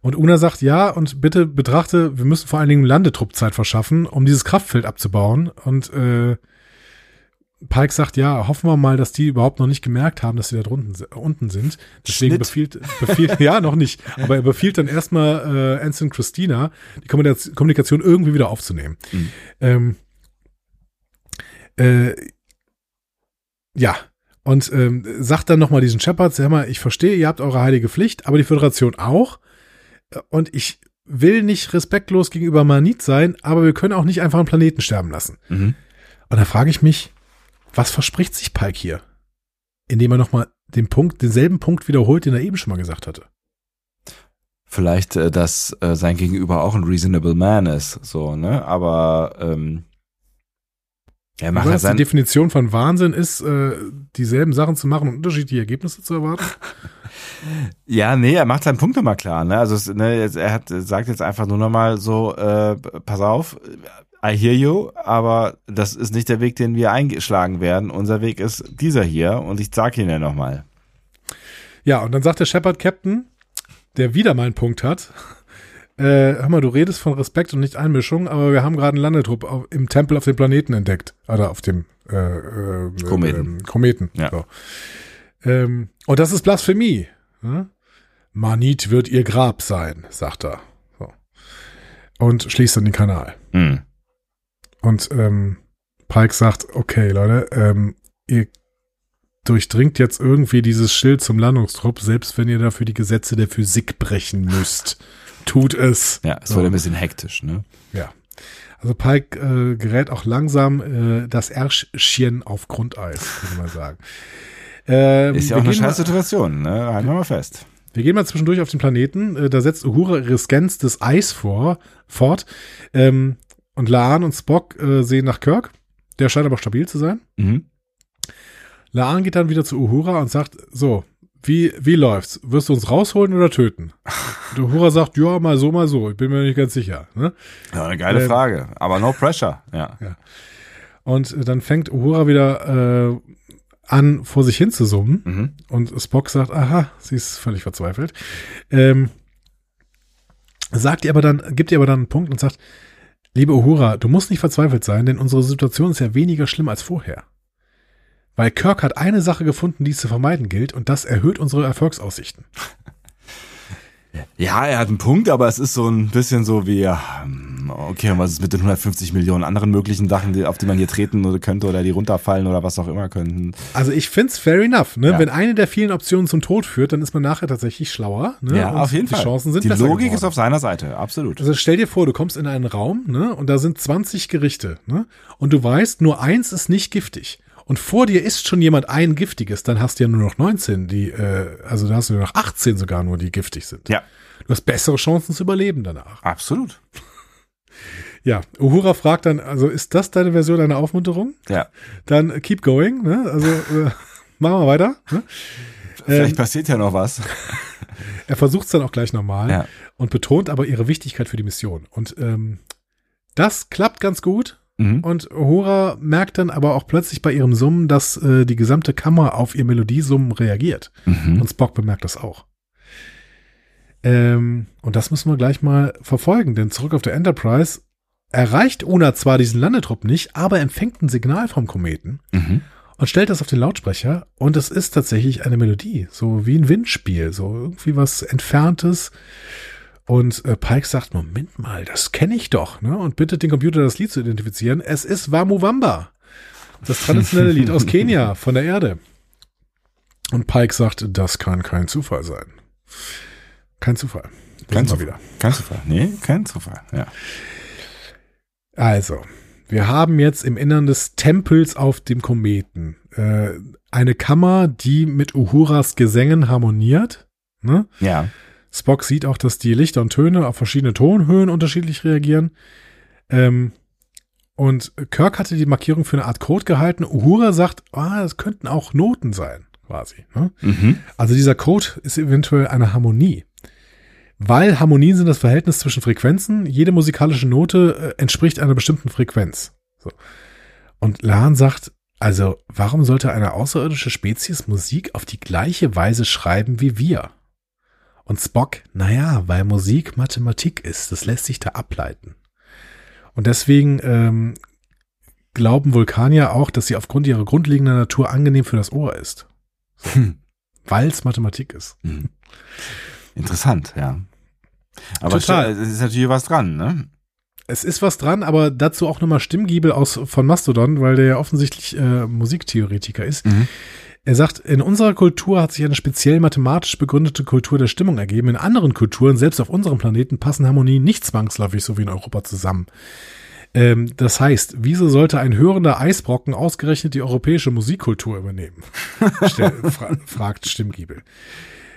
Und Una sagt ja und bitte betrachte, wir müssen vor allen Dingen Landetruppzeit verschaffen, um dieses Kraftfeld abzubauen. Und äh, Pike sagt ja, hoffen wir mal, dass die überhaupt noch nicht gemerkt haben, dass sie da drunten unten sind. Deswegen Schnitt. befiehlt, befiehlt ja noch nicht, aber er befiehlt dann erstmal äh, Anson Christina, die Kommunikation irgendwie wieder aufzunehmen. Mhm. Ähm, äh, ja, und ähm, sagt dann nochmal diesen Shepard, hör mal, ich verstehe, ihr habt eure heilige Pflicht, aber die Föderation auch. Und ich will nicht respektlos gegenüber Manit sein, aber wir können auch nicht einfach einen Planeten sterben lassen. Mhm. Und da frage ich mich, was verspricht sich Pike hier? Indem er nochmal den Punkt, denselben Punkt wiederholt, den er eben schon mal gesagt hatte. Vielleicht, äh, dass äh, sein Gegenüber auch ein reasonable man ist, so, ne? Aber ähm, er macht Aber halt dass die Definition von Wahnsinn ist, äh, dieselben Sachen zu machen und unterschiedliche Ergebnisse zu erwarten. Ja, nee, er macht seinen Punkt nochmal klar. Ne? Also es, ne, jetzt, er hat sagt jetzt einfach nur nochmal so, äh, pass auf, I hear you, aber das ist nicht der Weg, den wir eingeschlagen werden. Unser Weg ist dieser hier und ich sag ihn ja nochmal. Ja, und dann sagt der Shepard Captain, der wieder mal einen Punkt hat, äh, hör mal, du redest von Respekt und nicht Einmischung, aber wir haben gerade einen Landetrupp auf, im Tempel auf dem Planeten entdeckt. Oder auf dem äh, äh, Kometen. Ähm, Kometen. Ja. So. Ähm, und das ist Blasphemie. Ne? Manit wird ihr Grab sein, sagt er. So. Und schließt dann den Kanal. Hm. Und ähm, Pike sagt, okay, Leute, ähm, ihr durchdringt jetzt irgendwie dieses Schild zum Landungstrupp, selbst wenn ihr dafür die Gesetze der Physik brechen müsst. Tut es. Ja, es So. wurde ein bisschen hektisch, ne? Ja. Also Pike äh, gerät auch langsam äh, das Ärschchen auf Grundeis, würde man sagen. Ähm, Ist ja auch eine scheiß Situation, ne? Halten wir mal fest. wir gehen mal zwischendurch auf den Planeten. Äh, Da setzt Uhura ihre Scans des Eis vor, fort. Ähm, und Laan und Spock äh, sehen nach Kirk. Der scheint aber stabil zu sein. Mhm. Laan geht dann wieder zu Uhura und sagt, so, wie, wie läuft's? Wirst du uns rausholen oder töten? Und Uhura sagt, ja, mal so, mal so. Ich bin mir nicht ganz sicher. Ne? Ja, eine geile Ähm, Frage. Aber no pressure, ja. Und äh, dann fängt Uhura wieder äh, an, vor sich hin zu summen. Mhm. Und Spock sagt, aha, sie ist völlig verzweifelt. Ähm, sagt ihr aber dann, gibt ihr aber dann einen Punkt und sagt, liebe Uhura, du musst nicht verzweifelt sein, denn unsere Situation ist ja weniger schlimm als vorher. Weil Kirk hat eine Sache gefunden, die es zu vermeiden gilt, und das erhöht unsere Erfolgsaussichten. Ja, er hat einen Punkt, aber es ist so ein bisschen so wie, ja, hm, okay, und was ist mit den 150 Millionen anderen möglichen Sachen, die, auf die man hier treten oder könnte oder die runterfallen oder was auch immer könnten? Also ich find's fair enough. Ne? Ja. Wenn eine der vielen Optionen zum Tod führt, dann ist man nachher tatsächlich schlauer. Ne? Ja, Und auf jeden die Fall. Chancen sind die Logik geworden. ist auf seiner Seite, absolut. Also stell dir vor, du kommst in einen Raum, ne, und da sind 20 Gerichte, ne, und du weißt, nur eins ist nicht giftig. Und vor dir isst schon jemand ein giftiges, dann hast du ja nur noch 19, die, äh, also da hast du nur noch 18 sogar nur, die giftig sind. Ja, Du hast bessere Chancen zu überleben danach. absolut. Ja, Uhura fragt dann, also ist das deine Version einer Aufmunterung? Ja. Dann keep going, ne, also äh, machen wir weiter. Ne? Vielleicht Ähm, passiert ja noch was. Er versucht es dann auch gleich nochmal Ja. und betont aber ihre Wichtigkeit für die Mission. Und ähm, das klappt ganz gut. Mhm. Und Hora merkt dann aber auch plötzlich bei ihrem Summen, dass äh, die gesamte Kammer auf ihr Melodiesummen reagiert. Mhm. Und Spock bemerkt das auch. Ähm, und das müssen wir gleich mal verfolgen, denn zurück auf der Enterprise erreicht Una zwar diesen Landetrupp nicht, aber empfängt ein Signal vom Kometen Mhm. und stellt das auf den Lautsprecher und es ist tatsächlich eine Melodie, so wie ein Windspiel, so irgendwie was Entferntes. Und äh, Pike sagt, Moment mal, das kenne ich doch, ne? Und bittet den Computer, das Lied zu identifizieren. Es ist Wamuwamba, das traditionelle Lied aus Kenia, von der Erde. Und Pike sagt, das kann kein Zufall sein. Kein Zufall. Kein Zufall. Kein Zufall. Nee, kein Zufall. Ja. Also, wir haben jetzt im Innern des Tempels auf dem Kometen äh, eine Kammer, die mit Uhuras Gesängen harmoniert. Ne? Ja. Spock sieht auch, dass die Lichter und Töne auf verschiedene Tonhöhen unterschiedlich reagieren. Ähm, und Kirk hatte die Markierung für eine Art Code gehalten. Uhura sagt, ah, das könnten auch Noten sein, quasi. Ne? Mhm. Also dieser Code ist eventuell eine Harmonie. Weil Harmonien sind das Verhältnis zwischen Frequenzen. Jede musikalische Note äh, entspricht einer bestimmten Frequenz. So. Und Lahn sagt, also warum sollte eine außerirdische Spezies Musik auf die gleiche Weise schreiben wie wir? Und Spock, naja, weil Musik Mathematik ist, das lässt sich da ableiten. Und deswegen ähm, glauben Vulkanier auch, dass sie aufgrund ihrer grundlegenden Natur angenehm für das Ohr ist. Hm. Weil es Mathematik ist. Mhm. Interessant, ja. Aber Total. es ist natürlich was dran, ne? Es ist was dran, aber dazu auch nochmal Stimmgiebel aus von Mastodon, weil der ja offensichtlich äh, Musiktheoretiker ist. Mhm. Er sagt, in unserer Kultur hat sich eine speziell mathematisch begründete Kultur der Stimmung ergeben. In anderen Kulturen, selbst auf unserem Planeten, passen Harmonien nicht zwangsläufig so wie in Europa zusammen. Ähm, das heißt, wieso sollte ein hörender Eisbrocken ausgerechnet die europäische Musikkultur übernehmen? Stell, fra fragt Stimmgiebel.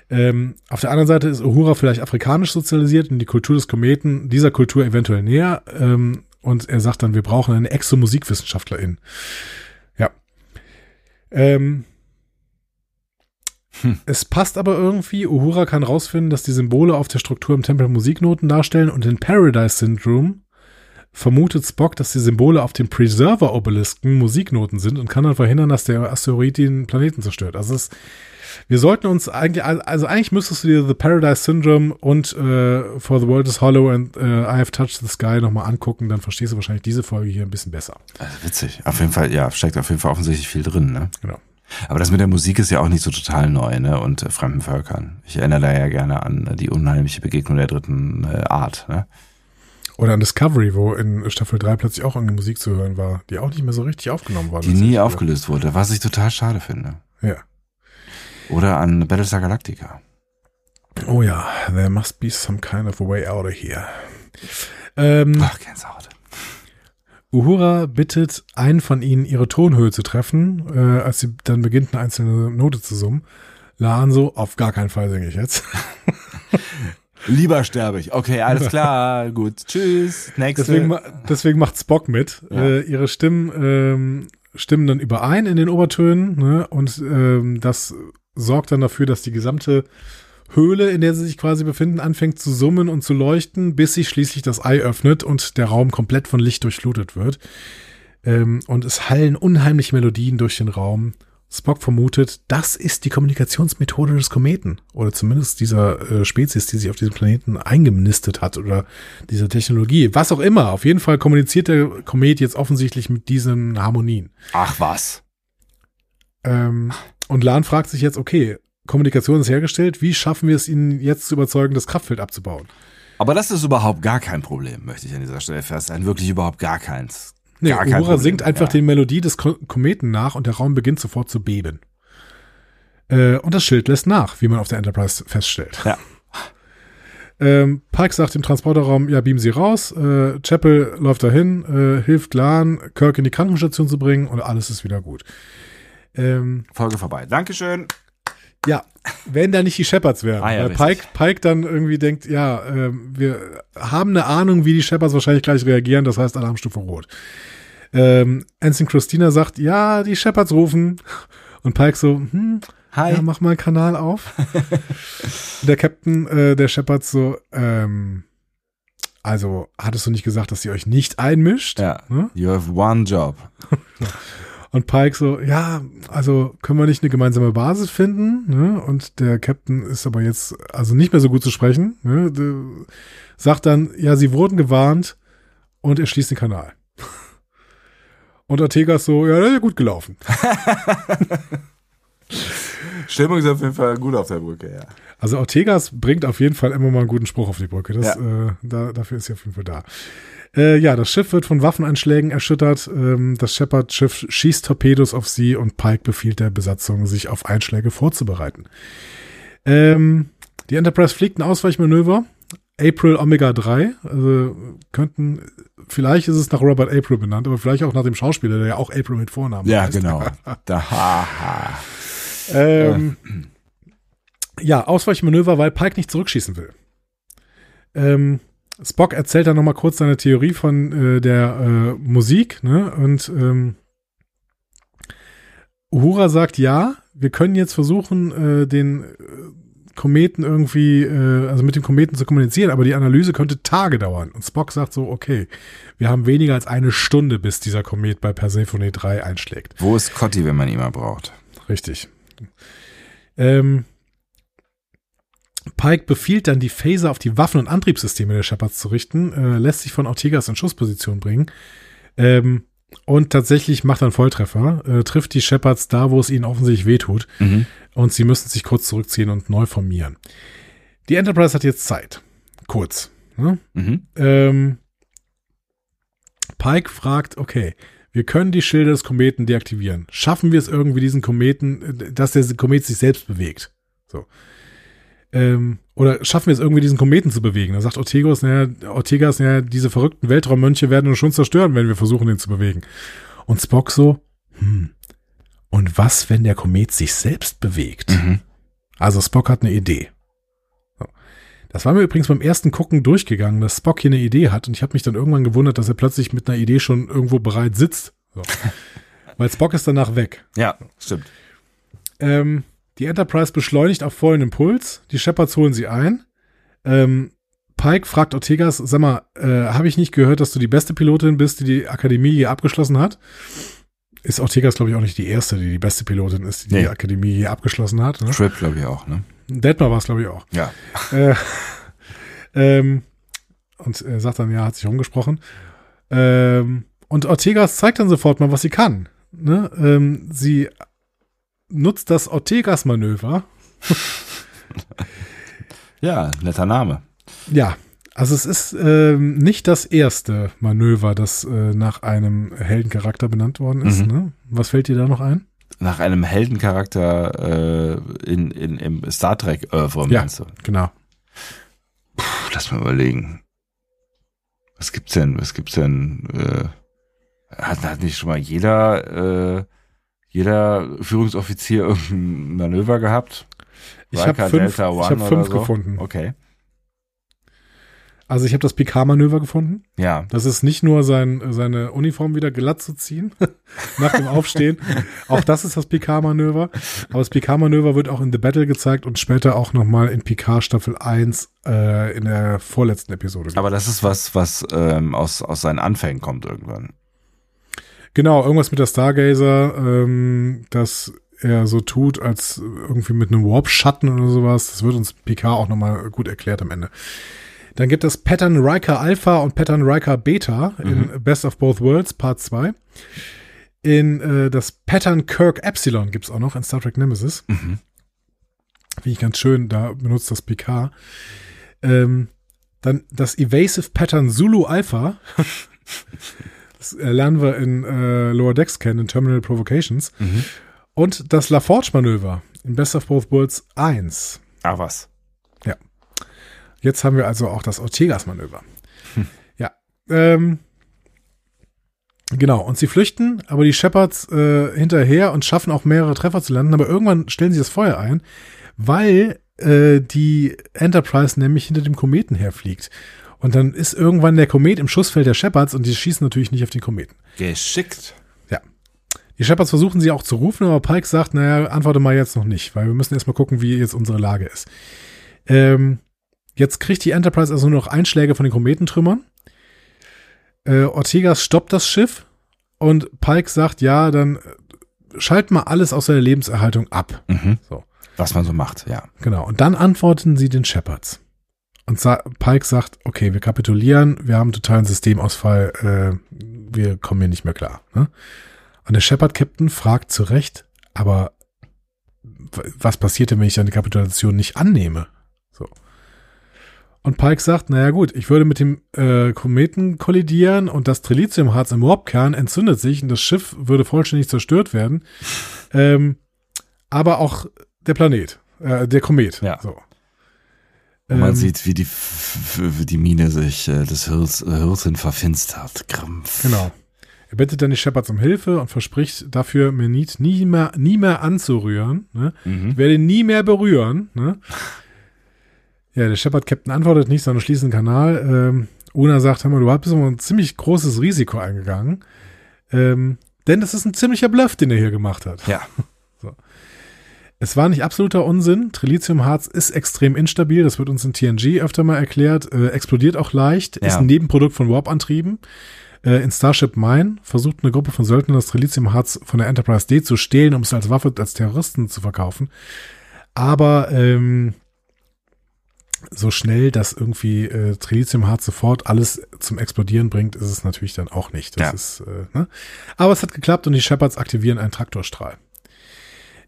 Ähm, auf der anderen Seite ist Uhura vielleicht afrikanisch sozialisiert und die Kultur des Kometen dieser Kultur eventuell näher. Ähm, und er sagt dann, wir brauchen eine Exo-Musikwissenschaftlerin. Ja. Ähm, Hm. Es passt aber irgendwie. Uhura kann rausfinden, dass die Symbole auf der Struktur im Tempel Musiknoten darstellen und in Paradise Syndrome vermutet Spock, dass die Symbole auf den Preserver-Obelisken Musiknoten sind und kann dann verhindern, dass der Asteroid den Planeten zerstört. Also es, wir sollten uns eigentlich, also eigentlich müsstest du dir The Paradise Syndrome und äh, For the World is Hollow and äh, I Have Touched the Sky nochmal angucken, dann verstehst du wahrscheinlich diese Folge hier ein bisschen besser. Also witzig. Auf jeden Fall, ja, steckt auf jeden Fall offensichtlich viel drin, ne? Genau. Aber das mit der Musik ist ja auch nicht so total neu, ne? Und äh, fremden Völkern. Ich erinnere da ja gerne an äh, die unheimliche Begegnung der dritten äh, Art, ne? Oder an Discovery, wo in Staffel 3 plötzlich auch eine Musik zu hören war, die auch nicht mehr so richtig aufgenommen war. Die nie aufgelöst wurde, was ich total schade finde. Ja. Oder an Battlestar Galactica. Oh ja, there must be some kind of a way out of here. Ähm, Ach, Gänsehaut. Uhura bittet einen von ihnen, ihre Tonhöhe zu treffen, äh, als sie dann beginnt, eine einzelne Note zu summen. Laan so, auf gar keinen Fall singe ich jetzt. Lieber sterbe ich. Okay, alles klar. Gut. Tschüss. Nächste. Deswegen, deswegen macht Spock mit. Ja. Äh, ihre Stimmen ähm, stimmen dann überein in den Obertönen ne? und ähm, das sorgt dann dafür, dass die gesamte Höhle, in der sie sich quasi befinden, anfängt zu summen und zu leuchten, bis sich schließlich das Ei öffnet und der Raum komplett von Licht durchflutet wird. Ähm, und es hallen unheimliche Melodien durch den Raum. Spock vermutet, das ist die Kommunikationsmethode des Kometen oder zumindest dieser äh, Spezies, die sich auf diesem Planeten eingenistet hat oder dieser Technologie. Was auch immer. Auf jeden Fall kommuniziert der Komet jetzt offensichtlich mit diesen Harmonien. Ach was. Ähm, und Lahn fragt sich jetzt, okay, Kommunikation ist hergestellt, wie schaffen wir es ihnen jetzt zu überzeugen, das Kraftfeld abzubauen? Aber das ist überhaupt gar kein Problem, möchte ich an dieser Stelle feststellen. Wirklich überhaupt gar keins. Nee, Gar kein Uhura singt einfach ja. die Melodie des Ko Kometen nach und der Raum beginnt sofort zu beben. Äh, und das Schild lässt nach, wie man auf der Enterprise feststellt. Ja. Ähm, Pike sagt im Transporterraum, ja, beamen Sie raus. Äh, Chapel läuft dahin, äh, hilft Lahn, Kirk in die Krankenstation zu bringen und alles ist wieder gut. Ähm, Folge vorbei. Dankeschön. Ja, wenn da nicht die Shepards wären. Ah ja, weil Pike. Pike dann irgendwie denkt, ja, ähm, wir haben eine Ahnung, wie die Shepards wahrscheinlich gleich reagieren, das heißt Alarmstufe Rot. Ähm, Ensign Christina sagt, ja, die Shepards rufen. Und Pike so, hm, Hi. ja, mach mal einen Kanal auf. der Captain äh, der Shepards so, ähm, also hattest du nicht gesagt, dass ihr euch nicht einmischt? Ja. Hm? You have one job. Und Pike so, ja, also können wir nicht eine gemeinsame Basis finden? Ne? Und der Captain ist aber jetzt also nicht mehr so gut zu sprechen. Ne? Der sagt dann, ja, sie wurden gewarnt und er schließt den Kanal. Und Ortega ist so, ja, das ist ja gut gelaufen. Stimmung ist auf jeden Fall gut auf der Brücke, ja. Also Ortegas bringt auf jeden Fall immer mal einen guten Spruch auf die Brücke. Das, Ja. äh, da, dafür ist sie auf jeden Fall da. Äh, ja, das Schiff wird von Waffeneinschlägen erschüttert. Ähm, das Shepard-Schiff schießt Torpedos auf sie und Pike befiehlt der Besatzung, sich auf Einschläge vorzubereiten. Ähm, die Enterprise fliegt ein Ausweichmanöver. April Omega 3. Also könnten, vielleicht ist es nach Robert April benannt, aber vielleicht auch nach dem Schauspieler, der ja auch April mit Vornamen Ja, heißt. genau. Da, haha. Ähm, ja, Ausweichmanöver, weil Pike nicht zurückschießen will. Ähm, Spock erzählt dann nochmal kurz seine Theorie von äh, der äh, Musik, ne? Und ähm, Uhura sagt, ja, wir können jetzt versuchen, äh, den äh, Kometen irgendwie, äh, also mit dem Kometen zu kommunizieren, aber die Analyse könnte Tage dauern. Und Spock sagt so, okay, wir haben weniger als eine Stunde, bis dieser Komet bei Persephone 3 einschlägt. Wo ist Cotti, wenn man ihn mal braucht? Richtig. Ähm, Pike befiehlt dann, die Phaser auf die Waffen- und Antriebssysteme der Shepards zu richten, äh, lässt sich von Ortegas in Schussposition bringen ähm, und tatsächlich macht einen Volltreffer, äh, trifft die Shepards da, wo es ihnen offensichtlich wehtut Mhm. und sie müssen sich kurz zurückziehen und neu formieren. Die Enterprise hat jetzt Zeit. Kurz. Ne? Mhm. Ähm, Pike fragt, okay, wir können die Schilde des Kometen deaktivieren. Schaffen wir es irgendwie, diesen Kometen, äh, dass der Komet sich selbst bewegt? So. Ähm, oder schaffen wir es irgendwie, diesen Kometen zu bewegen? Da sagt Ortegas, naja, Ortegas, naja, diese verrückten Weltraummönche werden uns schon zerstören, wenn wir versuchen, den zu bewegen. Und Spock so, hm, und was, wenn der Komet sich selbst bewegt? Mhm. Also Spock hat eine Idee. Das war mir übrigens beim ersten Gucken durchgegangen, dass Spock hier eine Idee hat und ich habe mich dann irgendwann gewundert, dass er plötzlich mit einer Idee schon irgendwo bereit sitzt. So. Weil Spock ist danach weg. Ja, stimmt. Ähm, die Enterprise beschleunigt auf vollen Impuls, die Shepards holen sie ein. Ähm, Pike fragt Ortegas, sag mal, äh, habe ich nicht gehört, dass du die beste Pilotin bist, die die Akademie hier abgeschlossen hat? Ist Ortegas, glaube ich, auch nicht die erste, die die beste Pilotin ist, die Nee. die Akademie hier abgeschlossen hat. Ne? Trip, glaube ich auch, ne? Detmar war es, glaube ich, auch. Ja. Äh, ähm, und äh, sagt dann, ja, hat sich umgesprochen. Ähm, und Ortegas zeigt dann sofort mal, was sie kann. Ne? Ähm, sie nutzt das Ortegas-Manöver. Ja, netter Name. Ja, also es ist ähm, nicht das erste Manöver, das äh, nach einem Heldencharakter benannt worden ist. Mhm. Ne? Was fällt dir da noch ein? Nach einem Heldencharakter äh, in, in, im Star Trek Oeuvre, Ja. meinst du? Genau. Puh, lass mal überlegen. Was gibt's denn? Was gibt's denn? Äh, hat, hat nicht schon mal jeder, äh, jeder Führungsoffizier irgendein Manöver gehabt? Ich habe fünf, Delta ich hab fünf so? gefunden. Okay. Also ich habe das Picard-Manöver gefunden. Ja. Das ist nicht nur sein, seine Uniform wieder glatt zu ziehen nach dem Aufstehen. Auch das ist das Picard-Manöver. Aber das Picard-Manöver wird auch in The Battle gezeigt und später auch nochmal in Picard Staffel 1 äh, in der vorletzten Episode. Aber das ist was, was ähm, aus, aus seinen Anfängen kommt irgendwann. Genau, irgendwas mit der Stargazer, ähm, dass er so tut, als irgendwie mit einem Warp-Schatten oder sowas. Das wird uns Picard auch nochmal gut erklärt am Ende. Dann gibt es Pattern Riker Alpha und Pattern Riker Beta in Best of Both Worlds, Part 2. In äh, das Pattern Kirk Epsilon gibt's auch noch in Star Trek Nemesis. Mhm. Finde ich ganz schön, da benutzt das Picard. Ähm, dann das Evasive Pattern Zulu Alpha. das äh, lernen wir in äh, Lower Decks kennen, in Terminal Provocations. Mhm. Und das LaForge-Manöver in Best of Both Worlds 1. Ah, was? Jetzt haben wir also auch das Ortegas-Manöver. Ja. Ähm, genau, und sie flüchten, aber die Shepards äh, hinterher und schaffen auch mehrere Treffer zu landen, aber irgendwann stellen sie das Feuer ein, weil äh, die Enterprise nämlich hinter dem Kometen herfliegt. Und dann ist irgendwann der Komet im Schussfeld der Shepards und die schießen natürlich nicht auf den Kometen. Geschickt. Die Shepards versuchen sie auch zu rufen, aber Pike sagt, naja, antworte mal jetzt noch nicht, weil wir müssen erstmal gucken, wie jetzt unsere Lage ist. Ähm, jetzt kriegt die Enterprise also nur noch Einschläge von den Kometentrümmern. Äh, Ortegas stoppt das Schiff und Pike sagt, ja, dann äh, schalt mal alles aus der Lebenserhaltung ab. Mhm. So. Was man so macht, ja. Genau. Und dann antworten sie den Shepards. Und sa Pike sagt, okay, wir kapitulieren, wir haben totalen Systemausfall, äh, wir kommen hier nicht mehr klar. Ne? Und der Shepard-Captain fragt zu Recht, aber was passiert denn, wenn ich eine Kapitulation nicht annehme? So. Und Pike sagt, naja gut, ich würde mit dem äh, Kometen kollidieren und das Trilithiumharz im Warpkern entzündet sich und das Schiff würde vollständig zerstört werden. Ähm, aber auch der Planet, äh, der Komet. Ja. So. Und man Ähm, sieht, wie die, wie die Mine sich äh, des Hirs, äh, Hirten verfinstert. Krampf. Genau. Er bittet dann die Shepherds um Hilfe und verspricht dafür, Menit nie mehr, nie mehr anzurühren. Ne? Mhm. Ich werde ihn nie mehr berühren. Ne? Ja, der Shepard-Captain antwortet nicht, sondern schließt den Kanal. Ähm, Una sagt, hör mal, du bist ein ziemlich großes Risiko eingegangen. Ähm, denn das ist ein ziemlicher Bluff, den er hier gemacht hat. Ja. Es war nicht absoluter Unsinn. Trilithiumharz ist extrem instabil. Das wird uns in TNG öfter mal erklärt. Äh, explodiert auch leicht. Ist Ja. ein Nebenprodukt von Warp-Antrieben. Äh, in Starship Mine versucht eine Gruppe von Söldnern das Trilithiumharz von der Enterprise D zu stehlen, um es als Waffe als Terroristen zu verkaufen. Aber ähm, so schnell, dass irgendwie äh, Trilithiumharz sofort alles zum Explodieren bringt, ist es natürlich dann auch nicht. Das Ja. ist, äh, ne? Aber es hat geklappt und die Shepards aktivieren einen Traktorstrahl.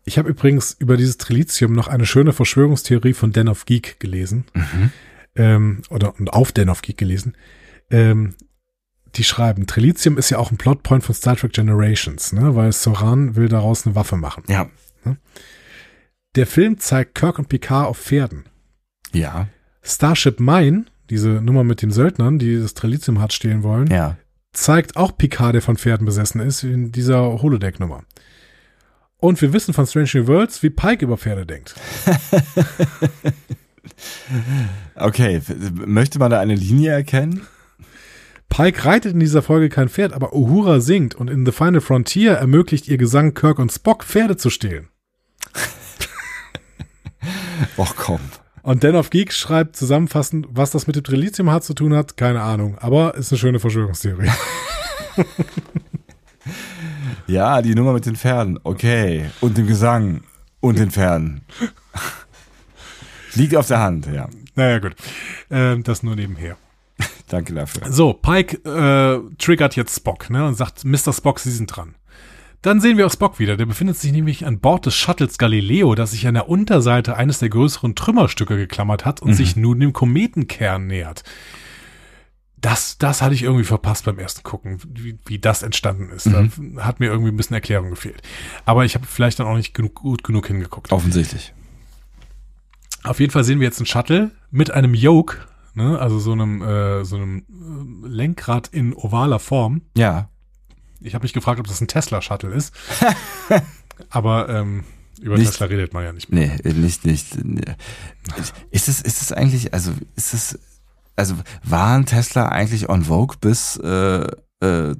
Ich habe übrigens über dieses Trilithium noch eine schöne Verschwörungstheorie von Den of Geek gelesen. Ähm, oder und auf Den of Geek gelesen. Ähm, die schreiben, Trilithium ist ja auch ein Plotpoint von Star Trek Generations, ne? weil Soran will daraus eine Waffe machen. Ja. Der Film zeigt Kirk und Picard auf Pferden. Ja. Starship Mine, diese Nummer mit den Söldnern, die das Trilithiumharz stehlen wollen, Ja. zeigt auch Picard, der von Pferden besessen ist, in dieser Holodeck-Nummer. Und wir wissen von Strange New Worlds, wie Pike über Pferde denkt. Okay. Möchte man da eine Linie erkennen? Pike reitet in dieser Folge kein Pferd, aber Uhura singt und in The Final Frontier ermöglicht ihr Gesang Kirk und Spock Pferde zu stehlen. Och komm. Und Dan of Geek schreibt zusammenfassend, was das mit dem Trilithiumharz zu tun hat, keine Ahnung, aber ist eine schöne Verschwörungstheorie. Ja, die Nummer mit den Pferden. Okay. Und dem Gesang. Und den Pferden. Liegt auf der Hand, ja. naja, gut. Ähm, das nur nebenher. Danke dafür. So, Pike äh, triggert jetzt Spock ne, und sagt, Mr. Spock, Sie sind dran. Dann sehen wir auch Spock wieder. Der befindet sich nämlich an Bord des Shuttles Galileo, das sich an der Unterseite eines der größeren Trümmerstücke geklammert hat und sich nun dem Kometenkern nähert. Das, das hatte ich irgendwie verpasst beim ersten Gucken, wie, wie das entstanden ist. Da hat mir irgendwie ein bisschen Erklärung gefehlt. Aber ich habe vielleicht dann auch nicht genug, gut genug hingeguckt. Offensichtlich. Auf jeden Fall sehen wir jetzt einen Shuttle mit einem Yoke, ne, also so einem, äh, so einem äh, Lenkrad in ovaler Form. Ja. Ich habe mich gefragt, ob das ein Tesla-Shuttle ist. Aber ähm, über Nicht- Tesla redet man ja nicht mehr. Nee, nicht, nicht. Ist es, ist es eigentlich, also ist es, also waren Tesla eigentlich on Vogue bis äh, äh,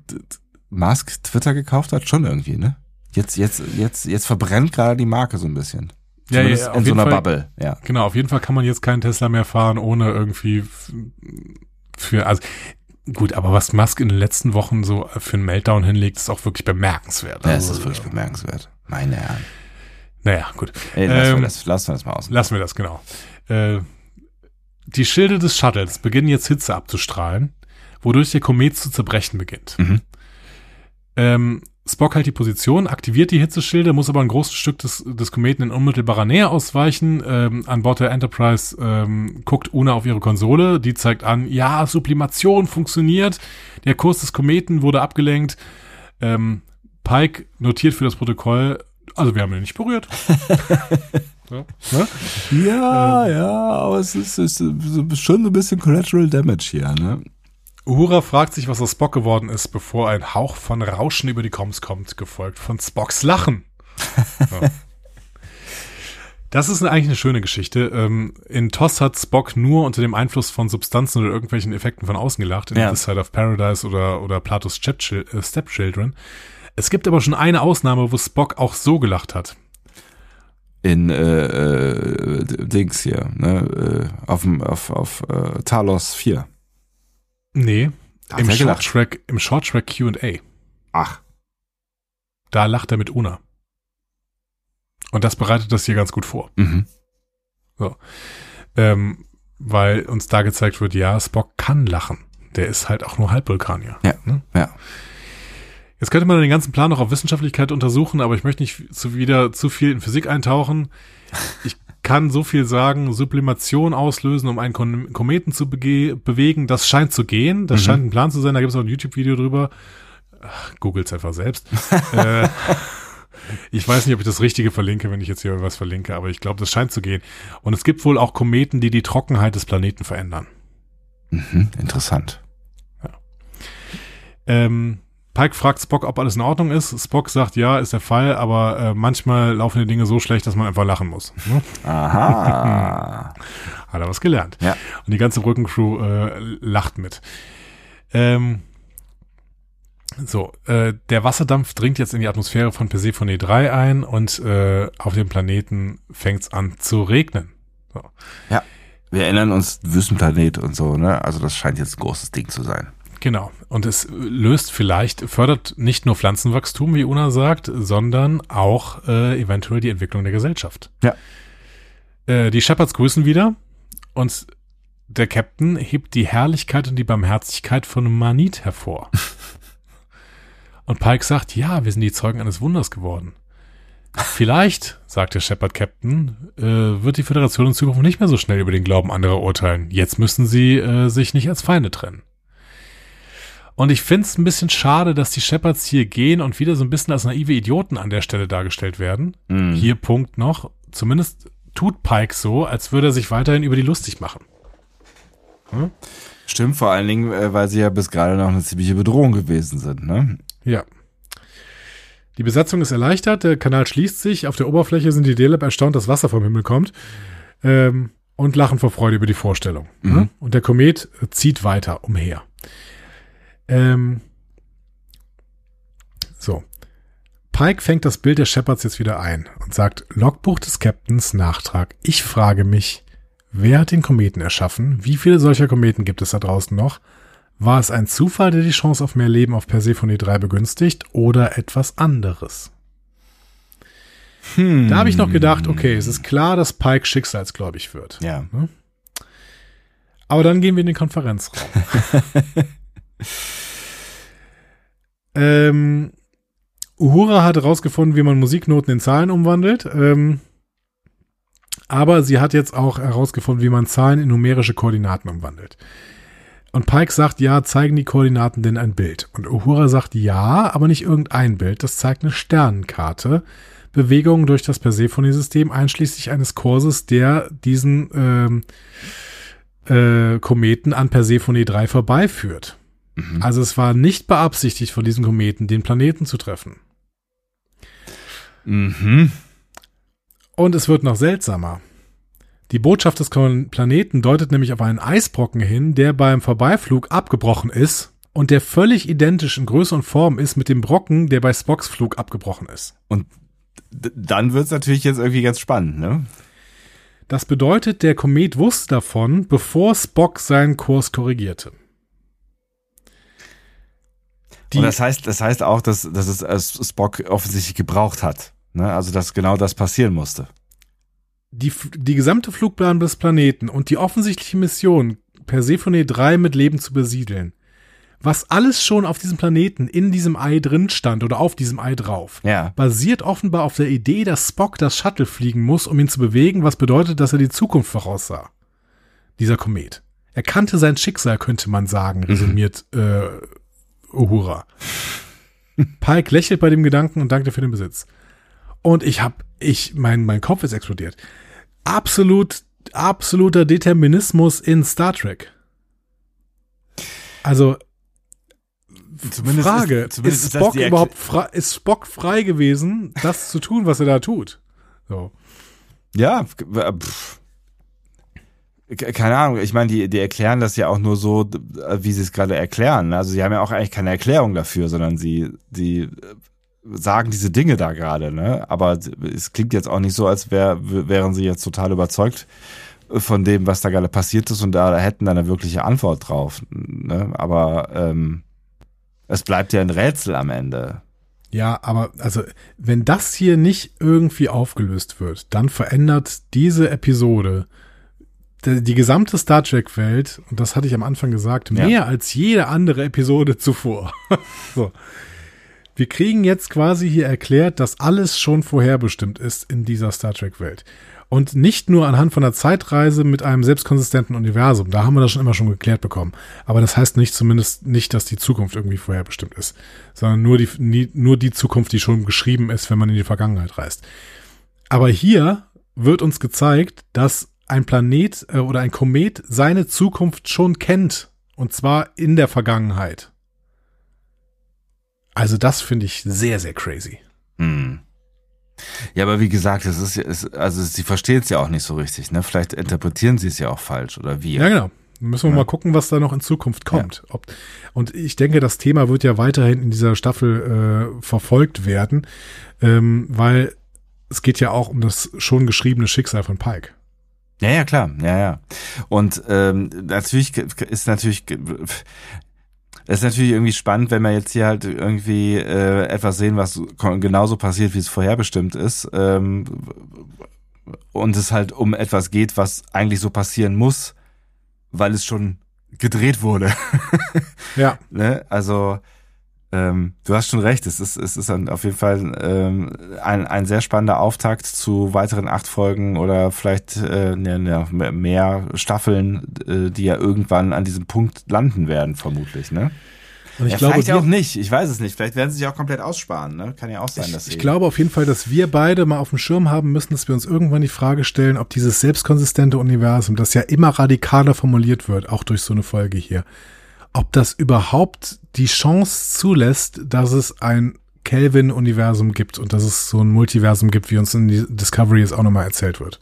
Musk Twitter gekauft hat? Schon irgendwie, ne? Jetzt, jetzt, jetzt, jetzt verbrennt gerade die Marke so ein bisschen. Ja, Zumindest ja, in so einer Fall. Bubble, ja. Genau, auf jeden Fall kann man jetzt keinen Tesla mehr fahren, ohne irgendwie für, also gut, aber was Musk in den letzten Wochen so für einen Meltdown hinlegt, ist auch wirklich bemerkenswert. Ja, es Also, ist wirklich bemerkenswert. Meine Herren. Naja, gut. Ey, lassen, Ähm, wir das, lassen wir das mal aus. Lassen wir das, genau. Äh, die Schilde des Shuttles beginnen jetzt Hitze abzustrahlen, wodurch der Komet zu zerbrechen beginnt. Mhm. Ähm, Spock hält die Position, aktiviert die Hitzeschilde, muss aber ein großes Stück des, des Kometen in unmittelbarer Nähe ausweichen. Ähm, an Bord der Enterprise ähm, guckt Una auf ihre Konsole, die zeigt an, ja, Sublimation funktioniert, der Kurs des Kometen wurde abgelenkt. Ähm, Pike notiert für das Protokoll, also wir haben ihn nicht berührt. ja, ne? Ja, ja, aber es ist, ist schon ein bisschen Collateral Damage hier, ne? Uhura fragt sich, was aus Spock geworden ist, bevor ein Hauch von Rauschen über die Comms kommt, gefolgt von Spocks Lachen. Ja. Das ist eigentlich eine schöne Geschichte. Ähm, in TOS hat Spock nur unter dem Einfluss von Substanzen oder irgendwelchen Effekten von außen gelacht, in Ja. This Side of Paradise oder, oder Platos Stepchil- äh, Stepchildren. Es gibt aber schon eine Ausnahme, wo Spock auch so gelacht hat. In äh, äh, Dings hier, ne? Äh, auf, dem- auf, auf äh, Talos 4. Nee, Hat im? Short Track, im Short Track Q&A. Ach. Da lacht er mit Una. Und das bereitet das hier ganz gut vor. Mhm. Ähm, weil uns da gezeigt wird, ja, Spock kann lachen. Der ist halt auch nur Halbvulkanier. Ja, Ne? ja. Jetzt könnte man den ganzen Plan noch auf Wissenschaftlichkeit untersuchen, aber ich möchte nicht zu wieder zu viel in Physik eintauchen. Ich kann so viel sagen, Sublimation auslösen, um einen Kom Kometen zu bewegen, das scheint zu gehen. Das Mhm. scheint ein Plan zu sein, da gibt es auch ein YouTube-Video drüber. Googles einfach selbst. äh, Ich weiß nicht, ob ich das Richtige verlinke, wenn ich jetzt hier was verlinke, aber ich glaube, das scheint zu gehen. Und es gibt wohl auch Kometen, die die Trockenheit des Planeten verändern. Mhm, interessant. Ähm, Pike fragt Spock, ob alles in Ordnung ist. Spock sagt, ja, ist der Fall, aber äh, manchmal laufen die Dinge so schlecht, dass man einfach lachen muss. Ne? Aha. Hat er was gelernt. Ja. Und die ganze Brückencrew äh, lacht mit. Ähm, so, äh, der Wasserdampf dringt jetzt in die Atmosphäre von Persephone 3 ein und äh, auf dem Planeten fängt es an zu regnen. So. Wir erinnern uns Wüstenplanet und so, ne? Also das scheint jetzt ein großes Ding zu sein. Genau. Und es löst vielleicht, fördert nicht nur Pflanzenwachstum, wie Una sagt, sondern auch äh, eventuell die Entwicklung der Gesellschaft. Ja. Äh, die Shepherds grüßen wieder und der Captain hebt die Herrlichkeit und die Barmherzigkeit von Manit hervor. und Pike sagt, ja, wir sind die Zeugen eines Wunders geworden. Vielleicht, sagt der Shepard Captain, äh, wird die Föderation in Zukunft nicht mehr so schnell über den Glauben anderer urteilen. Jetzt müssen sie äh, sich nicht als Feinde trennen. Und ich finde es ein bisschen schade, dass die Shepards hier gehen und wieder so ein bisschen als naive Idioten an der Stelle dargestellt werden. Mhm. Hier Punkt noch. Zumindest tut Pike so, als würde er sich weiterhin über die lustig machen. Stimmt, vor allen Dingen, äh, weil sie ja bis gerade noch eine ziemliche Bedrohung gewesen sind, ne? Ja. Die Besatzung ist erleichtert, der Kanal schließt sich, auf der Oberfläche sind die Deleb erstaunt, dass Wasser vom Himmel kommt ähm, und lachen vor Freude über die Vorstellung. Mhm. Ne? Und der Komet zieht weiter umher. Ähm, so. Pike fängt das Bild der Shepards jetzt wieder ein und sagt, Logbuch des Captains, Nachtrag. Ich frage mich, wer hat den Kometen erschaffen? Wie viele solcher Kometen gibt es da draußen noch? War es ein Zufall, der die Chance auf mehr Leben auf Persephone 3 begünstigt oder etwas anderes? Hm. Da habe ich noch gedacht, okay, es ist klar, dass Pike schicksalsgläubig wird. Ja. Aber dann gehen wir in den Konferenzraum. ähm, Uhura hat herausgefunden, wie man Musiknoten in Zahlen umwandelt. Ähm, aber sie hat jetzt auch herausgefunden, wie man Zahlen in numerische Koordinaten umwandelt. Und Pike sagt, ja, zeigen die Koordinaten denn ein Bild? Und Uhura sagt, ja, aber nicht irgendein Bild. Das zeigt eine Sternenkarte. Bewegungen durch das Persephone-System, einschließlich eines Kurses, der diesen ähm, äh, Kometen an Persephone 3 vorbeiführt. Mhm. Also es war nicht beabsichtigt von diesem Kometen, den Planeten zu treffen. Mhm. Und es wird noch seltsamer. Die Botschaft des Planeten deutet nämlich auf einen Eisbrocken hin, der beim Vorbeiflug abgebrochen ist und der völlig identisch in Größe und Form ist mit dem Brocken, der bei Spocks Flug abgebrochen ist. D dann wird's natürlich jetzt irgendwie ganz spannend, ne? Das bedeutet, der Komet wusste davon, bevor Spock seinen Kurs korrigierte. Die, Und das heißt, das heißt auch, dass, dass es äh, Spock offensichtlich gebraucht hat. Ne? Also, dass genau das passieren musste. die, die gesamte Flugbahn des Planeten und die offensichtliche Mission, Persephone 3 mit Leben zu besiedeln, was alles schon auf diesem Planeten in diesem Ei drin stand oder auf diesem Ei drauf, Ja. basiert offenbar auf der Idee, dass Spock das Shuttle fliegen muss, um ihn zu bewegen, was bedeutet, dass er die Zukunft voraussah. Dieser Komet. Er kannte sein Schicksal, könnte man sagen, resümiert äh, Uhura. Pike lächelt bei dem Gedanken und dankte für den Besitz. Und ich hab, ich, mein, mein Kopf ist explodiert. Absolut, absoluter Determinismus in Star Trek. Also, Zumindest Frage, ist- zumindest ist, Spock überhaupt frei, ist Spock frei gewesen, das zu tun, was er da tut? So. Ja, äh, pff. Ke- keine Ahnung. Ich meine, die, die erklären das ja auch nur so, d- wie sie es gerade erklären. Also sie haben ja auch eigentlich keine Erklärung dafür, sondern sie, sie äh, sagen diese Dinge da gerade, ne? Aber es klingt jetzt auch nicht so, als wär, wären sie jetzt total überzeugt von dem, was da gerade passiert ist und da hätten dann eine wirkliche Antwort drauf. Ne? Aber ähm, es bleibt ja ein Rätsel am Ende. Ja, aber also, wenn das hier nicht irgendwie aufgelöst wird, dann verändert diese Episode die, gesamte Star Trek-Welt, und das hatte ich am Anfang gesagt, Ja. mehr als jede andere Episode zuvor. so. Wir kriegen jetzt quasi hier erklärt, dass alles schon vorherbestimmt ist in dieser Star Trek-Welt. Und nicht nur anhand von einer Zeitreise mit einem selbstkonsistenten Universum. Da haben wir das schon immer schon geklärt bekommen. Aber das heißt nicht zumindest nicht, dass die Zukunft irgendwie vorherbestimmt ist, sondern nur die, nie- nur die Zukunft, die schon geschrieben ist, wenn man in die Vergangenheit reist. Aber hier wird uns gezeigt, dass ein Planet äh, oder ein Komet seine Zukunft schon kennt. Und zwar in der Vergangenheit. Also das finde ich sehr, sehr crazy. Hm. Ja, aber wie gesagt, es ist, ja- es, also sie verstehen es ja auch nicht so richtig, ne? Vielleicht interpretieren sie es ja auch falsch oder wie. Ja, genau. Müssen wir Ja. mal gucken, was da noch in Zukunft kommt. Ob, und ich denke, das Thema wird ja weiterhin in dieser Staffel äh, verfolgt werden, ähm, weil es geht ja auch um das schon geschriebene Schicksal von Pike. Ja, ja, klar, ja, ja. Und ähm, natürlich ist natürlich es ist natürlich irgendwie spannend, wenn wir jetzt hier halt irgendwie äh, etwas sehen, was genauso passiert, wie es vorherbestimmt ist. Ähm, und es halt um etwas geht, was eigentlich so passieren muss, weil es schon gedreht wurde. Ja, ne? Also ähm, du hast schon recht, es ist, es ist ein, auf jeden Fall ähm, ein, ein sehr spannender Auftakt zu weiteren acht Folgen oder vielleicht äh, ne, ne, mehr Staffeln, äh, die ja irgendwann an diesem Punkt landen werden, vermutlich, ne? und ich ja, glaube, vielleicht auch nicht, ich weiß es nicht. Vielleicht werden sie sich auch komplett aussparen, ne? Kann ja auch sein, dass ich, sie. ich glaube auf jeden Fall, dass wir beide mal auf dem Schirm haben müssen, dass wir uns irgendwann die Frage stellen, ob dieses selbstkonsistente Universum, das ja immer radikaler formuliert wird, auch durch so eine Folge hier, ob das überhaupt die Chance zulässt, dass es ein Kelvin-Universum gibt und dass es so ein Multiversum gibt, wie uns in Discovery jetzt auch nochmal erzählt wird.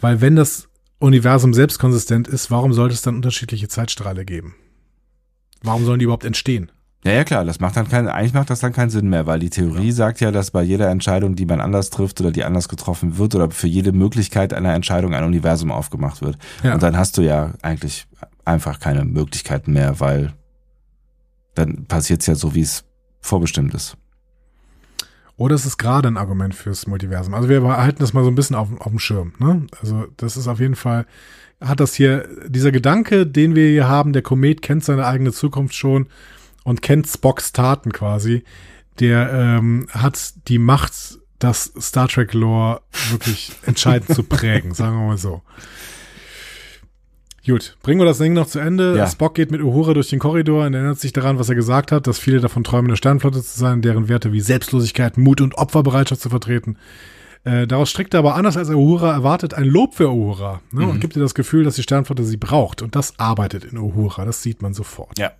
Weil wenn das Universum selbstkonsistent ist, warum sollte es dann unterschiedliche Zeitstrahle geben? Warum sollen die überhaupt entstehen? Ja, ja, klar, das macht dann keinen, eigentlich macht das dann keinen Sinn mehr, weil die Theorie sagt ja, dass bei jeder Entscheidung, die man anders trifft oder die anders getroffen wird oder für jede Möglichkeit einer Entscheidung ein Universum aufgemacht wird. Ja. Und dann hast du ja eigentlich einfach keine Möglichkeiten mehr, weil dann passiert's ja so, wie es vorbestimmt ist. Oder es ist gerade ein Argument fürs Multiversum. Also wir behalten das mal so ein bisschen auf, auf dem Schirm. Ne? Also das ist auf jeden Fall, hat das hier, dieser Gedanke, den wir hier haben, der Komet kennt seine eigene Zukunft schon und kennt Spocks Taten quasi, der ähm, hat die Macht, das Star Trek Lore wirklich entscheidend zu prägen, sagen wir mal so. Gut, bringen wir das Ding noch zu Ende. Ja. Spock geht mit Uhura durch den Korridor und erinnert sich daran, was er gesagt hat, dass viele davon träumen, eine Sternflotte zu sein, deren Werte wie Selbstlosigkeit, Mut und Opferbereitschaft zu vertreten. Äh, daraus strickt er aber anders als Uhura erwartet ein Lob für Uhura ne, und gibt ihr das Gefühl, dass die Sternflotte sie braucht. Und das arbeitet in Uhura, das sieht man sofort. Ja.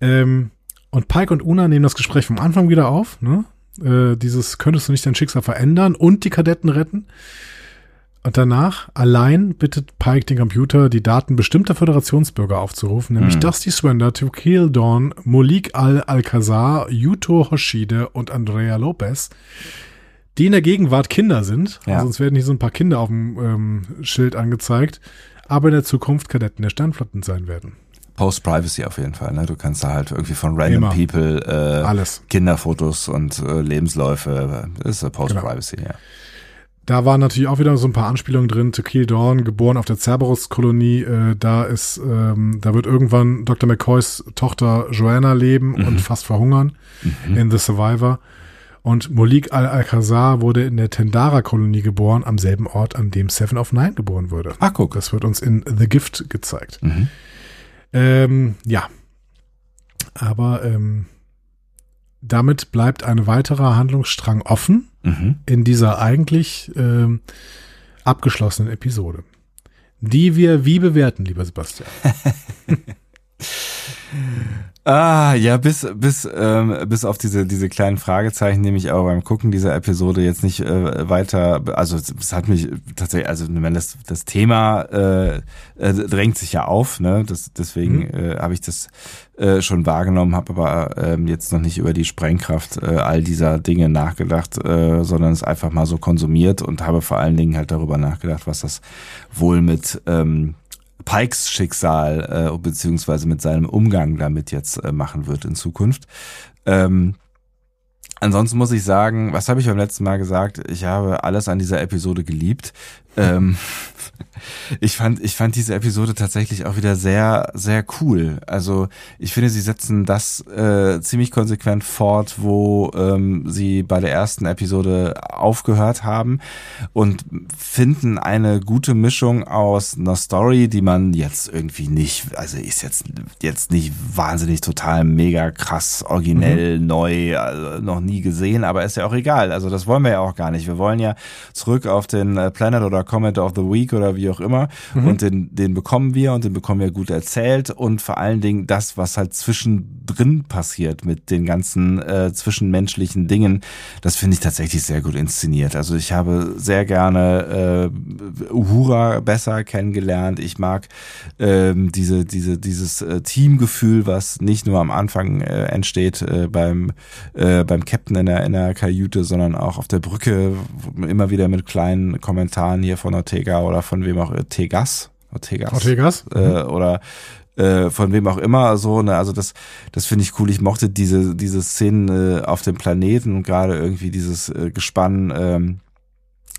Ähm, und Pike und Una nehmen das Gespräch vom Anfang wieder auf. Ne? Äh, dieses könntest du nicht dein Schicksal verändern und die Kadetten retten. Und danach allein bittet Pike den Computer, die Daten bestimmter Föderationsbürger aufzurufen, nämlich Mhm. Dusty Swender, To Kill Dawn, Molik Al-Alcazar, Yuto Hoshide und Andrea Lopez, die in der Gegenwart Kinder sind. Ja. Sonst werden hier so ein paar Kinder auf dem ähm, Schild angezeigt, aber in der Zukunft Kadetten der Sternflotten sein werden. Post-Privacy auf jeden Fall, ne? Du kannst da halt irgendwie von random Immer. people äh, Alles. Kinderfotos und äh, Lebensläufe, das ist äh, Post-Privacy, Genau. ja. Da waren natürlich auch wieder so ein paar Anspielungen drin. To Kill Dawn, geboren auf der Cerberus-Kolonie. Äh, da ist, ähm, da wird irgendwann Dr. McCoys Tochter Joanna leben und fast verhungern in The Survivor. Und Molik Al-Alcazar wurde in der Tendara-Kolonie geboren, am selben Ort, an dem Seven of Nine geboren wurde. Ah, guck. Das wird uns in The Gift gezeigt. Mhm. Ähm, ja. Aber ähm, damit bleibt ein weiterer Handlungsstrang offen Mhm. in dieser eigentlich ähm, abgeschlossenen Episode. Die wir wie bewerten, lieber Sebastian? Ah, ja, bis, bis, ähm, bis auf diese, diese kleinen Fragezeichen nehme ich aber beim Gucken dieser Episode jetzt nicht äh, weiter, also es hat mich tatsächlich, also wenn das, das Thema äh, äh, drängt sich ja auf, ne? Das, deswegen Mhm. äh, habe ich das äh, schon wahrgenommen, habe aber ähm, jetzt noch nicht über die Sprengkraft äh, all dieser Dinge nachgedacht, äh, sondern es einfach mal so konsumiert und habe vor allen Dingen halt darüber nachgedacht, was das wohl mit ähm, Pikes Schicksal äh, beziehungsweise mit seinem Umgang damit jetzt äh, machen wird in Zukunft. Ähm, ansonsten muss ich sagen, was habe ich beim letzten Mal gesagt? Ich habe alles an dieser Episode geliebt. Ähm, Ich fand, ich fand diese Episode tatsächlich auch wieder sehr, sehr cool. Also ich finde, sie setzen das äh, ziemlich konsequent fort, wo ähm, sie bei der ersten Episode aufgehört haben und finden eine gute Mischung aus einer Story, die man jetzt irgendwie nicht, also ist jetzt jetzt nicht wahnsinnig total mega krass originell mhm. neu, also noch nie gesehen, aber ist ja auch egal. Also das wollen wir ja auch gar nicht. Wir wollen ja zurück auf den äh, Planet oder Comment of the Week oder wie auch immer mhm. und den den bekommen wir und den bekommen wir gut erzählt und vor allen Dingen das, was halt zwischendrin passiert mit den ganzen äh, zwischenmenschlichen Dingen, das finde ich tatsächlich sehr gut inszeniert. Also ich habe sehr gerne äh, Uhura besser kennengelernt. Ich mag ähm, diese diese dieses äh, Teamgefühl, was nicht nur am Anfang äh, entsteht äh, beim äh, beim Captain in der in der Kajüte, sondern auch auf der Brücke immer wieder mit kleinen Kommentaren hier von Ortega oder von wem auch Tegas Ortegas. Ortegas? Äh, mhm. oder äh, von wem auch immer so, ne, also das, das finde ich cool. Ich mochte diese, diese Szenen äh, auf dem Planeten und gerade irgendwie dieses äh, Gespann, ähm,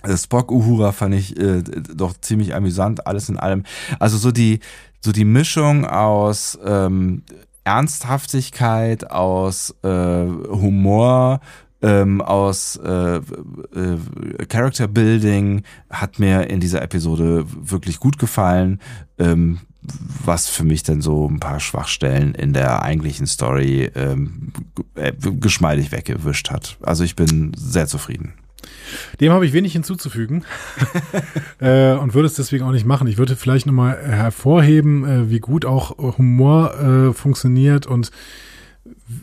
äh, Spock Uhura fand ich äh, doch ziemlich amüsant, alles in allem. Also so die, so die Mischung aus ähm, Ernsthaftigkeit, aus äh, Humor, ähm, aus äh, äh, Character Building hat mir in dieser Episode wirklich gut gefallen. Ähm, was für mich dann so ein paar Schwachstellen in der eigentlichen Story ähm, äh, geschmeidig weggewischt hat. Also ich bin sehr zufrieden. Dem habe ich wenig hinzuzufügen äh, und würde es deswegen auch nicht machen. Ich würde vielleicht nochmal hervorheben, äh, wie gut auch Humor äh, funktioniert und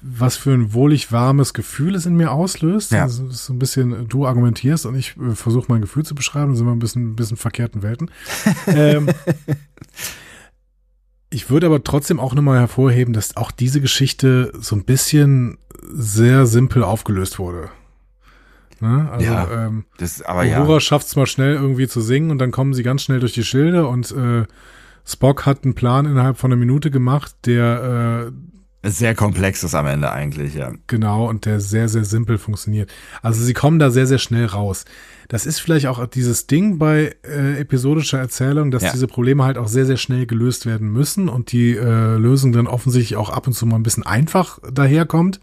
was für ein wohlig warmes Gefühl es in mir auslöst. Ja. Also so ein bisschen, du argumentierst und ich äh, versuche mein Gefühl zu beschreiben, dann sind wir ein bisschen, ein bisschen verkehrten Welten. ähm, ich würde aber trotzdem auch nochmal hervorheben, dass auch diese Geschichte so ein bisschen sehr simpel aufgelöst wurde. Ne? Also, ja, ähm, das, aber Uhura ja. schafft es mal schnell irgendwie zu singen und dann kommen sie ganz schnell durch die Schilde und äh, Spock hat einen Plan innerhalb von einer Minute gemacht, der äh, sehr komplexes am Ende eigentlich, ja. Genau, und der sehr, sehr simpel funktioniert. Also sie kommen da sehr, sehr schnell raus. Das ist vielleicht auch dieses Ding bei äh, episodischer Erzählung, dass ja. diese Probleme halt auch sehr, sehr schnell gelöst werden müssen und die äh, Lösung dann offensichtlich auch ab und zu mal ein bisschen einfach daherkommt.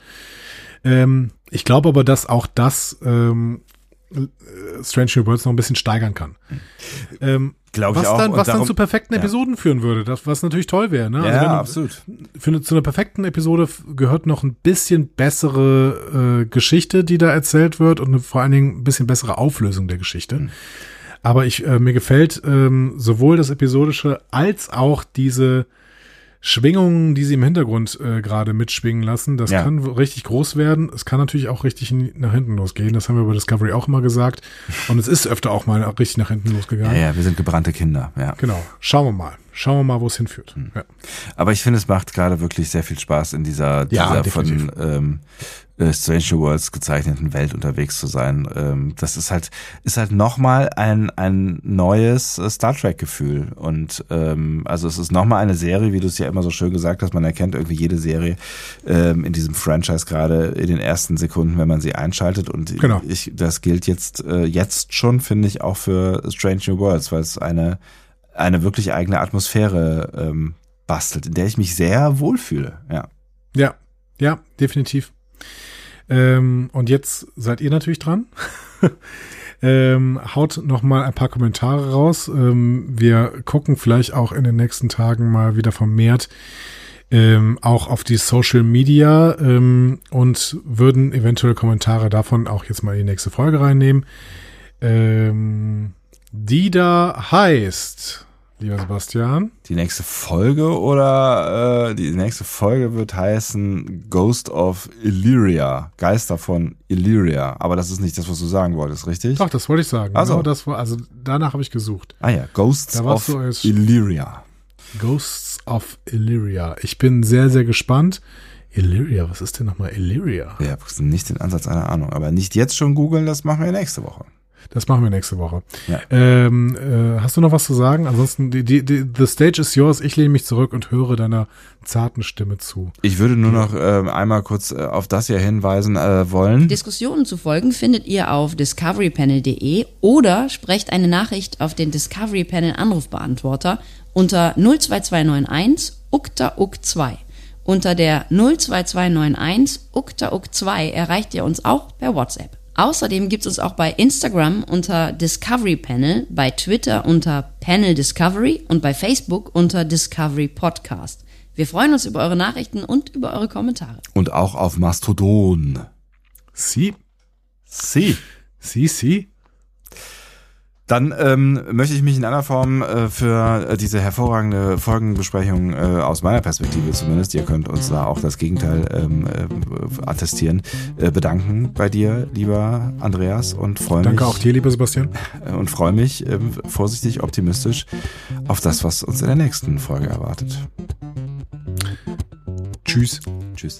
Ähm, ich glaube aber, dass auch das ähm, äh, Strange New Worlds noch ein bisschen steigern kann. Ähm, Glaube ich auch. Dann, was dann zu perfekten Episoden ja. führen würde, das, was natürlich toll wäre. Ne? Also ja, absolut. Für eine, zu einer perfekten Episode gehört noch ein bisschen bessere äh, Geschichte, die da erzählt wird und eine, vor allen Dingen ein bisschen bessere Auflösung der Geschichte. Mhm. Aber ich, äh, mir gefällt ähm, sowohl das Episodische als auch diese Schwingungen, die sie im Hintergrund äh, gerade mitschwingen lassen. Das ja. kann richtig groß werden. Es kann natürlich auch richtig nach hinten losgehen. Das haben wir bei Discovery auch immer gesagt. Und es ist öfter auch mal richtig nach hinten losgegangen. Ja, ja, wir sind gebrannte Kinder. Ja. Genau. Schauen wir mal. Schauen wir mal, wo es hinführt. Mhm. Ja. Aber ich finde, es macht gerade wirklich sehr viel Spaß in dieser, dieser von ähm, äh, Stranger Worlds gezeichneten Welt unterwegs zu sein. Ähm, das ist halt, ist halt nochmal ein, ein neues äh, Star Trek Gefühl. Und ähm, also es ist nochmal eine Serie, wie du es ja immer so schön gesagt hast, man erkennt irgendwie jede Serie ähm, in diesem Franchise gerade in den ersten Sekunden, wenn man sie einschaltet. Und genau. ich, das gilt jetzt, äh, jetzt schon, finde ich, auch für Strange New Worlds, weil es eine, eine wirklich eigene Atmosphäre ähm, bastelt, in der ich mich sehr wohlfühle. Ja. Ja, ja, definitiv. Ähm, und jetzt seid ihr natürlich dran. ähm, haut noch mal ein paar Kommentare raus. Ähm, wir gucken vielleicht auch in den nächsten Tagen mal wieder vermehrt ähm, auch auf die Social Media ähm, und würden eventuell Kommentare davon auch jetzt mal in die nächste Folge reinnehmen. Ähm, die da heißt lieber Sebastian. Die nächste Folge oder äh, die nächste Folge wird heißen Ghost of Illyria, Geister von Illyria. Aber das ist nicht das, was du sagen wolltest, richtig? Doch, das wollte ich sagen. Also, genau das also danach habe ich gesucht. Ah ja, Ghosts of Illyria. Ghosts of Illyria. Ich bin sehr, sehr gespannt. Illyria, was ist denn nochmal Illyria? Ja, nicht den Ansatz einer Ahnung. Aber nicht jetzt schon googeln, das machen wir nächste Woche. Das machen wir nächste Woche. Ja. Ähm, äh, hast du noch was zu sagen? Ansonsten, die, die, die, the stage is yours. Ich lehne mich zurück und höre deiner zarten Stimme zu. Ich würde nur noch ähm, einmal kurz äh, auf das hier hinweisen äh, wollen. Diskussionen zu folgen findet ihr auf discoverypanel.de oder sprecht eine Nachricht auf den Discovery Panel Anrufbeantworter unter 02291 ukta uk 2. Unter der 02291 ukta uk 2 erreicht ihr uns auch per WhatsApp. Außerdem gibt es uns auch bei Instagram unter Discovery Panel, bei Twitter unter Panel Discovery und bei Facebook unter Discovery Podcast. Wir freuen uns über eure Nachrichten und über eure Kommentare. Und auch auf Mastodon. Sie, Sie. sie, sie. Dann ähm, möchte ich mich in einer Form äh, für äh, diese hervorragende Folgenbesprechung äh, aus meiner Perspektive zumindest, ihr könnt uns da auch das Gegenteil ähm, äh, attestieren, äh, bedanken bei dir, lieber Andreas, und freue mich Danke auch dir, lieber Sebastian. und freue mich ähm, vorsichtig optimistisch auf das, was uns in der nächsten Folge erwartet. Tschüss. Tschüss.